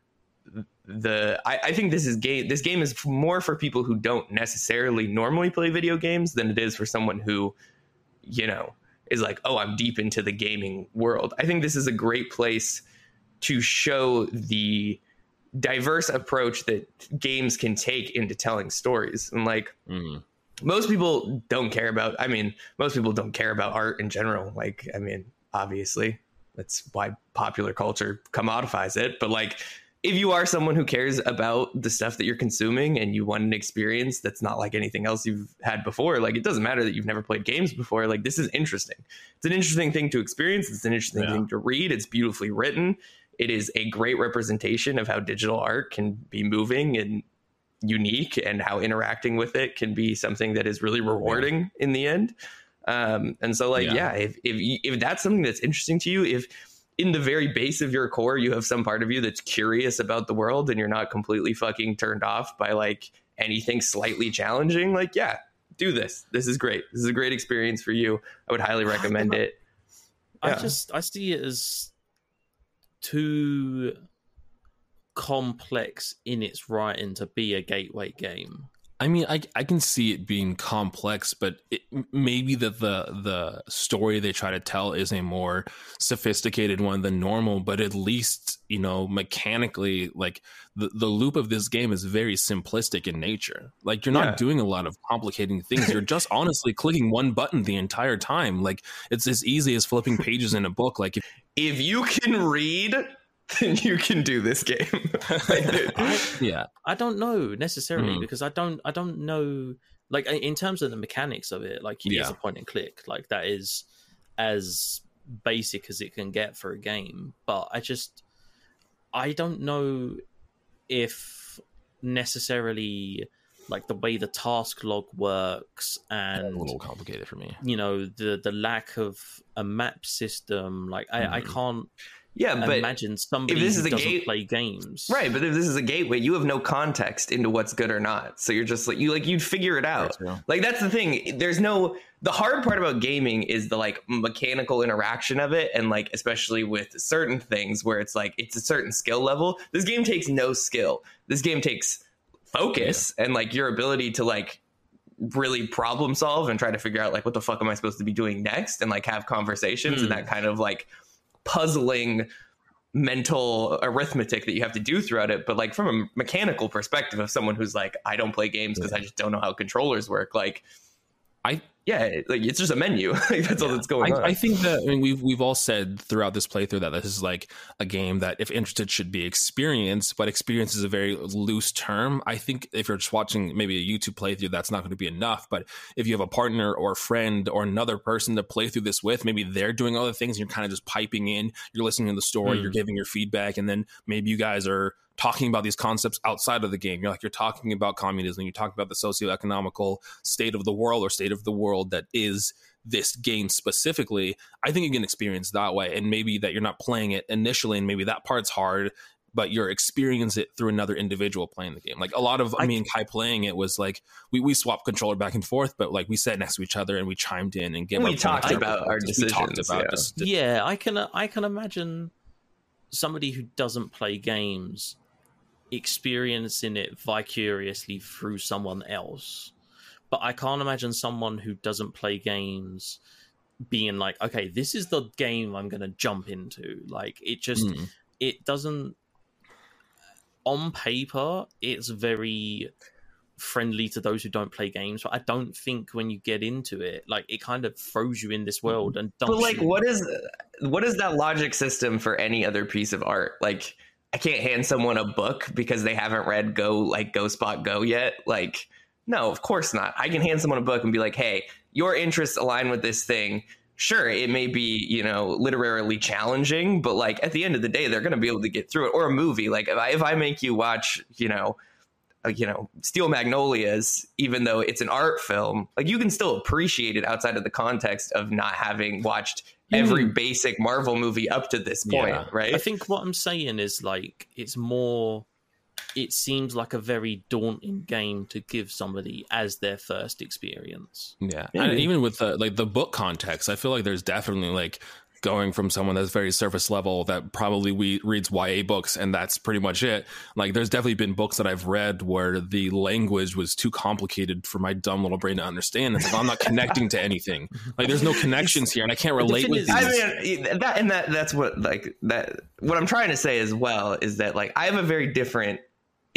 the I, I, think this is game this game is more for people who don't necessarily normally play video games than it is for someone who you know is like oh i'm deep into the gaming world. I think this is a great place to show the diverse approach that games can take into telling stories. And like mm. most people don't care about i mean most people don't care about art in general. Like i mean obviously that's why popular culture commodifies it. But like if you are someone who cares about the stuff that you're consuming and you want an experience that's not like anything else you've had before, like it doesn't matter that you've never played games before. Like this is interesting. It's an interesting thing to experience. It's an interesting yeah. thing to read. It's beautifully written. It is a great representation of how digital art can be moving and unique and how interacting with it can be something that is really rewarding yeah. in the end. Um, and so like, yeah, yeah if, if, if that's something that's interesting to you, if, in the very base of your core, you have some part of you that's curious about the world and you're not completely fucking turned off by like anything slightly challenging, like, yeah, do this. This is great. This is a great experience for you. I would highly recommend it. Yeah. I just I see it as too complex in its writing to be a gateway game. I mean, I I can see it being complex, but it, maybe that the the story they try to tell is a more sophisticated one than normal. But at least you know mechanically, like the the loop of this game is very simplistic in nature. Like you're not yeah. doing a lot of complicating things. You're just honestly clicking one button the entire time. Like it's as easy as flipping pages in a book. Like if if you can read then you can do this game. I, yeah, I don't know necessarily mm. because I don't I don't know like in terms of the mechanics of it. Like it yeah. is a point and click. Like that is as basic as it can get for a game. But I just I don't know if necessarily like the way the task log works and a little complicated for me you know the the lack of a map system like i mm. i can't yeah, but imagine somebody if this is a doesn't gate- play games, right? But if this is a gateway, you have no context into what's good or not, so you're just like you like you'd figure it out. That's like that's the thing. There's no the hard part about gaming is the like mechanical interaction of it, and like especially with certain things where it's like it's a certain skill level. This game takes no skill. This game takes focus and like your ability to like really problem solve and try to figure out like what the fuck am I supposed to be doing next and like have conversations and hmm. that kind of like puzzling mental arithmetic that you have to do throughout it but like from a mechanical perspective of someone who's like i don't play games because yeah. i just don't know how controllers work like i yeah, like it's just a menu. like that's all that's going I, on. I think that I mean we've we've all said throughout this playthrough that this is like a game that if interested should be experienced, but experience is a very loose term. I think if you're just watching maybe a YouTube playthrough, that's not going to be enough. But if you have a partner or a friend or another person to play through this with, maybe they're doing other things, and you're kind of just piping in, you're listening to the story, Mm. you're giving your feedback, and then maybe you guys are talking about these concepts outside of the game. You're like you're talking about communism, you're talking about the socioeconomical state of the world or state of the world that is this game specifically. I think you can experience that way, and maybe that you're not playing it initially, and maybe that part's hard. But you're experience it through another individual playing the game. Like a lot of I, I- mean, Kai playing it was like we, we swapped controller back and forth, but like we sat next to each other and we chimed in and gave We our talked about our we talked decisions, about yeah. this- yeah, I can I can imagine somebody who doesn't play games experiencing it vicariously through someone else. But I can't imagine someone who doesn't play games being like, okay, this is the game I'm going to jump into. Like it just Mm. it doesn't on paper it's very friendly to those who don't play games but i don't think when you get into it like it kind of throws you in this world and dumps but like, you. what is what is that logic system for any other piece of art? Like, I can't hand someone a book because they haven't read Go like Go Spot Go yet. Like, no, of course not. I can hand someone a book and be like, hey, your interests align with this thing. Sure, it may be you know literarily challenging, but like at the end of the day, they're going to be able to get through it. Or a movie, like if I if I make you watch, you know. uh, You know, Steel Magnolias, even though it's an art film, like you can still appreciate it outside of the context of not having watched every hmm. basic Marvel movie up to this point, Yeah. right? I think what I'm saying is like it's more. It seems like a very daunting game to give somebody as their first experience. Yeah, Yeah, and even with the like the book context, I feel like there's definitely like going from someone that's very surface level that probably we reads YA books and that's pretty much it. Like there's definitely been books that I've read where the language was too complicated for my dumb little brain to understand. It's like I'm not connecting to anything. Like there's no connections here, and I can't relate with is-. I mean that and that that's what like that what I'm trying to say as well is that like I have a very different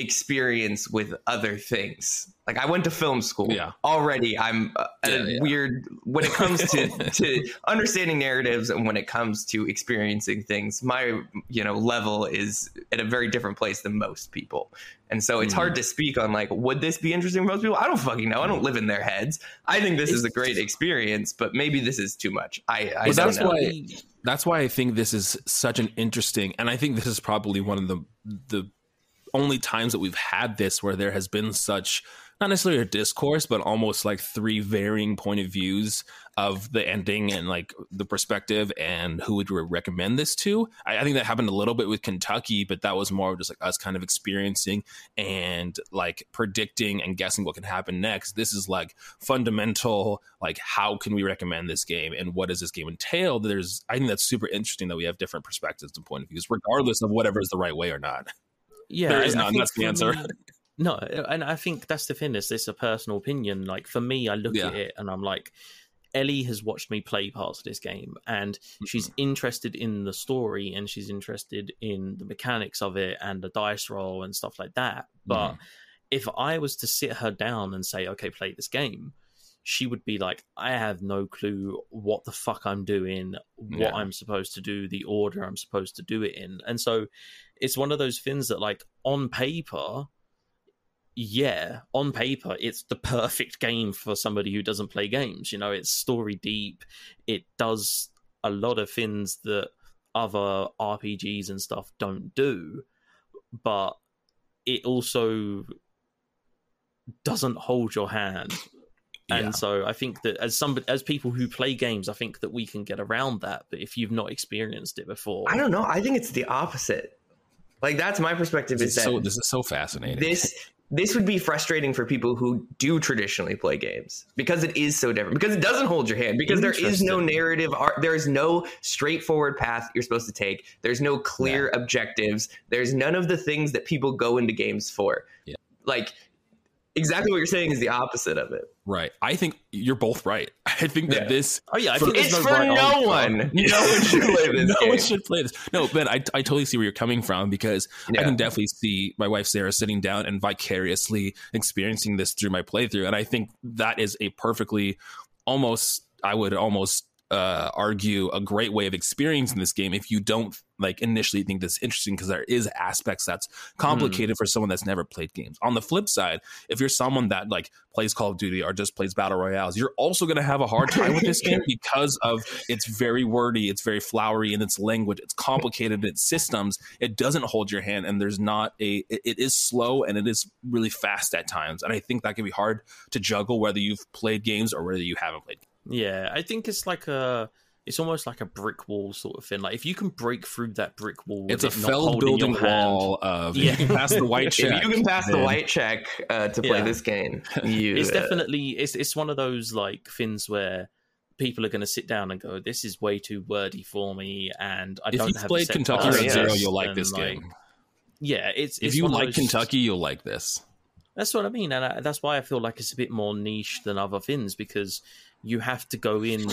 experience with other things. Like I went to film school. Yeah. Already I'm uh, Yeah, a yeah. weird when it comes to to understanding narratives and when it comes to experiencing things, my you know level is at a very different place than most people. And so it's Mhm. hard to speak on like would this be interesting for most people? I don't fucking know. I don't live in their heads. I think this is a great experience, but maybe this is too much. I, I don't that's know. why that's why I think this is such an interesting, and I think this is probably one of the the only times that we've had this where there has been such not necessarily a discourse, but almost like three varying point of views of the ending and like the perspective and who would we recommend this to. I, I think that happened a little bit with Kentucky, but that was more just like us kind of experiencing and like predicting and guessing what can happen next. This is like fundamental, like how can we recommend this game and what does this game entail? There's, I think that's super interesting that we have different perspectives and point of views, regardless of whatever is the right way or not. Yeah, There is none, that's the answer. me- no, and I think that's the thing. Is this a personal opinion? Like for me, I look Yeah. at it and I'm like, Ellie has watched me play parts of this game, and she's Mm-hmm. interested in the story and she's interested in the mechanics of it and the dice roll and stuff like that. But Mhm. if I was to sit her down and say, "Okay, play this game," she would be like, "I have no clue what the fuck I'm doing, what Yeah. I'm supposed to do, the order I'm supposed to do it in," and so it's one of those things that, like, on paper, yeah, on paper, it's the perfect game for somebody who doesn't play games. You know, it's story deep. It does a lot of things that other RPGs and stuff don't do, but it also doesn't hold your hand. And Yeah. so I think that as some as people who play games, I think that we can get around that. But if you've not experienced it before, I don't know. I think it's the opposite. Like that's my perspective. This Is is that so this is so fascinating. this this would be frustrating for people who do traditionally play games because it is so different. Because it doesn't hold your hand. Because there is no narrative. art There is no straightforward path you're supposed to take. There's no clear objectives. There's none of the things that people go into games for. Yeah. Like exactly what you're saying is the opposite of it. right. I think you're both right. I think that Yeah. this Oh yeah, I think It's no for no one. No one should play this no game. one should play this. No, Ben, I, I totally see where you're coming from because Yeah. I can definitely see my wife Sarah sitting down and vicariously experiencing this through my playthrough, and I think that is a perfectly almost I would almost uh, argue a great way of experiencing this game if you don't like initially think this interesting because there is aspects that's complicated mm. for someone that's never played games. On the flip side, if you're someone that like plays Call of Duty or just plays battle royales, you're also going to have a hard time with this game because of it's very wordy, it's very flowery in its language, it's complicated in its systems. It doesn't hold your hand, and there's not a. It, it is slow and it is really fast at times, and I think that can be hard to juggle whether you've played games or whether you haven't played. Yeah, I think it's like a it's almost like a brick wall sort of thing. Like if you can break through that brick wall, it's a it Feld building wall of yeah. you can pass the white check. if you can pass the white check uh, to play yeah. this game, you, it's uh, definitely it's it's one of those like things where people are going to sit down and go, "This is way too wordy for me," and I if don't you've have played Kentucky Route Zero, you'll like this like, game. Yeah, it's, it's if you like those... Kentucky, you'll like this. That's what I mean, and I, that's why I feel like it's a bit more niche than other things because you have to go in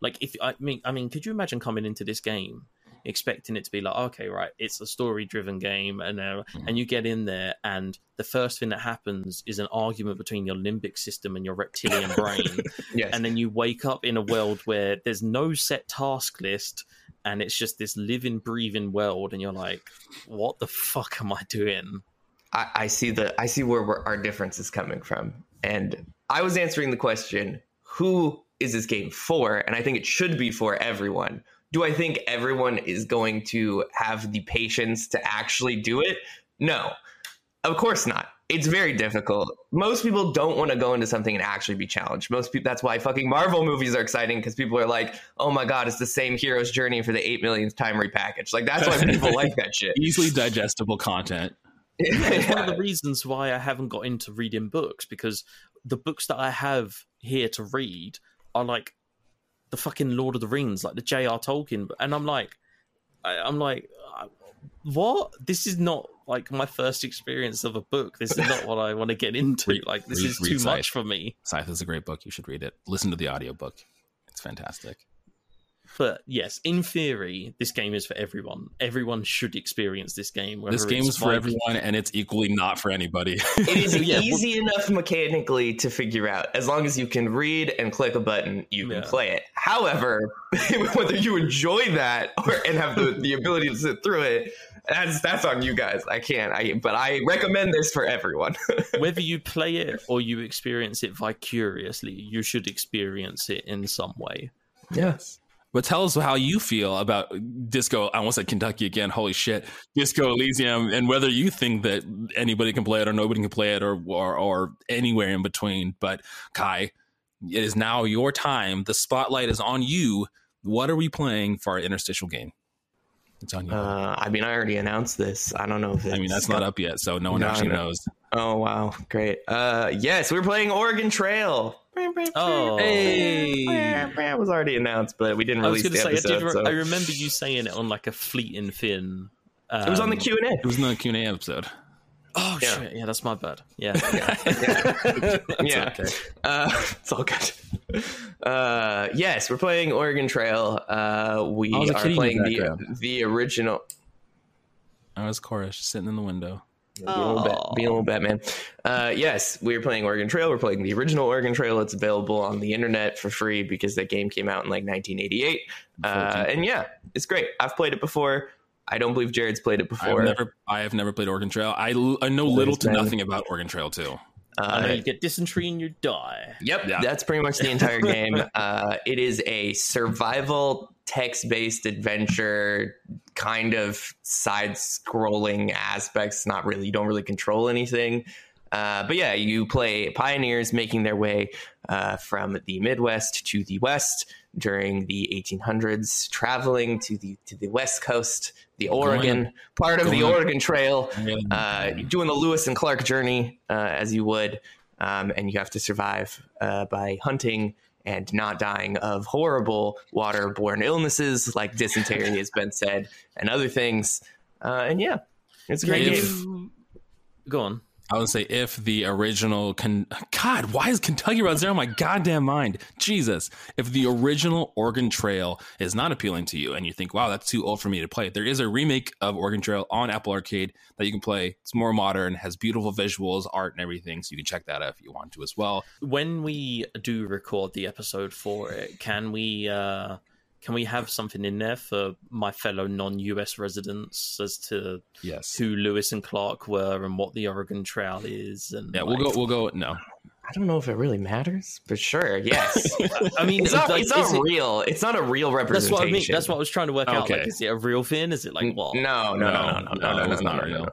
like if I mean I mean could you imagine coming into this game expecting it to be like okay right it's a story driven game and uh, mm. and you get in there and the first thing that happens is an argument between your limbic system and your reptilian brain yes. and then you wake up in a world where there's no set task list and it's just this living breathing world and you're like what the fuck am i doing i, I see the i see where our difference is coming from and i was answering the question who is this game for? And I think it should be for everyone. Do I think everyone is going to have the patience to actually do it? No, of course not. It's very difficult. Most people don't want to go into something and actually be challenged. Most people, that's why fucking Marvel movies are exciting because people are like, oh my God, it's the same hero's journey for the eight millionth time repackaged. Like, that's why people like that shit. Easily digestible content. It's one of the reasons why I haven't got into reading books because the books that I have here to read are like the fucking Lord of the Rings, like the J.R. Tolkien, and I'm like, I, I'm like, what? This is not like my first experience of a book. This is not what I want to get into. Like this read, is too much for me. Scythe is a great book. You should read it. Listen to the audiobook. It's fantastic. But yes, in theory, this game is for everyone. Everyone should experience this game. This game is for everyone, and it's equally not for anybody. it is yeah, easy well, enough mechanically to figure out. As long as you can read and click a button, you can yeah. play it. However, whether you enjoy that or and have the, the ability to sit through it, that's that's on you guys. I can't. I but I recommend this for everyone. Whether you play it or you experience it vicariously, you should experience it in some way. Yes. But tell us how you feel about Disco. I almost said Kentucky again. Holy shit, Disco Elysium, and whether you think that anybody can play it or nobody can play it or or, or anywhere in between. But Kai, it is now your time. The spotlight is on you. What are we playing for our interstitial game? It's on you. Uh, I mean, I already announced this. I don't know if I mean that's not up yet, so no one no, actually no. knows. Oh wow, great. Uh, yes, we're playing Oregon Trail. Oh, hey! It was already announced, but we didn't release the say, episode. I, re- so. I, remember you saying it on like a fleeting fin. Um, it was on the Q and A. It was in the Q and A episode. Oh yeah. shit! Yeah, that's my bad. Yeah, yeah, yeah. yeah. Okay. Uh, it's all good. Uh, yes, we're playing Oregon Trail. Uh, we are playing the the original. I was Chorus sitting in the window. Being a, little, being a little Batman. Uh, yes, we are playing Oregon Trail. We're playing the original Oregon Trail. It's available on the internet for free because that game came out in like 1988. Uh, and yeah, it's great. I've played it before. I don't believe Jared's played it before. I've never, I have never played Oregon Trail. I, I know little to nothing about Oregon Trail too. Uh, you get dysentery and you die. Yep, yeah. that's pretty much the entire game. Uh, it is a survival text-based adventure, kind of side-scrolling aspects. Not really. You don't really control anything. Uh, but yeah, you play pioneers making their way uh, from the Midwest to the West during the 1800s, traveling to the to the West Coast, the Oregon going, part of the Oregon Trail, uh, doing the Lewis and Clark journey uh, as you would, um, and you have to survive uh, by hunting and not dying of horrible waterborne illnesses like dysentery has been said, and other things. Uh, and yeah, it's a great game. Go on I would say if the original Con- God, why is Kentucky Route Zero my goddamn mind? Jesus. If the original Oregon Trail is not appealing to you and you think, wow, that's too old for me to play, there is a remake of Oregon Trail on Apple Arcade that you can play. It's more modern, has beautiful visuals, art, and everything. So you can check that out if you want to as well. When we do record the episode for it, can we uh can we have something in there for my fellow non-US residents as to Yes. who Lewis and Clark were and what the Oregon Trail is? And Yeah, we'll like- go. We'll go. No, I don't know if it really matters, but sure, yes. I mean, it's not, like, it's not is it- real. It's not a real That's representation. what I mean. That's what I was trying to work out. Like, Okay. is it a real thing? Is it like what? No, no, no, no, no, no, no, it's no, not no, no, real. no.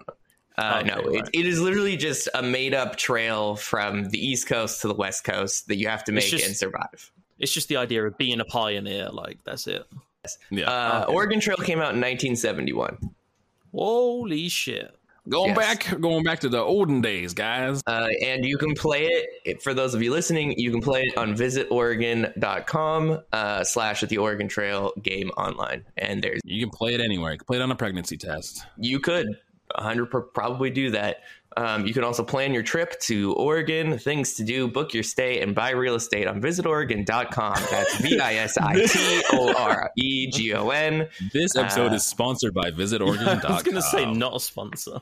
Uh, Okay, no, it, it is literally just a made up trail from the East Coast to the West Coast that you have to make just- and survive. It's just the idea of being a pioneer. Like that's it. Yeah. Uh, okay. Oregon Trail came out in 1971. Holy shit! going yes. back, going back to the olden days, guys. Uh, and you can play it, for those of you listening, you can play it on visitoregon.com uh, slash at the Oregon Trail game online. And there's, You can play it anywhere. You can play it on a pregnancy test. you could 100 probably do that. Um, you can also plan your trip to Oregon, things to do, book your stay, and buy real estate on visitoregon.com. That's V I S I T O R E G O N. This episode Uh, is sponsored by VisitOregon.com. I was gonna say not a sponsor.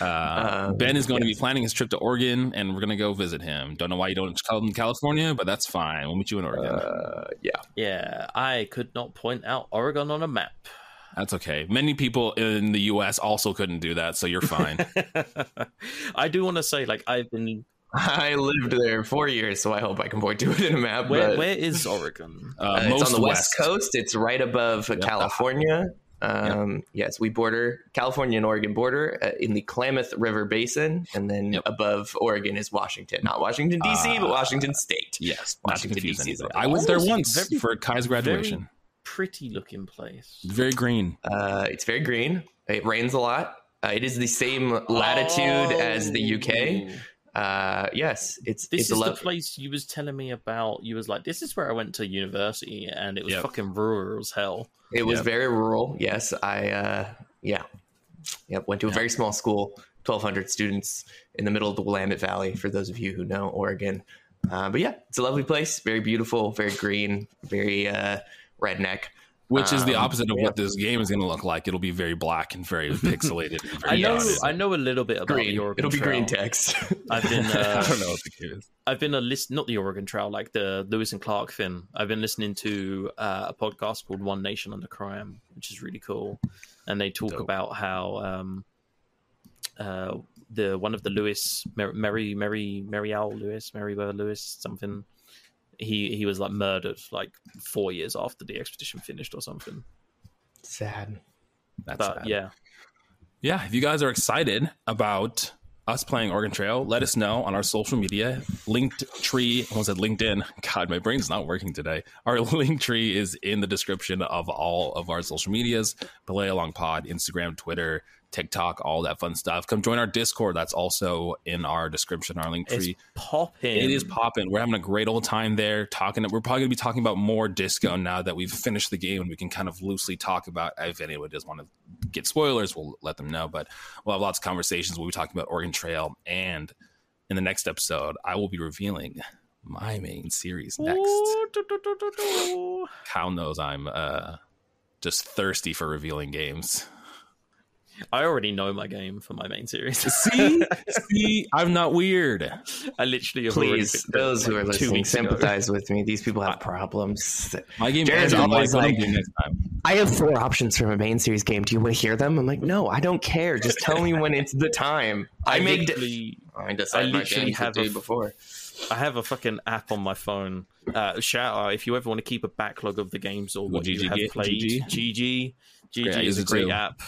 Uh, Um, ben is going to be planning his trip to Oregon, and we're going to go visit him. Don't know why you don't call him California, but that's fine. We'll meet you in Oregon. Uh, yeah. Yeah, I could not point out Oregon on a map. That's okay. Many people in the U.S. also couldn't do that, so you're fine. I do want to say, like, I've been. I lived there four years, so I hope I can point to it in a map. Where, but, where is Oregon? Uh, Uh, most it's on the west, west. coast. It's right above California. Um, Yes, we border California and Oregon border uh, in the Klamath River Basin, and then Yep. above Oregon is Washington, not Washington D.C., but Ah. Washington State. Yes, not to Washington, confuse DC is I was there once very- for Kai's graduation. Very pretty looking place. Very green. Uh, it's very green. It rains a lot. Uh, it is the same latitude as the UK. Oh. Uh, yes, it's This it's is a the place you was telling me about. You was like, "This is where I went to university, and it was Yep. fucking rural as hell." It was very rural. Yes, I uh, yeah, yep. Went to a very small school, twelve hundred students in the middle of the Willamette Valley. For those of you who know Oregon, uh, but yeah, it's a lovely place. Very beautiful, very green, very uh, redneck. Which is the Um, opposite of yeah. what this game is going to look like. It'll be very black and very pixelated. and I know. dotted. I know a little bit about Green. the Oregon It'll be Trail. green text. I've been. Uh, I don't know what the kid is. I've been a list, not the Oregon Trail, like the Lewis and Clark thing. I've been listening to uh, a podcast called One Nation Under Crime, which is really cool, and they talk Dope. about how um, uh, the one of the Lewis Mary Mary Mary Owl Lewis Meriwether Lewis something. He he was like murdered like four years after the expedition finished or something. Sad. That's But sad. yeah, yeah, if you guys are excited about us playing Oregon Trail, let us know on our social media. Linked tree, almost said LinkedIn. God, my brain's not working today. Our Linktree is in the description of all of our social medias. Play Along Pod, Instagram, Twitter, TikTok, all that fun stuff. Come join our Discord. That's also in our description, our link it's tree. popping. It is popping. We're having a great old time there talking. We're probably going to be talking about more disco now that we've finished the game and we can kind of loosely talk about if anyone does want to get spoilers, we'll let them know. But we'll have lots of conversations. We'll be talking about Oregon Trail. And in the next episode, I will be revealing my main series next. Ooh, do, do, do. Kyle knows I'm uh, just thirsty for revealing games. I already know my game for my main series. See? See? I'm not weird. I literally have Please, those who are two listening, weeks ago. sympathize with me. These people have problems. My game Jared's. I'm always what like- doing next time. I have four options from a main series game. Do you want to hear them? I'm like, no, I don't care. Just tell me when it's the time. I, make. literally, I decide my literally games have day a- before. I have a fucking app on my phone. Uh, shout out if you ever want to keep a backlog of the games or Well, what you GG have get- played. GG? GG, GG is a great too. app.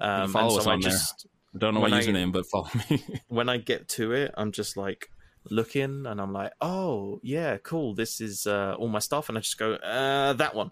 Um, follow us so I on there. just Don't know When my I- username, but follow me. when I get to it, I'm just like looking, and I'm like, oh yeah, cool. This is uh, all my stuff, and I just go uh, that one.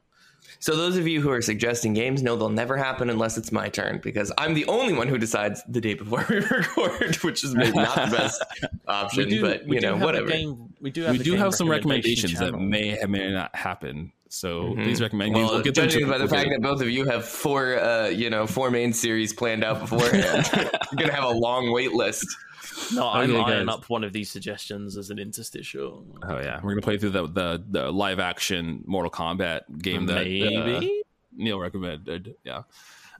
So those of you who are suggesting games know they'll never happen unless it's my turn because I'm the only one who decides the day before we record, which is maybe not the best option, but we you know, whatever. game, we do have we do have some recommendation recommendations that may or may not happen So Mhm. please recommend games. Well, We'll get them judging to- by the we'll get fact it. that both of you have four, uh, you know, four main series planned out beforehand, you're gonna have a long wait list. No, I'm Okay, eyeing guys. up one of these suggestions as an interstitial. Oh yeah, we're gonna play through the the, the live action Mortal Kombat game that uh, Neil recommended. Yeah.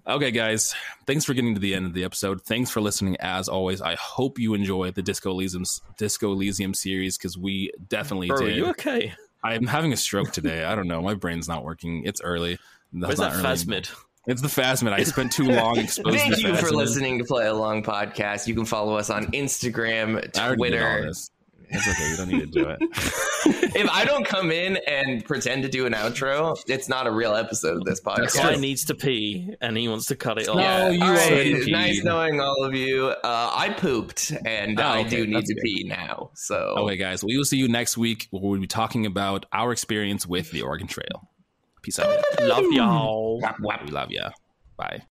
Okay, guys. Thanks for getting to the end of the episode. Thanks for listening. As always, I hope you enjoy the Disco Elysium Disco Elysium series because we definitely Bro, are did. you okay? I'm having a stroke today. I don't know. My brain's not working. It's early. That's Where's that phasmid? It's the phasmid. I spent too long exposed Thank to you for listening to Play Along Podcast. You can follow us on Instagram, I already did all Twitter. This. It's okay. You don't need to do it. If I don't come in and pretend to do an outro, it's not a real episode of this This podcast. guy needs to pee, and he wants to cut it off. No, you all right. already Nice knowing all of you. Uh, I pooped, and Oh, I okay, do need that's to good. pee now. So Okay, guys. We will see you next week where we'll be talking about our experience with the Oregon Trail. Peace out. Love y'all. Whap, whap. We love ya. Bye.